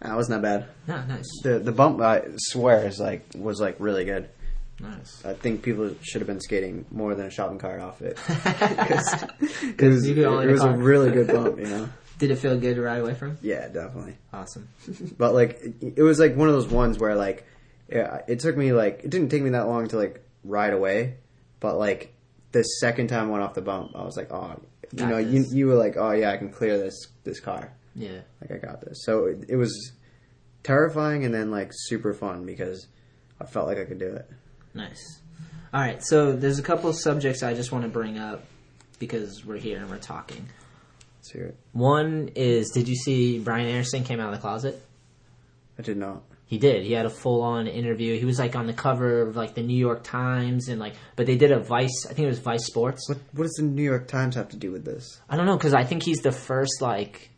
That was not bad. No, nice, The the bump I swear is like was like really good. Nice. I think people should have been skating more than a shopping cart off it. <laughs> <laughs> Because It was, it was a really good bump, you know. <laughs> Did it feel good to ride away from? Yeah, definitely. Awesome. But like, it, it was like one of those ones where like, yeah, it took me like it didn't take me that long to like ride away, but like the second time I went off the bump, I was like, oh, you Got know, you you were like, oh yeah, I can clear this this car, Yeah. like I got this. So it, it was terrifying and then like super fun because I felt like I could do it. Nice. All right, so there's a couple of subjects I just want to bring up because we're here and we're talking. Let's hear it. One is, did you see Brian Anderson came out of the closet? I did not. He did. He had a full on interview. He was like on the cover of like the New York Times and like, but they did a Vice. I think it was Vice Sports. What what does the New York Times have to do with this? I don't know because I think he's the first like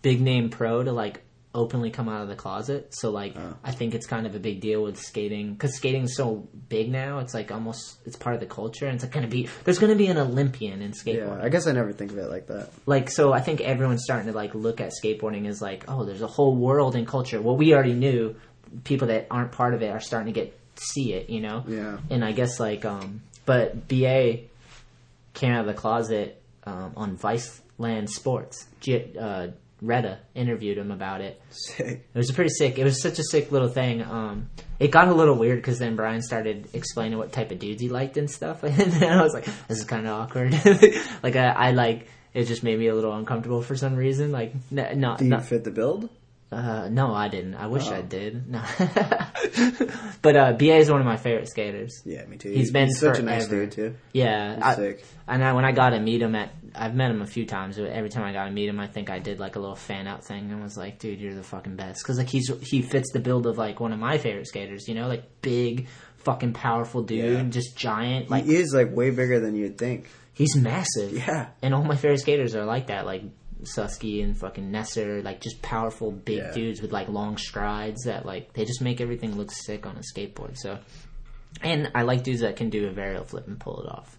big name pro to like openly come out of the closet. So like I think it's kind of a big deal with skating because skating's so big now. It's like almost it's part of the culture and it's like gonna be there's gonna be an Olympian in Yeah, skateboarding. I guess I never think of it like that. like so I think everyone's starting to like look at skateboarding as like oh there's a whole world in culture. Well we already knew people that aren't part of it are starting to get see it. You know. Yeah. And I guess like um but BA came out of the closet um, on Vice Land Sports. G- uh, Retta interviewed him about it. Sick. It was pretty sick. It was such a sick little thing. Um, it got a little weird because then Brian started explaining what type of dudes he liked and stuff, <laughs> and then I was like, "This is kind of awkward." <laughs> like I, I like it just made me a little uncomfortable for some reason. Like n- not Do you not fit the build? Uh, no, I didn't. I wish I Oh. did. <laughs> No, but uh, BA is one of my favorite skaters. Yeah, me too. He's been such a nice dude too. Yeah, He's I, sick. and I, when I got to meet him at, I've met him a few times. But every time I got to meet him, I think I did like a little fan out thing and was like, "Dude, you're the fucking best." Because like he's he fits the build of like one of my favorite skaters. You know, like big, fucking powerful dude, Yeah. just giant. Like he is like way bigger than you'd think. he's massive. Yeah. and all my favorite skaters are like that. Like Suski and fucking Nesser, like just powerful big Yeah. dudes with like long strides that like they just make everything look sick on a skateboard. So, and I like dudes that can do a varial flip and pull it off.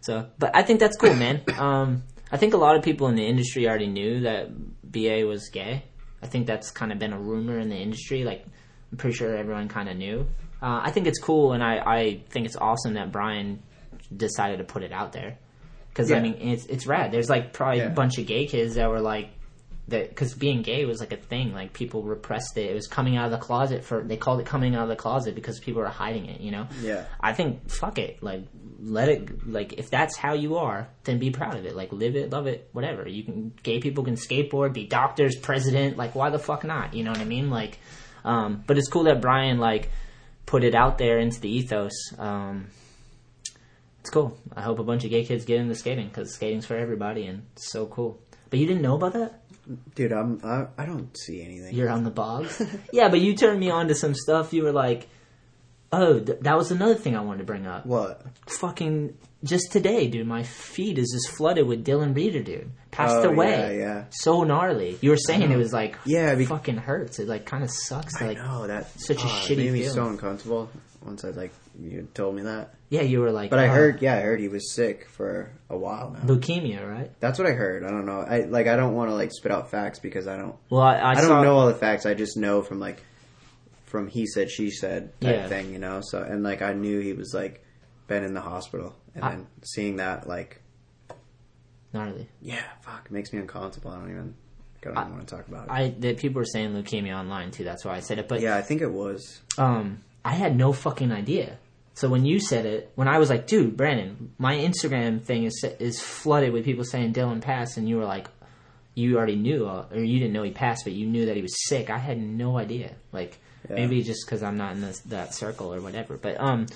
So, but I think that's cool, <coughs> man. Um, I think a lot of people in the industry already knew that BA was gay. I think that's kind of been a rumor in the industry. Like, I'm pretty sure everyone kind of knew. Uh, I think it's cool, and I, I think it's awesome that Brian decided to put it out there. Because I mean, it's it's rad. There's like probably Yeah. a bunch of gay kids that were like that because being gay was like a thing. Like people repressed it. It was coming out of the closet for they called it coming out of the closet because people were hiding it. You know. Yeah. I think fuck it. Like let it. Like if that's how you are, then be proud of it. Like live it, love it, whatever. You can. Gay people can skateboard, be doctors, president. Like why the fuck not? You know what I mean? Like, um, but it's cool that Brian like put it out there into the ethos. Um, it's cool. I hope a bunch of gay kids get into skating because skating's for everybody and it's so cool. But you didn't know about that? Dude, I'm I, I don't see anything. You're on the bogs? <laughs> yeah, but you turned me on to some stuff. You were like, oh, th- that was another thing I wanted to bring up. what? Fucking just today, dude, my feed is just flooded with Dylan Rieder, dude. Passed Oh, away. yeah, yeah. So gnarly. You were saying it uh-huh. was like, Yeah, be- fucking hurts. It like kind of sucks. I Like, know that such a oh, it shitty made me so uncomfortable once I like you told me that. yeah, you were like, But I oh, heard, yeah, I heard he was sick for a while now. leukemia, right? That's what I heard. I don't know. I like. I don't want to like spit out facts because I don't. Well, I, I, I, don't saw, know all the facts. I just know from like from he said she said type Yeah. thing, you know. So and like I knew he was like been in the hospital, and I- then seeing that like gnarly. yeah, fuck, it makes me uncomfortable. I don't even. I don't even want to talk about it. I that people were saying leukemia online too. That's why I said it. But yeah, I think it was. um, I had no fucking idea. So when you said it, when I was like, "Dude, Brandon, my Instagram thing is is flooded with people saying Dylan passed," and you were like, "You already knew, uh, or you didn't know he passed, but you knew that he was sick." I had no idea. Like Yeah. maybe just because I'm not in this, that circle or whatever. But um,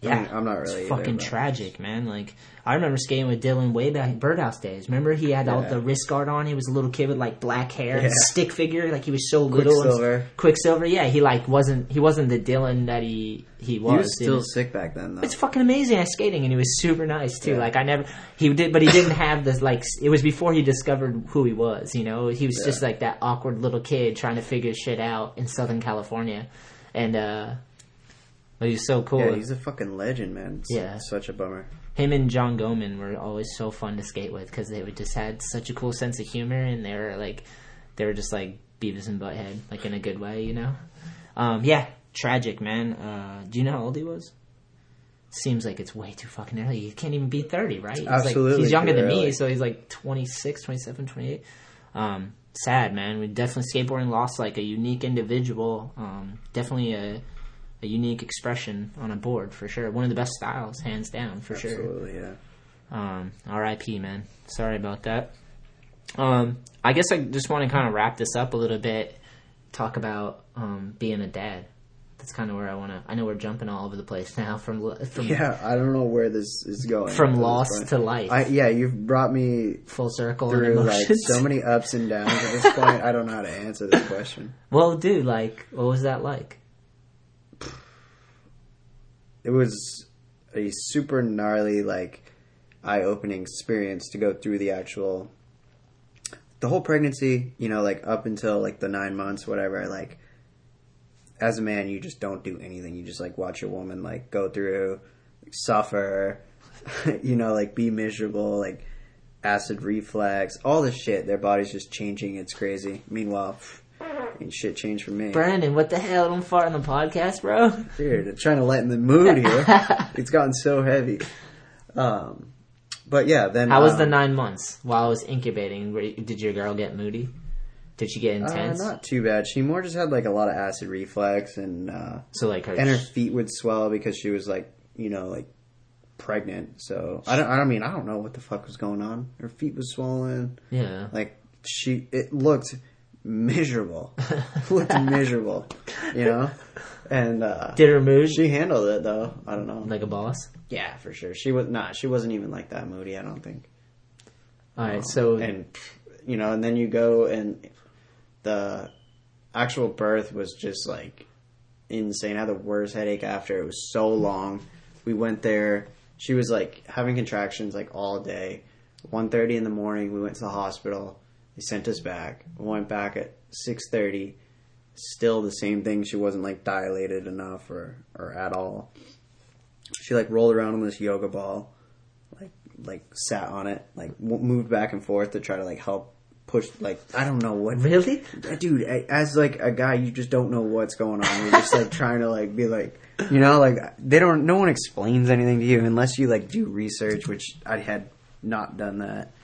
yeah, I mean, I'm not really It's fucking but- tragic, man. Like I remember skating with Dylan way back in Birdhouse days. Remember he had all the wrist guard on. He was a little kid with like black hair, and Yeah. stick figure. Like he was so little. and- Quiksilver. Quiksilver. Yeah, he like wasn't he wasn't the Dylan that he he was. He was still dude. sick back then, though. It's fucking amazing at skating, and he was super nice too. Yeah. Like I never, he did, but he didn't have this. Like it was before he discovered who he was. You know, he was just like that awkward little kid trying to figure shit out in Southern California, and uh, but he's so cool. Yeah, he's a fucking legend, man. It's Yeah. such a bummer. him and John Goemann were always so fun to skate with because they would just had such a cool sense of humor, and they were like, they were just like Beavis and Butthead, like in a good way, you know. Um, yeah, tragic, man. Uh, do you know how old he was? Seems like it's way too fucking early. He can't even be 30, right? He's like, Absolutely he's younger than me, so he's like 26, 27, 28. Um, sad, man. We definitely skateboarding lost like a unique individual. Um, definitely a, a unique expression on a board for sure. One of the best styles, hands down, for sure. Absolutely, yeah. Um, R.I.P. Man. Sorry about that. Um, I guess I just want to kind of wrap this up a little bit. Talk about um, being a dad. That's kind of where I want to. I know we're jumping all over the place now from from Yeah, I don't know where this is going. from lost to life, I, yeah, you've brought me full circle through like so many ups and downs at this point. I don't know how to answer this question. <laughs> well, dude, like, what was that like? It was a super gnarly, like, eye-opening experience to go through the actual, the whole pregnancy. You know, like up until like the nine months, whatever. Like, as a man, you just don't do anything. You just like watch a woman like go through, suffer. <laughs> you know, like be miserable, like acid reflex, all this shit. Their body's just changing. It's crazy. Meanwhile, ain't shit changed for me. Brandon, what the hell? Don't fart on the podcast, bro. Dude, I'm trying to lighten the mood <laughs> here. it's gotten so heavy. Um, but yeah, then How was um, the nine months while I was incubating? Did your girl get moody? Did she get Uh, intense? not too bad. She more just had like a lot of acid reflux and uh, so like her, and her feet would swell because she was like, you know, like pregnant. So I don't. I don't mean I don't know what the fuck was going on. Her feet was swollen. yeah. Like she, it looked miserable. <laughs> looked miserable, you know. And uh, Did her mood she handled it though. I don't know. like a boss? Yeah, for sure. She was not. She wasn't even like that moody. I don't think. All right, so And you know, and then you go and the actual birth was just like insane. I had the worst headache after. It was so long. We went there. She was like having contractions like all day. 1.30 in the morning, we went to the hospital. They sent us back. We went back at six thirty. Still the same thing. She wasn't like dilated enough or or at all. She like rolled around on this yoga ball, like like sat on it, like w- moved back and forth to try to like help push like I don't know what Really? dude as like a guy you just don't know what's going on you're just like trying to like be like you know like they don't no one explains anything to you unless you like do research which i had not done that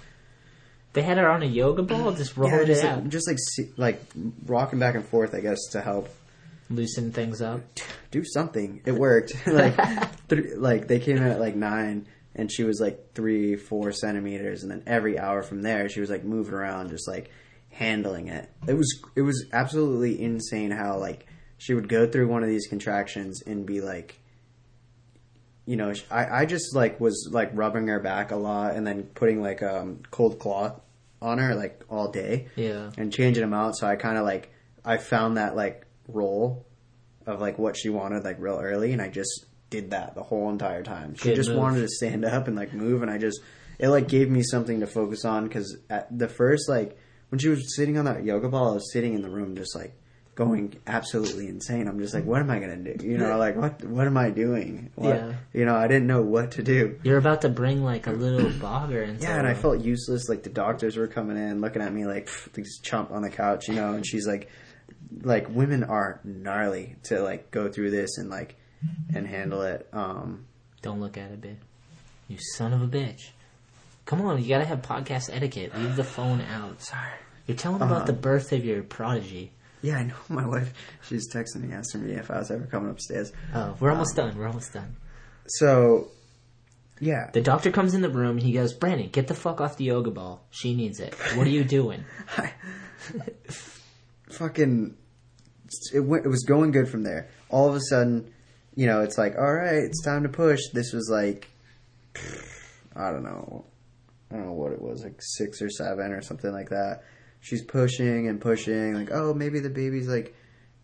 They had her on a yoga ball, just rolled yeah, it just out, just like like rocking back and forth i guess to help loosen things up. do something. It worked. <laughs> Like <laughs> th- like they came in at like nine and she was like three four centimeters and then every hour from there she was like moving around just like handling it. It was it was absolutely insane how like she would go through one of these contractions and be like you know i i just like was like rubbing her back a lot and then putting like um cold cloth on her like all day Yeah. and changing them out. So I kind of like I found that like role of like what she wanted like real early, and I just did that the whole entire time. She Good just move. wanted to stand up and like move, and I just it like gave me something to focus on because at the first like when she was sitting on that yoga ball, I was sitting in the room just like going absolutely insane. I'm just like, what am I gonna do? You know, like what what am I doing? What, Yeah. You know, I didn't know what to do. You're about to bring like a little <clears throat> bogger into Yeah, and I felt useless. Like the doctors were coming in, looking at me like this chump on the couch, you know. And she's like, like women are gnarly to like go through this and like and handle it. Um, Don't look at it, bitch. You son of a bitch. Come on, you gotta have podcast etiquette. Leave the phone out. Sorry. You're telling about Uh-huh. the birth of your prodigy. Yeah, I know. <laughs> My wife, she's texting me asking me if I was ever coming upstairs. Oh, we're Um, almost done. We're almost done. So, yeah, The doctor comes in the room. and He goes, Brandon, get the fuck off the yoga ball. She needs it. What are you doing? <laughs> I, fucking it went it was going good from there. All of a sudden, you know, it's like, all right, it's time to push. This was like I don't know. I don't know what it was, like 6 or 7 or something like that. She's pushing and pushing like, "Oh, maybe the baby's like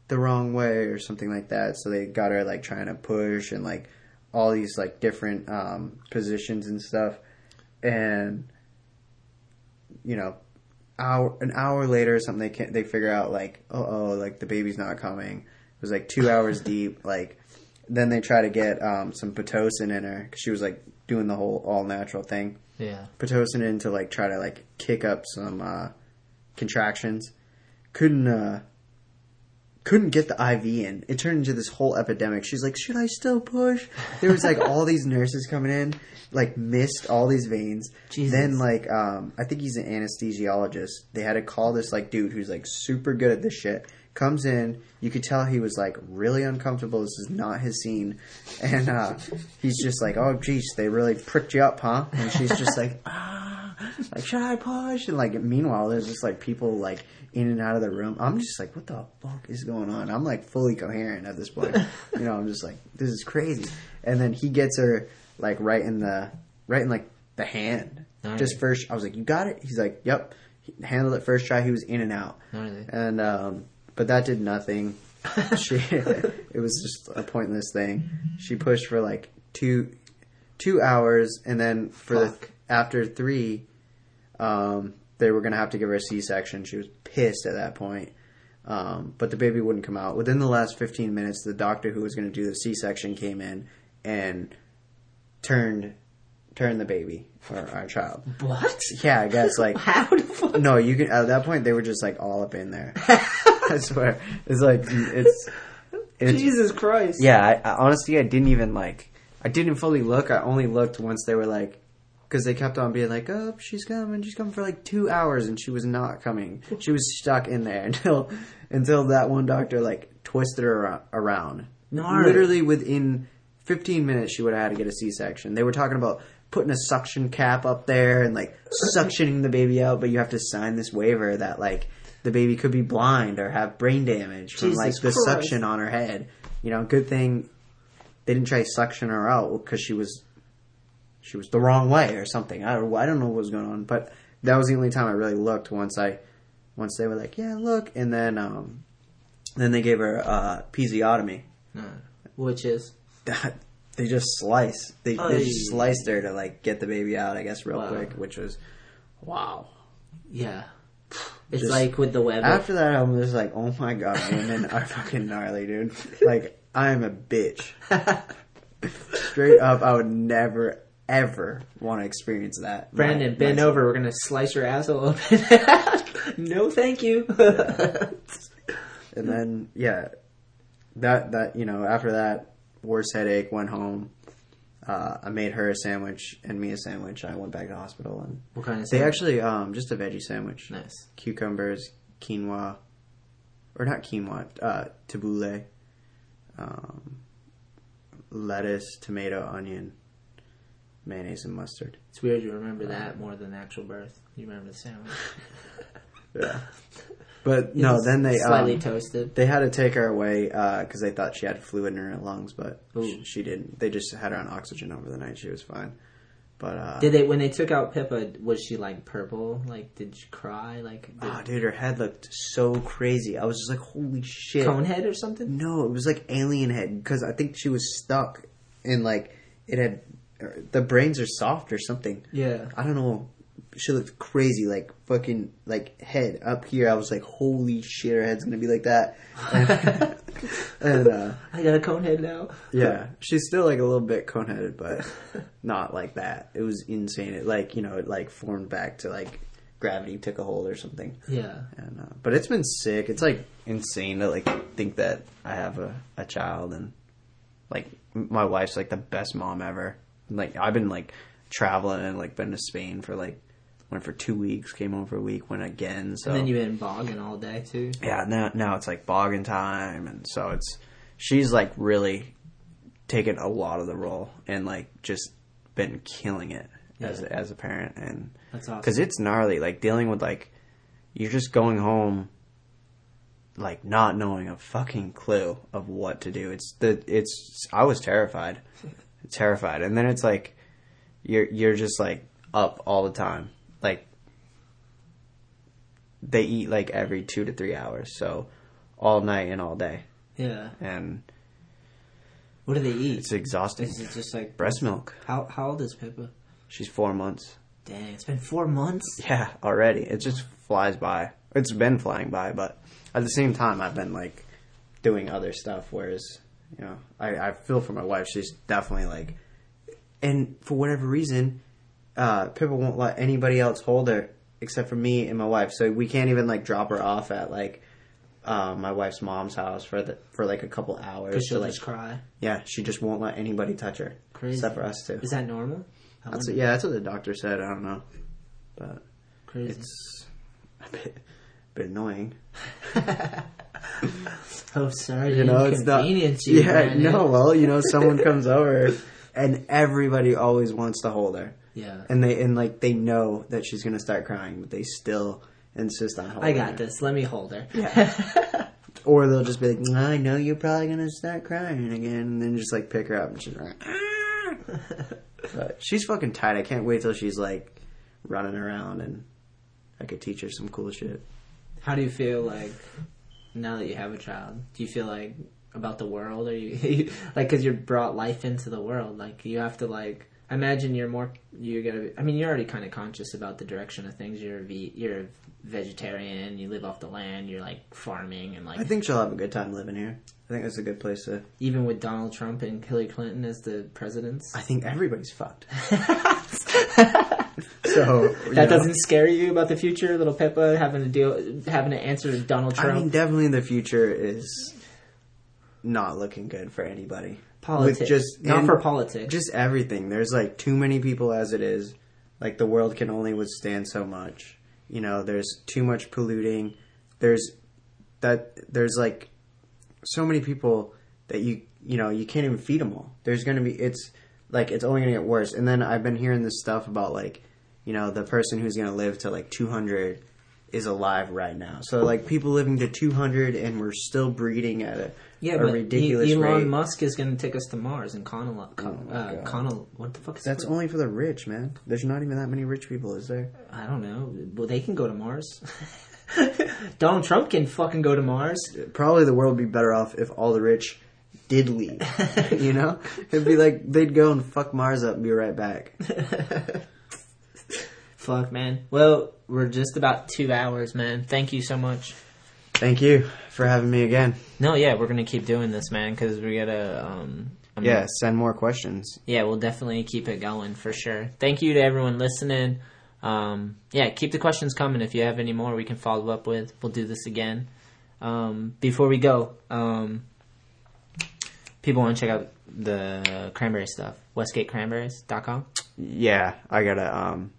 the wrong way or something like that." So they got her like trying to push and like all these like different um positions and stuff. And you know, hour an hour later or something they can't they figure out like oh oh like the baby's not coming it was like two hours <laughs> deep like then they try to get um, some pitocin in her because she was like doing the whole all natural thing Yeah. pitocin in to like try to like kick up some uh, contractions couldn't uh couldn't get the IV in. It turned into this whole epidemic. She's like, "Should I still push?" There was like all these nurses coming in, like missed all these veins. Jesus. Then like um I think he's an anesthesiologist. They had to call this like dude who's like super good at this shit. Comes in, you could tell he was like really uncomfortable. This is not his scene, and uh he's just like, "Oh, geez, they really pricked you up, huh?" And she's just like, "Ah, <laughs> like should I push?" And like meanwhile, there's just like people like in and out of the room. I'm just like, "What the fuck is going on?" I'm like fully coherent at this point. <laughs> you know, I'm just like, "This is crazy." And then he gets her like right in the right in like the hand. Nice. Just first, I was like, "You got it." He's like, "Yep." He handled it first try. He was in and out, Gnarly. and um, but that did nothing. <laughs> she, <laughs> it was just a pointless thing. She pushed for like two, two hours, and then for the, after three, um, they were gonna have to give her a C-section. She was pissed at that point. Um, but the baby wouldn't come out. Within the last 15 minutes, the doctor who was going to do the C-section came in and turned turned the baby or our child. What? Yeah, I guess like <laughs> How the fuck? no, you can. At that point, they were just like all up in there. <laughs> I swear, it's like it's. it's Jesus Christ. Yeah, I, I, honestly, I didn't even like. I didn't fully look. I only looked once they were like, because they kept on being like, "Oh, she's coming. She's coming for like two hours," and she was not coming. <laughs> She was stuck in there <laughs> until until that one doctor like twisted her around. Gnarly. Literally within 15 minutes, she would have had to get a C-section. They were talking about putting a suction cap up there and like <laughs> suctioning the baby out, but you have to sign this waiver that like the baby could be blind or have brain damage from like the Christ. suction on her head. You know, good thing they didn't try suction her out because she was she was the wrong way or something. I don't, I don't know what was going on, but that was the only time I really looked. Once I once they were like, yeah, look, and then um then they gave her uh, episiotomy. Which is That they just slice. They, Ay. they just sliced her to like get the baby out. I guess real Wow. quick, which was wow. yeah. <sighs> It's Just- like with the web. After that, I'm just like, oh my god, women are <laughs> fucking gnarly, dude. Like, I am a bitch. <laughs> Straight up, I would never, ever want to experience that. Brandon, My- bend my- over. We're gonna slice your asshole open. <laughs> no, thank you. <laughs> And then yeah, that that you know after that worst headache, went home. Uh, I made her a sandwich and me a sandwich. I went back to the hospital and what kind of? they actually um just a veggie sandwich. nice. Cucumbers, quinoa, or not quinoa, uh, tabbouleh, um, lettuce, tomato, onion, mayonnaise, and mustard. It's weird you remember that more than the actual birth. You remember the sandwich. <laughs> Yeah. But no, then they slightly um, toasted. They had to take her away because they thought she had fluid in her lungs, but she, didn't. They just had her on oxygen over the night. She was fine. But uh, Did they when they took out Pippa? Was she like purple? Like did she cry? Like did, oh, dude, her head looked so crazy. I was just like, holy shit. cone head or something? No, it was like alien head because I think she was stuck and like it had the brains are soft or something. Yeah. I don't know. She looked crazy, like fucking like head up here. I was like, holy shit, her head's gonna be like that. <laughs> And, uh, I got a cone head now. yeah, she's still like a little bit cone headed, but not like that. It was insane. It like you know it like formed back to like gravity took a hold or something. Yeah. And uh, but it's been sick. It's like insane to like think that I have a, a child and like my wife's like the best mom ever. Like I've been like traveling and like been to Spain for like went for two weeks, came home for a week, went again. So And then you've been bogging all day too. yeah, now now it's like bogging time, and so it's she's like really taken a lot of the role and like just been killing it as Yeah. as a parent, and That's awesome. because it's gnarly, like dealing with like you're just going home, like not knowing a fucking clue of what to do. It's the it's I was terrified, <laughs> terrified, and then it's like you're you're just like up all the time, like they eat like every two to three hours, so all night and all day, Yeah. and What do they eat? it's exhausting. Is it just like Breast milk. How how old is Pippa? She's four months. Dang, it's been four months. Yeah, already. It just flies by. It's been flying by, but at the same time, I've been like doing other stuff. Whereas, you know, I, I feel for my wife. She's definitely like, and for whatever reason, uh, Pippa won't let anybody else hold her except for me and my wife. So we can't even like drop her off at like uh, my wife's mom's house for the for like a couple hours. Because she'll to, like, just cry. yeah, she just won't let anybody touch her Crazy. except for us two. Is that normal? That's yeah, that's what the doctor said. I don't know, but Crazy. it's <laughs> a bit, bit annoying. <laughs> oh, sorry. You know, it's not. inconvenience you. Yeah, no. Well, you know, someone comes over, and everybody always wants to hold her, Yeah. and they and like they know that she's gonna start crying, but they still insist on holding. Her. I got her. this. Let me hold her. Yeah. <laughs> Or they'll just be like, "Nah, "I know you're probably gonna start crying again," and then just like pick her up, and she's like, "Ah." but she's fucking tight. I can't wait till she's like running around, and I could teach her some cool shit. How do you feel like now that you have a child? Do you feel like about the world, or <laughs> you like because you're brought life into the world? Like you have to like. I imagine you're more. You're gonna. Be, I mean, you're already kind of conscious about the direction of things. You're a ve- you're a vegetarian. You live off the land. You're like farming and like I think she'll have a good time living here. I think it's a good place to. even with Donald Trump and Hillary Clinton as the presidents. I think everybody's fucked. <laughs> <laughs> so That know, doesn't scare you about the future, little Pippa having to deal, having to answer to Donald Trump. I mean, definitely the future is not looking good for anybody. politics, With just not for politics. Just everything. There's like too many people as it is. Like the world can only withstand so much. You know, there's too much polluting. There's that. There's like so many people that you you know you can't even feed them all. There's gonna be it's like it's only gonna get worse. And then I've been hearing this stuff about like you know the person who's gonna live to like 200 is alive right now. So like people living to 200 and we're still breeding at a, yeah, a ridiculous E- Elon rate. Musk is going to take us to Mars and Connell. Con, Oh uh, Connell, what the fuck is That's that? only for the rich, man. There's not even that many rich people, is there? I don't know. Well, they can go to Mars. <laughs> Donald Trump can fucking go to Mars. Probably the world would be better off if all the rich did leave. you know? It'd be like they'd go and fuck Mars up and be right back. <laughs> Fuck, man. Well, we're just about two hours, man. Thank you so much. Thank you for having me again. No, yeah, we're gonna keep doing this, man, because we gotta. um, I mean, Yeah, send more questions. yeah, we'll definitely keep it going for sure. Thank you to everyone listening. Um, yeah, keep the questions coming. If you have any more, we can follow up with. We'll do this again. Um, before we go, um, people want to check out the cranberry stuff. WestgateCranberries.com. Yeah, I gotta um,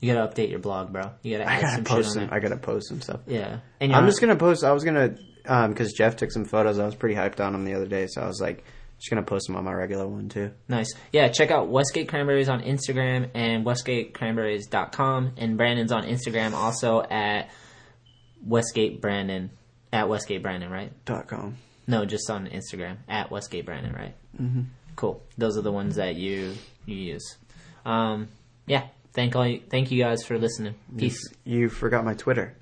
You gotta update your blog, bro. You gotta I gotta post some. I gotta post some stuff. Yeah, and I'm just gonna post. I was gonna um because Jeff took some photos. I was pretty hyped on him the other day, so I was like, just gonna post them on my regular one too. Nice. Yeah, check out Westgate Cranberries on Instagram and WestgateCranberries.com. And Brandon's on Instagram also at Westgate Brandon. At Westgate Brandon, right? Dot com. No, just on Instagram. At Westgate Brandon, right? Mm-hmm. Cool. Those are the ones that you you use. Um, yeah. Thank all you, thank you guys for listening. Peace. You forgot my Twitter,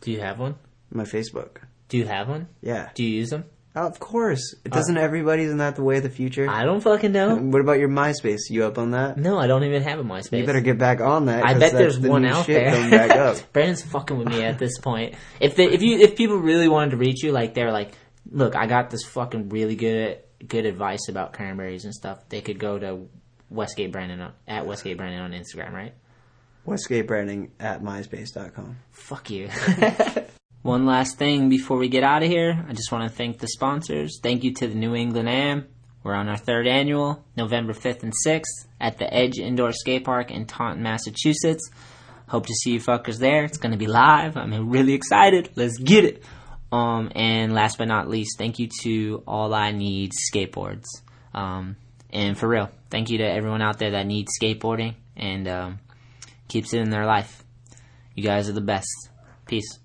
Do you have one? my Facebook. Do you have one? Yeah, Do you use them? oh, of course. It doesn't everybody? Isn't that the way of the future? I don't fucking know. What about your MySpace? You up on that? No, I don't even have a MySpace. You better get back on that. I bet there's the one out there. coming back up. <laughs> Brandon's fucking with me at this point. If they, if you if people really wanted to reach you, like they're like, look, I got this fucking really good good advice about cranberries and stuff. They could go to Westgate Brandon on, at Westgate Brandon on Instagram, right? Westgate Brandon at myspace.com. Fuck you. <laughs> One last thing before we get out of here, I just want to thank the sponsors. Thank you to the New England Am. We're on our third annual, November 5th and 6th, at the Edge Indoor Skate Park in Taunton, Massachusetts. Hope to see you fuckers there. It's going to be live. I'm really excited. Let's get it. Um, and last but not least, thank you to All I Need Skateboards. Um, and for real, thank you to everyone out there that needs skateboarding and um, keeps it in their life. You guys are the best. Peace.